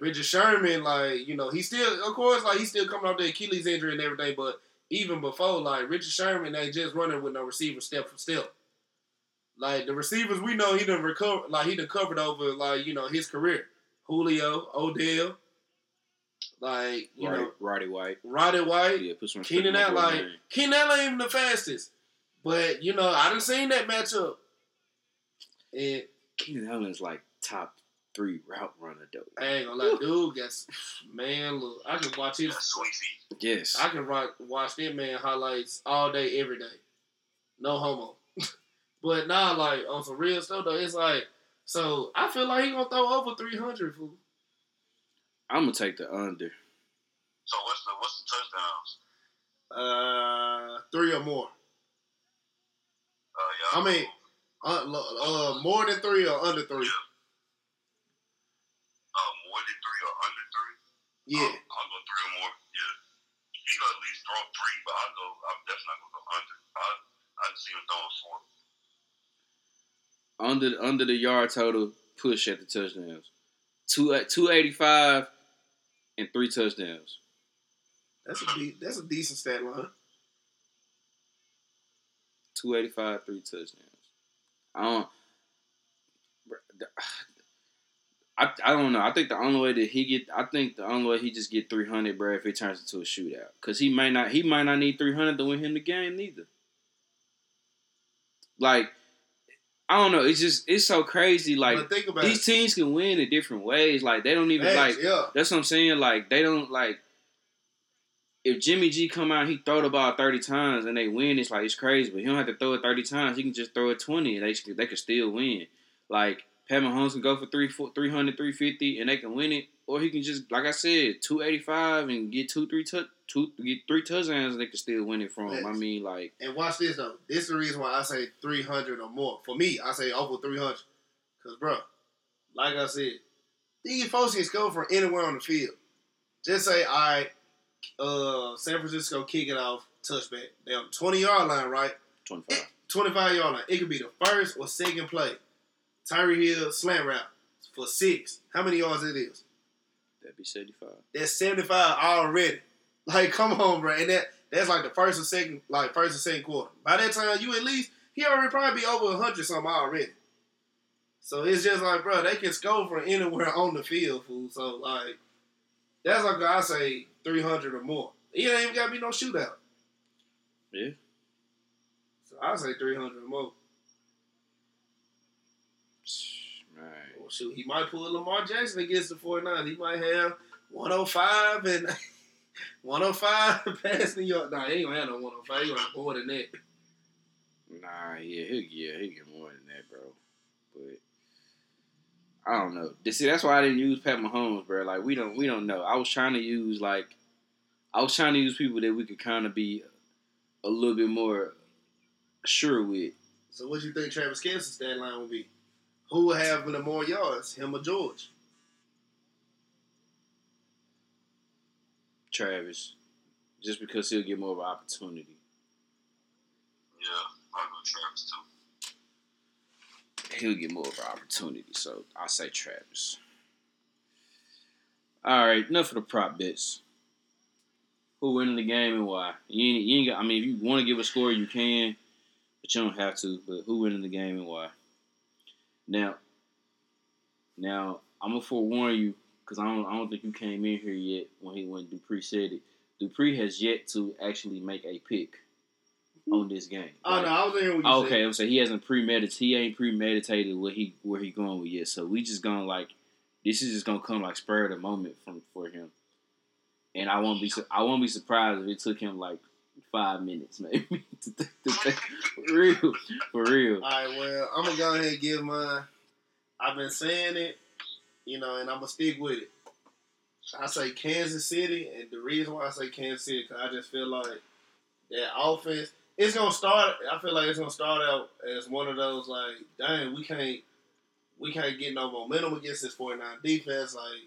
Richard Sherman, like you know, he still, of course, like he's still coming off the Achilles injury and everything. But even before, like Richard Sherman, ain't just running with no receiver step for step. Like the receivers we know, he done recover, like he done covered over, like you know, his career. Julio, Odell, like you Roddy, know, Roddy White. Roddy White, Yeah, put some Keenan Allen, like. Keenan Allen ain't even the fastest, but you know I done seen that matchup, and Keenan Allen's like top three route runner though. I ain't gonna lie, dude, gets man, look, I can watch his, That's sweet feet. Yes, I can watch watch that man highlights all day, every day, no homo. But now, like on some real stuff though, it's like so I feel like he gonna throw over three hundred fool. I'm gonna take the under. So what's the what's the touchdowns? Uh, three or more. Uh, yeah. I mean, uh, lo- uh, more than three or under three. Yeah. I'll, I'll go three or more. Yeah. He gonna at least throw three, but I'll go. I'm definitely not gonna go under. I I'd see him throwing four. Under under the yard total push at the touchdowns. Two uh, two eighty five and three touchdowns. That's a de- that's a decent stat line. Two eighty five, three touchdowns. I don't. I, I don't know. I think the only way that he get, I think the only way he just get three hundred, bro, if it turns into a shootout, because he might not, he might not need three hundred to win him the game neither. Like, I don't know. It's just it's so crazy. Like these it. teams can win in different ways. Like they don't even like. yeah. That's what I'm saying. Like they don't like. If Jimmy G come out, he throw the ball thirty times and they win. It's like it's crazy, but he don't have to throw it thirty times. He can just throw it twenty and they they can still win. Like Pat Mahomes can go for three, four, 300, 350 and they can win it, or he can just like I said, two eighty five and get two, three touch, two, get three touchdowns they can still win it from him. I mean, like And watch this though. This is the reason why I say 300 or more. For me, I say over 300. Cause bro, like I said, these folks can score from anywhere on the field. Just say, all right, uh, San Francisco kick it off, touchback. They on 20 yard line, right? twenty five. 25 yard line. It could be the first or second play. Tyreek Hill slant route for six. How many yards it is? That'd be seventy five. That's 75 already. Like, come on, bro. And that that's like the first or second, like first or second quarter. By that time, you at least he already probably be over hundred something already. So it's just like, bro, they can score from anywhere on the field, fool. So like, that's like I say three hundred or more. It ain't even gotta be no shootout. Yeah. So I say three hundred or more. Right. Well, shoot, he might pull Lamar Jackson against the 49. He might have 105 and 105 passing yard. Nah, he ain't gonna have no 105. He gonna have more than that. Nah, yeah, he'll yeah, he'll get more than that, bro. But I don't know. See, that's why I didn't use Pat Mahomes, bro. Like we don't we don't know. I was trying to use like I was trying to use people that we could kind of be a little bit more sure with. So what do you think Travis Kelce's stat line will be? Who will have the more yards, him or George? Travis, just because he'll get more of an opportunity. Yeah, I'll go Travis too. He'll get more of an opportunity, so I say Travis. All right, enough of the prop bets. Who winning the game and why? You ain't, you ain't got, I mean, if you want to give a score, you can, but you don't have to. But who winning the game and why? Now, now I'm gonna forewarn you because I don't, I don't think you came in here yet when he when Dupree said it. Dupree has yet to actually make a pick hmm. on this game. Oh Like, no, I was in here you Okay, said. I'm saying he hasn't premeditated. He ain't premeditated what he where he going with yet. So we just gonna like this is just gonna come like spur of the moment from for him. And I won't be I won't be surprised if it took him like five minutes maybe to, to for real for real. All right, well, I'm gonna go ahead and give my. I've been saying it, you know, and I'm gonna stick with it. I say Kansas City, and the reason why I say Kansas City, because I just feel like that offense. It's gonna start. I feel like it's gonna start out as one of those like, dang, we can't, we can't get no momentum against this 49 defense. Like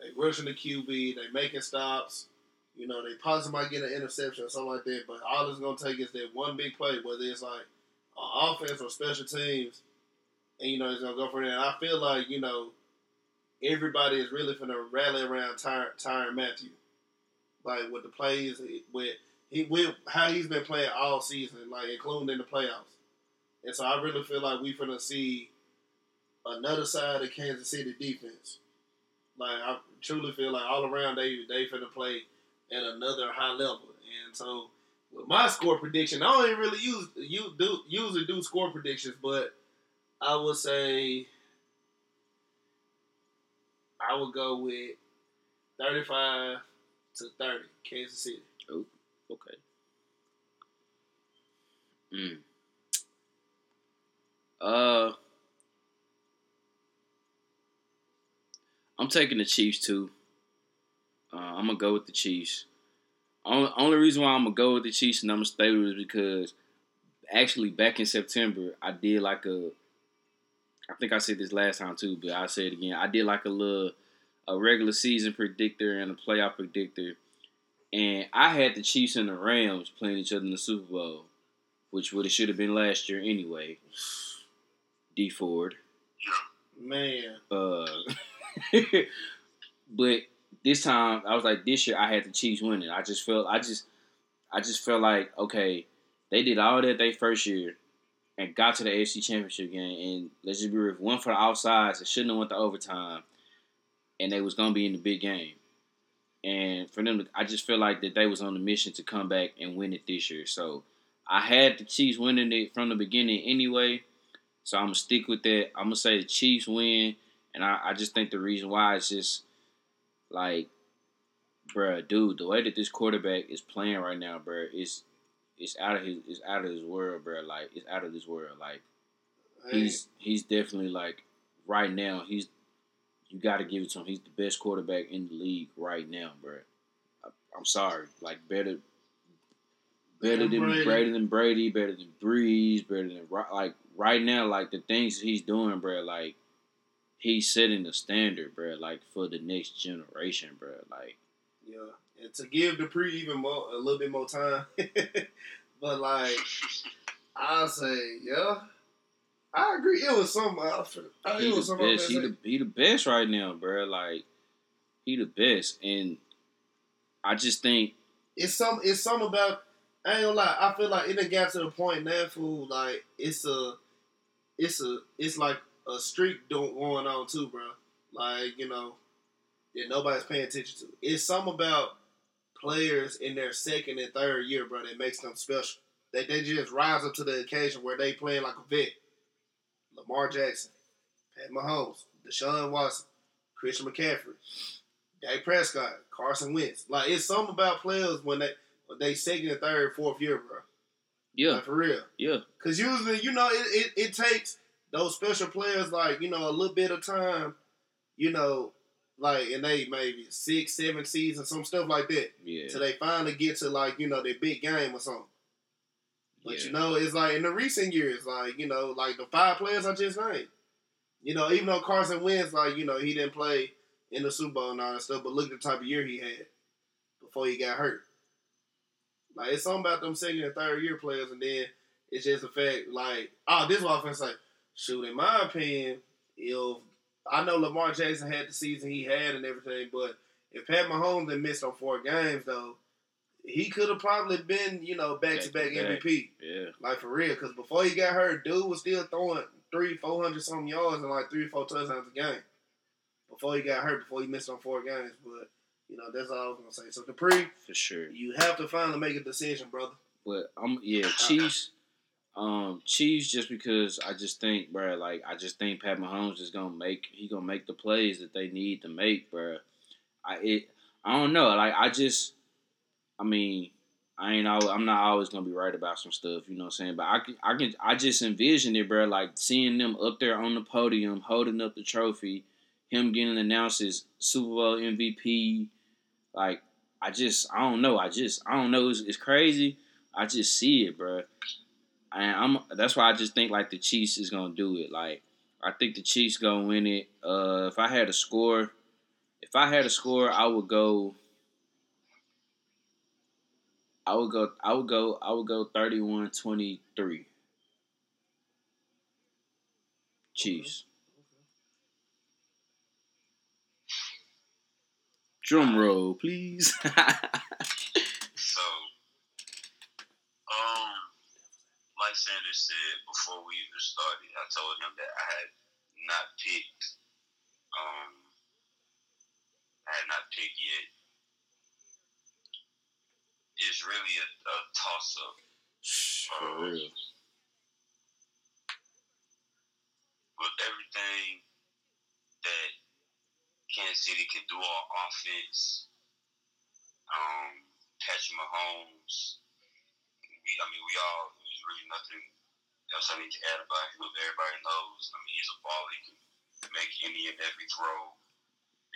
they rushing the QB, they making stops. You know, they possibly might get an interception or something like that. But all it's gonna take is that one big play, whether it's like offense or special teams, and you know it's gonna go for that. And I feel like you know everybody is really gonna rally around Tyrann, Tyrann Mathieu, like with the plays with he with how he's been playing all season, like including in the playoffs. And so I really feel like we're going to see another side of Kansas City defense. Like I truly feel like all around they they finna play at another high level. And so with my score prediction, I don't even really use you do usually do score predictions, but I would say I would go with thirty five to thirty, Kansas City. Okay. Mm. Uh, I'm taking the Chiefs too. Uh, I'm gonna go with the Chiefs. Only, only reason why I'm gonna go with the Chiefs and I'm gonna stay with it is because actually back in September I did like a. I think I said this last time too, but I'll say it again. I did like a little a regular season predictor and a playoff predictor, and I had the Chiefs and the Rams playing each other in the Super Bowl, which would have should have been last year anyway. Dee Ford. Man. Uh, but this time I was like, this year I had the Chiefs winning. I just felt, I just, I just felt like okay, they did all that they first year and got to the AFC Championship game. And let's just be real, one for the outsides, it shouldn't have went to overtime, and they was gonna be in the big game. And for them, to, I just feel like that they was on the mission to come back and win it this year. So I had the Chiefs winning it from the beginning anyway. So I'm gonna stick with that. I'm gonna say the Chiefs win, and I, I just think the reason why is just like, bruh, dude, the way that this quarterback is playing right now, bruh, is it's out of his it's out of his world, bruh. Like it's out of this world. Like he's he's definitely like right now he's you got to give it to him. He's the best quarterback in the league right now, bruh. I, I'm sorry, like better. Better than Brady. Brady. than Brady, better than Brees, better than Ro- like right now, like the things he's doing, bro. Like he's setting the standard, bro. Like for the next generation, bro. Like Yeah, and to give Dupree even more, a little bit more time, but like I'll say, yeah, I agree. It was some outfit. I he it was the best. He the he the best right now, bro. Like he the best, and I just think It's some. It's some about. I ain't gonna lie. I feel like it done got to the point now, fool. Like it's a, it's a, it's like a streak don't going on too, bro. Like you know, that nobody's paying attention to. It's some about players in their second and third year, bro, that makes them special. That they just rise up to the occasion where they playing like a vet. Lamar Jackson, Pat Mahomes, Deshaun Watson, Christian McCaffrey, Dak Prescott, Carson Wentz. Like it's something about players when they when they second and third, fourth year, bro. yeah, Like for real. yeah, Cause usually, you know, it, it, it takes those special players like, you know, a little bit of time, you know, like and they maybe six, seven seasons, some stuff like that. yeah, Till they finally get to like, you know, their big game or something. But yeah. you know, it's like in the recent years, like, you know, like the five players I just named. You know, even though Carson Wentz, like, you know, he didn't play in the Super Bowl and all that stuff, but look at the type of year he had before he got hurt. Like it's something about them second and third year players, and then it's just a fact. Like, oh, this is what I'm gonna say. Shoot, in my opinion, if I know Lamar Jackson had the season he had and everything, but if Pat Mahomes had missed on four games though, he could have probably been, you know, back to back MVP. yeah, Like for real, because before he got hurt, dude was still throwing three, four hundred some yards and like three or four touchdowns a game. Before he got hurt, before he missed on four games, but you know that's all I was gonna say. So Dupree, for sure. you have to finally make a decision, brother. But I'm yeah, Chiefs. Um, Chiefs just because I just think, bro, like I just think Pat Mahomes is gonna make he gonna make the plays that they need to make, bro. I it I don't know, like I just, I mean, I ain't always, I'm not always gonna be right about some stuff, you know what I'm saying? But I can I can I just envision it, bro, like seeing them up there on the podium holding up the trophy, him getting announced as Super Bowl MVP, like I just I don't know, I just I don't know, it's, it's crazy. I just see it, bro. And I'm that's why I just think like the Chiefs is gonna do it. Like I think the Chiefs gonna win it. Uh, if I had a score, if I had a score, I would go. I would go. I would go. I would go 31-23. Chiefs. Drum roll, please. So, um, like Sanders said before we even started, I told him that I had not picked, um, I had not picked yet. It's really a, a toss up. For real. with everything that Kansas City can do on offense, um, Patrick Mahomes, we, I mean, we all, there's really nothing else I need to add about him. Everybody knows, I mean, he's a baller. He can make any and every throw.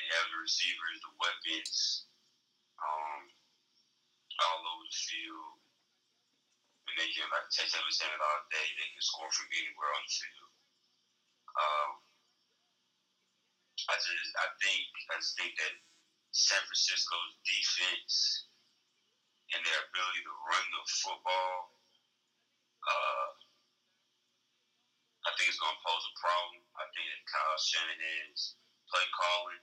They have the receivers, the weapons, um, all over the field. And they can, like Texas was saying it all day, they can score from anywhere on the field. Um, I just I think I just think that San Francisco's defense and their ability to run the football, uh, I think it's going to pose a problem. I think that Kyle Shanahan's play calling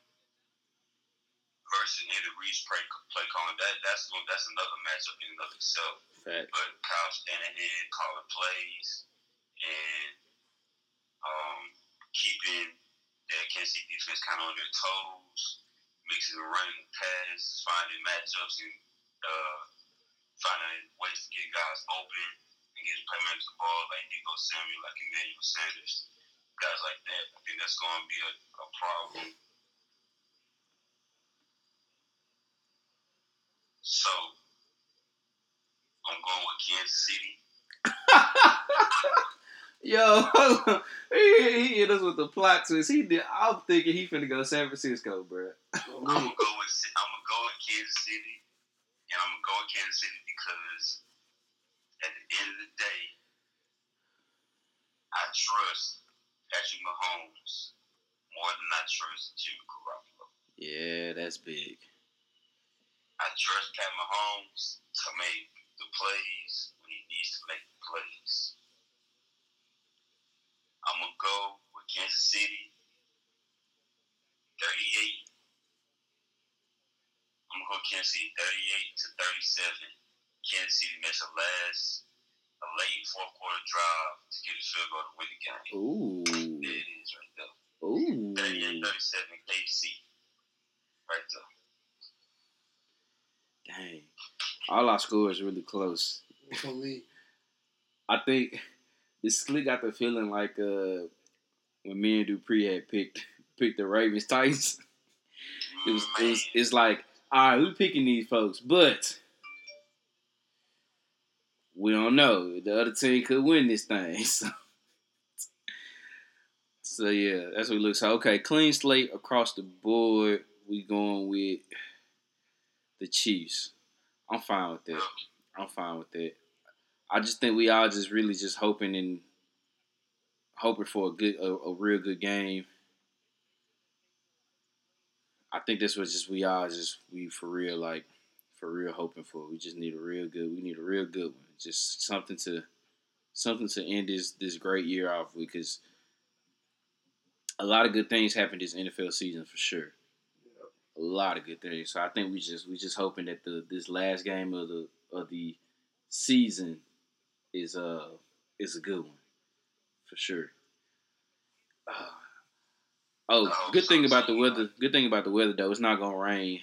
versus Andy Reid's play, play calling that that's that's another matchup in and of itself. Fact. But Kyle Shanahan calling plays and um, keeping that Kansas City defense kind of on their toes, mixing the running pass, finding matchups, and uh, finding ways to get guys open and get playmakers the ball like Deebo Samuel, like Emmanuel Sanders, guys like that. I think that's going to be a, a problem. So I'm going with Kansas City. Yo, he, he hit us with the plot twist. He did. I'm thinking he finna go San Francisco, bro. I'm gonna go with I'm gonna go with Kansas City, and I'm gonna go with Kansas City because at the end of the day, I trust Patrick Mahomes more than I trust Jimmy Garoppolo. Yeah, that's big. I trust Pat Mahomes to make the plays when he needs to make the plays. I'm gonna go with Kansas City, 38. I'm gonna go Kansas City, 38 to 37. Kansas City makes a last, a late fourth quarter drive to get a field goal to win the game. Ooh, There it is, right there. ooh. 38 37 KC. Right there. Dang. All our scores really close. For me, I think this Slick got the feeling like uh when me and Dupree had picked picked the Ravens Titans. It was, it was it's like, all right, we picking these folks, but we don't know. The other team could win this thing. So, so yeah, that's what it looks like. Okay, clean slate across the board. We going with the Chiefs. I'm fine with it. I'm fine with it. I just think we all just really just hoping and hoping for a good, a, a real good game. I think this was just we all just we for real like for real hoping for. We just need a real good. We need a real good one. Just something to something to end this this great year off because a lot of good things happened this NFL season for sure. A lot of good things. So I think we just we just hoping that the this last game of the of the season is uh is a good one for sure. Uh, oh, good thing about the weather. Good thing about the weather though, it's not gonna rain.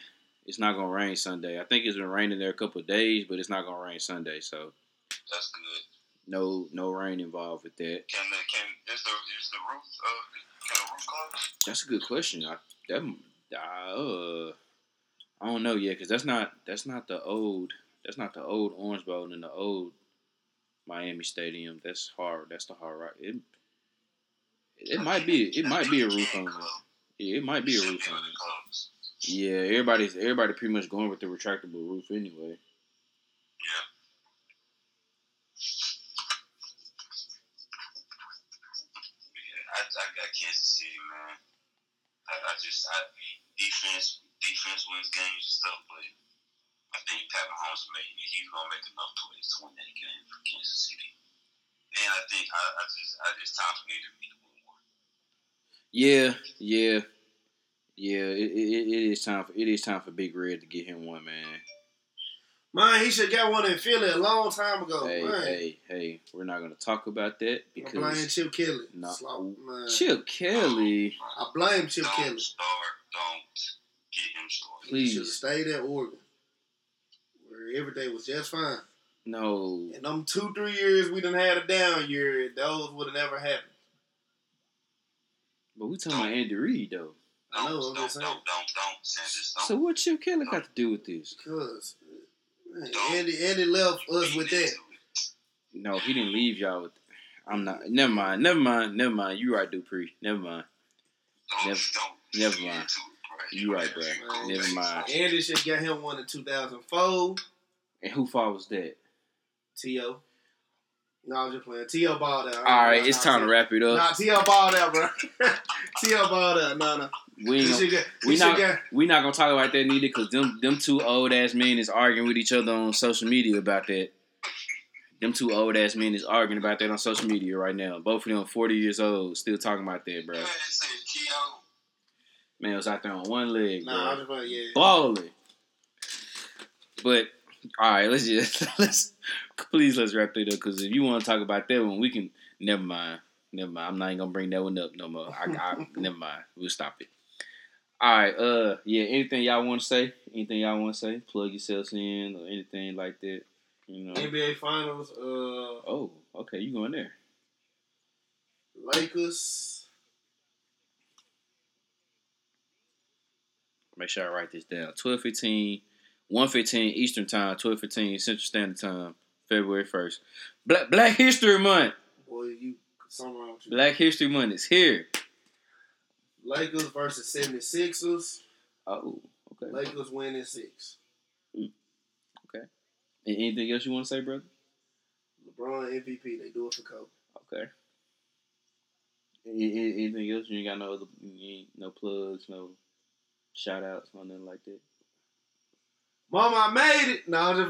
It's not gonna rain Sunday. I think it's been raining there a couple of days, but it's not gonna rain Sunday. So That's good. no no rain involved with that. Can the can is the is the roof uh can the roof close? That's a good question. I that uh I don't know yet because that's not that's not the old that's not the old Orange Bowl and the old Miami Stadium. That's hard. That's the hard right. It it might be it might be a roof on it. Yeah, it might be a roof on it. Yeah, everybody's everybody pretty much going with the retractable roof anyway. Yeah. Yeah, I, I got Kansas City, man. I, I just I defense defense wins games and stuff, but I think Pat Mahomes made he's gonna make enough plays to win that game for Kansas City. And I think I, I just I just time for me to be the one. Yeah, yeah, yeah. It, it, it is time for it is time for Big Red to get him one, man. Man, he should got one in Philly a long time ago. hey, man, hey, hey. We're not gonna talk about that because I blame Chip Kelly. No. Slop, man. Chip Kelly. I blame Chip don't Kelly. start, don't get him started. He should have Please, stayed at Oregon, where everything was just fine. no. In them two, three years we done had a down year, those would have never happened. But we talking about Andy Reid though. I know, Don't, I'm don't, just don't, don't, don't, Sanders, don't. So what Chip Kelly got to do with this? Cause man, Don't. Andy, Andy left us with that. No, he didn't leave y'all with. I'm not. Never mind. Never mind. Never mind. You right, Dupree. Never mind. Don't, Never- don't never mind. into it, bro. You right, bro. Never mind. Andy should get him one in 2004. And who fault was that? T.O. No, I was just playing. T.O. balled out. All right, it's time to wrap it up. Nah, T.O. balled out, bro. T.O. balled out. No, no. We ain't gonna, shit we not got, we not gonna talk about that neither because them them two old ass men is arguing with each other on social media about that. Them two old ass men is arguing about that on social media right now. Both of them forty years old, still talking about that, bro. Man, it said Keon. Man was out there on one leg, bro. nah, I'm just yeah. balling. But all right, let's just let's please let's wrap it up because if you want to talk about that one, we can. Never mind, never mind. I'm not even gonna bring that one up no more. I, I never mind. We'll stop it. All right. Uh, yeah. Anything y'all want to say? Anything y'all want to say? Plug yourselves in or anything like that. You know. NBA Finals, uh, Oh, okay. You going there? Lakers. Make sure I write this down. 12:15, 1:15 Eastern Time, 12:15 Central Standard Time, February 1st. Black Black History Month. Boy, you something wrong you. Black History Month is here. Lakers versus 76ers. Oh, okay. Lakers winning six. Hmm. And anything else you want to say, brother? LeBron MVP. They do it for Kobe. Okay. Any- any- Anything else? You ain't got no other, no plugs, no shout outs, no nothing like that. Mama, I made it. No, I'm just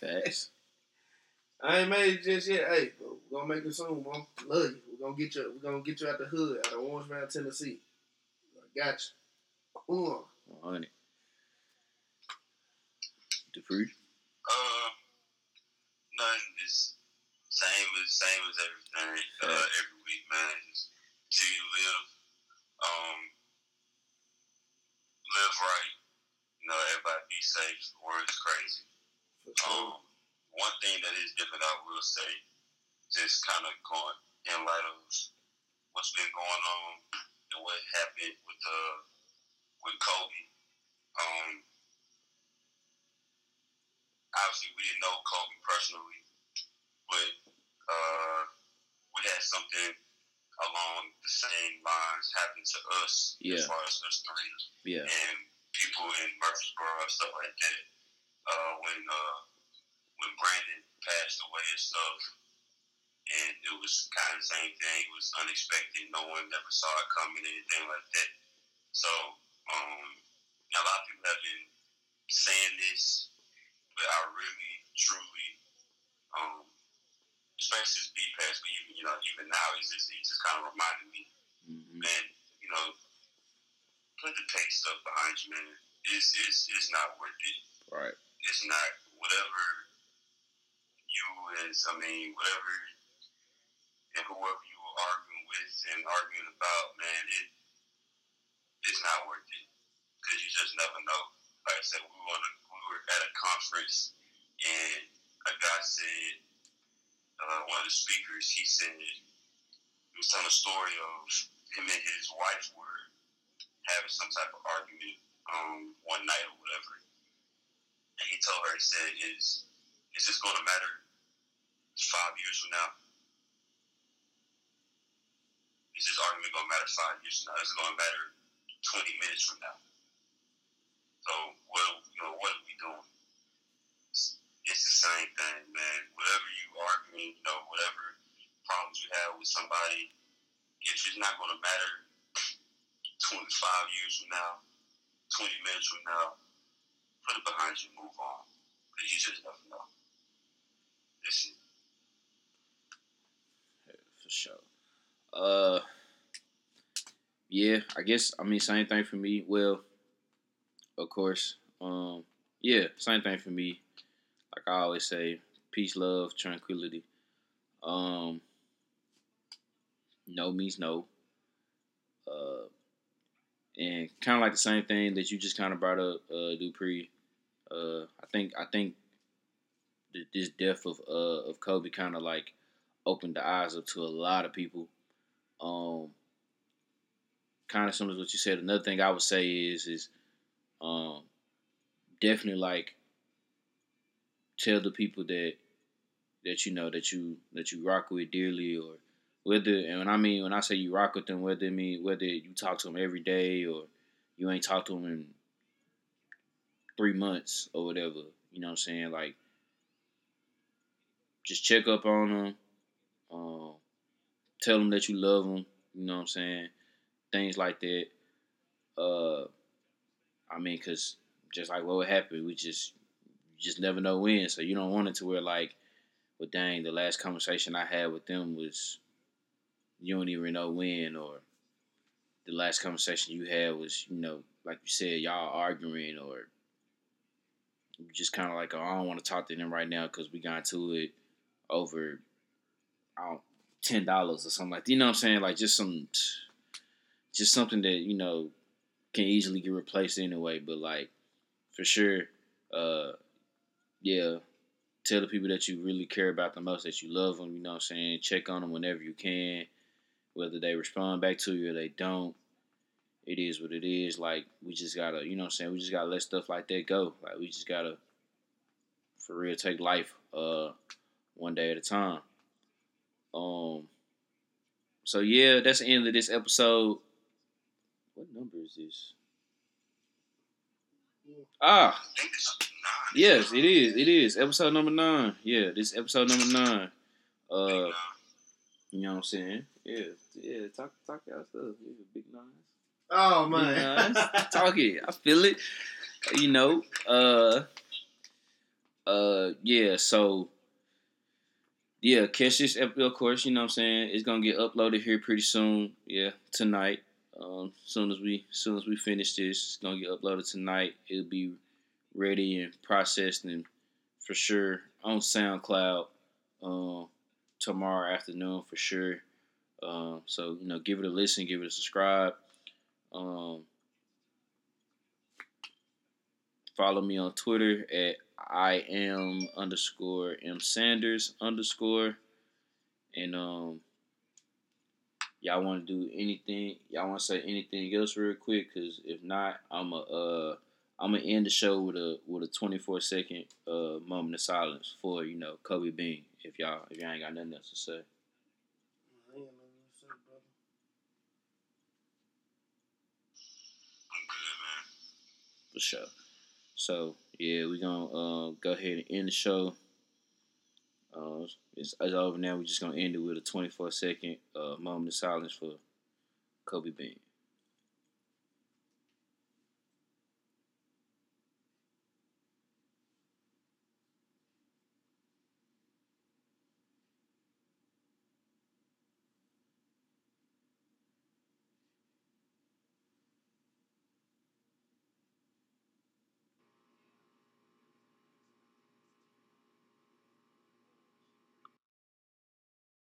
playing. Facts. I ain't made it just yet. Hey, we're gonna make it soon, mom. Love you. We're gonna get you. We're gonna get you out the hood, out of Orange Mountain, Tennessee. I got you. Uh, On it. Dupree. Uh, nothing is same as same as everything. Uh, Yeah. every week, man. Just till you live, um, live right. You know, everybody be safe. The world is crazy. for sure. Um, one thing that is different, I will say, just kind of going in light of what's been going on and what happened with uh with Kobe. Um, obviously, we didn't know Kobe personally, but uh, we had something along the same lines happen to us Yeah. as far as us three Yeah. and people in Murfreesboro and stuff like that. Uh, when uh, when Brandon passed away and stuff, and it was kind of the same thing. It was unexpected. No one ever saw it coming, anything like that. So um, a lot of people have been saying this, but I really, truly, um, especially this B pass, but even you know, even now, it's just it just kind of reminded me hmm man, you know, put the pay stuff behind you, man. It's it's it's not worth it. Right. It's not whatever you is. I mean, whatever and whoever you were arguing with and arguing about, man, it it's not worth it because you just never know. Like I said, we were a, we were at a conference and a guy said, uh, one of the speakers, he said he was telling a story of him and his wife were having some type of argument um, one night or whatever. And he told her, he said, is, is this going to matter five years from now? Is this argument going to matter five years from now? Is it going to matter 20 minutes from now? So, what, you know, what are we doing? It's, the same thing, man. Whatever you arguing, you know, whatever problems you have with somebody, it's not going to matter 25 years from now, 20 minutes from now, put it behind you, move on. Because you just never know. This is For sure. Uh, yeah, I guess I mean same thing for me. Well, of course, um, yeah, same thing for me. Like I always say, peace, love, tranquility. Um, no means no. Uh, and kind of like the same thing that you just kind of brought up, uh, Dupree. Uh, I think I think th- this death of uh of Kobe kind of like opened the eyes up to a lot of people. Um, kind of similar to what you said. Another thing I would say is is um, definitely like tell the people that that you know that you that you rock with dearly or whether and when I mean when I say you rock with them whether it mean whether you talk to them every day or you ain't talked to them in three months or whatever you know what I'm saying like just check up on them um, tell them that you love them you know what I'm saying things like that Uh, I mean, cause just like what would happen, we just just never know when. So you don't want it to where like, well, dang, the last conversation I had with them was you don't even know when, or the last conversation you had was, you know, like you said, y'all arguing, or just kind of like, oh, I don't want to talk to them right now because we got into it over, I don't, ten dollars or something like. That. You know what I'm saying? Like just some, just something that you know can easily get replaced anyway. But like for sure, uh, yeah, tell the people that you really care about the most, that you love them. You know what I'm saying? Check on them whenever you can, whether they respond back to you or they don't. It is what it is. Like we just gotta, you know what I'm saying? We just gotta let stuff like that go. Like we just gotta, for real, take life uh one day at a time. Um. So yeah, that's the end of this episode. What number is this? Ah, I think it's nine. yes, it is. It is episode number nine. Yeah, this episode number nine. Uh, you know what I'm saying? Yeah, yeah. Talk, talk y'all stuff. Yeah, big nines. Oh man. talk it. I feel it. You know. Uh. Uh. Yeah. So. Yeah, catch this episode, of course, you know what I'm saying? It's gonna get uploaded here pretty soon. Yeah, tonight. Um, soon as we soon as we finish this, it's gonna get uploaded tonight. It'll be ready and processed and for sure on SoundCloud um tomorrow afternoon for sure. Um, so you know, give it a listen, give it a subscribe. Um, follow me on Twitter at I am underscore M Sanders underscore. And um y'all want to do anything? Y'all want to say anything else real quick? Cause if not, I'm a uh I'm gonna end the show with a with a 24 second uh moment of silence for you know Kobe Bean. If y'all if y'all ain't got nothing else to say. For sure. So yeah, we're gonna uh, go ahead and end the show. Uh, it's, it's over now. We're just gonna end it with a 24 second uh, moment of silence for Kobe Bean.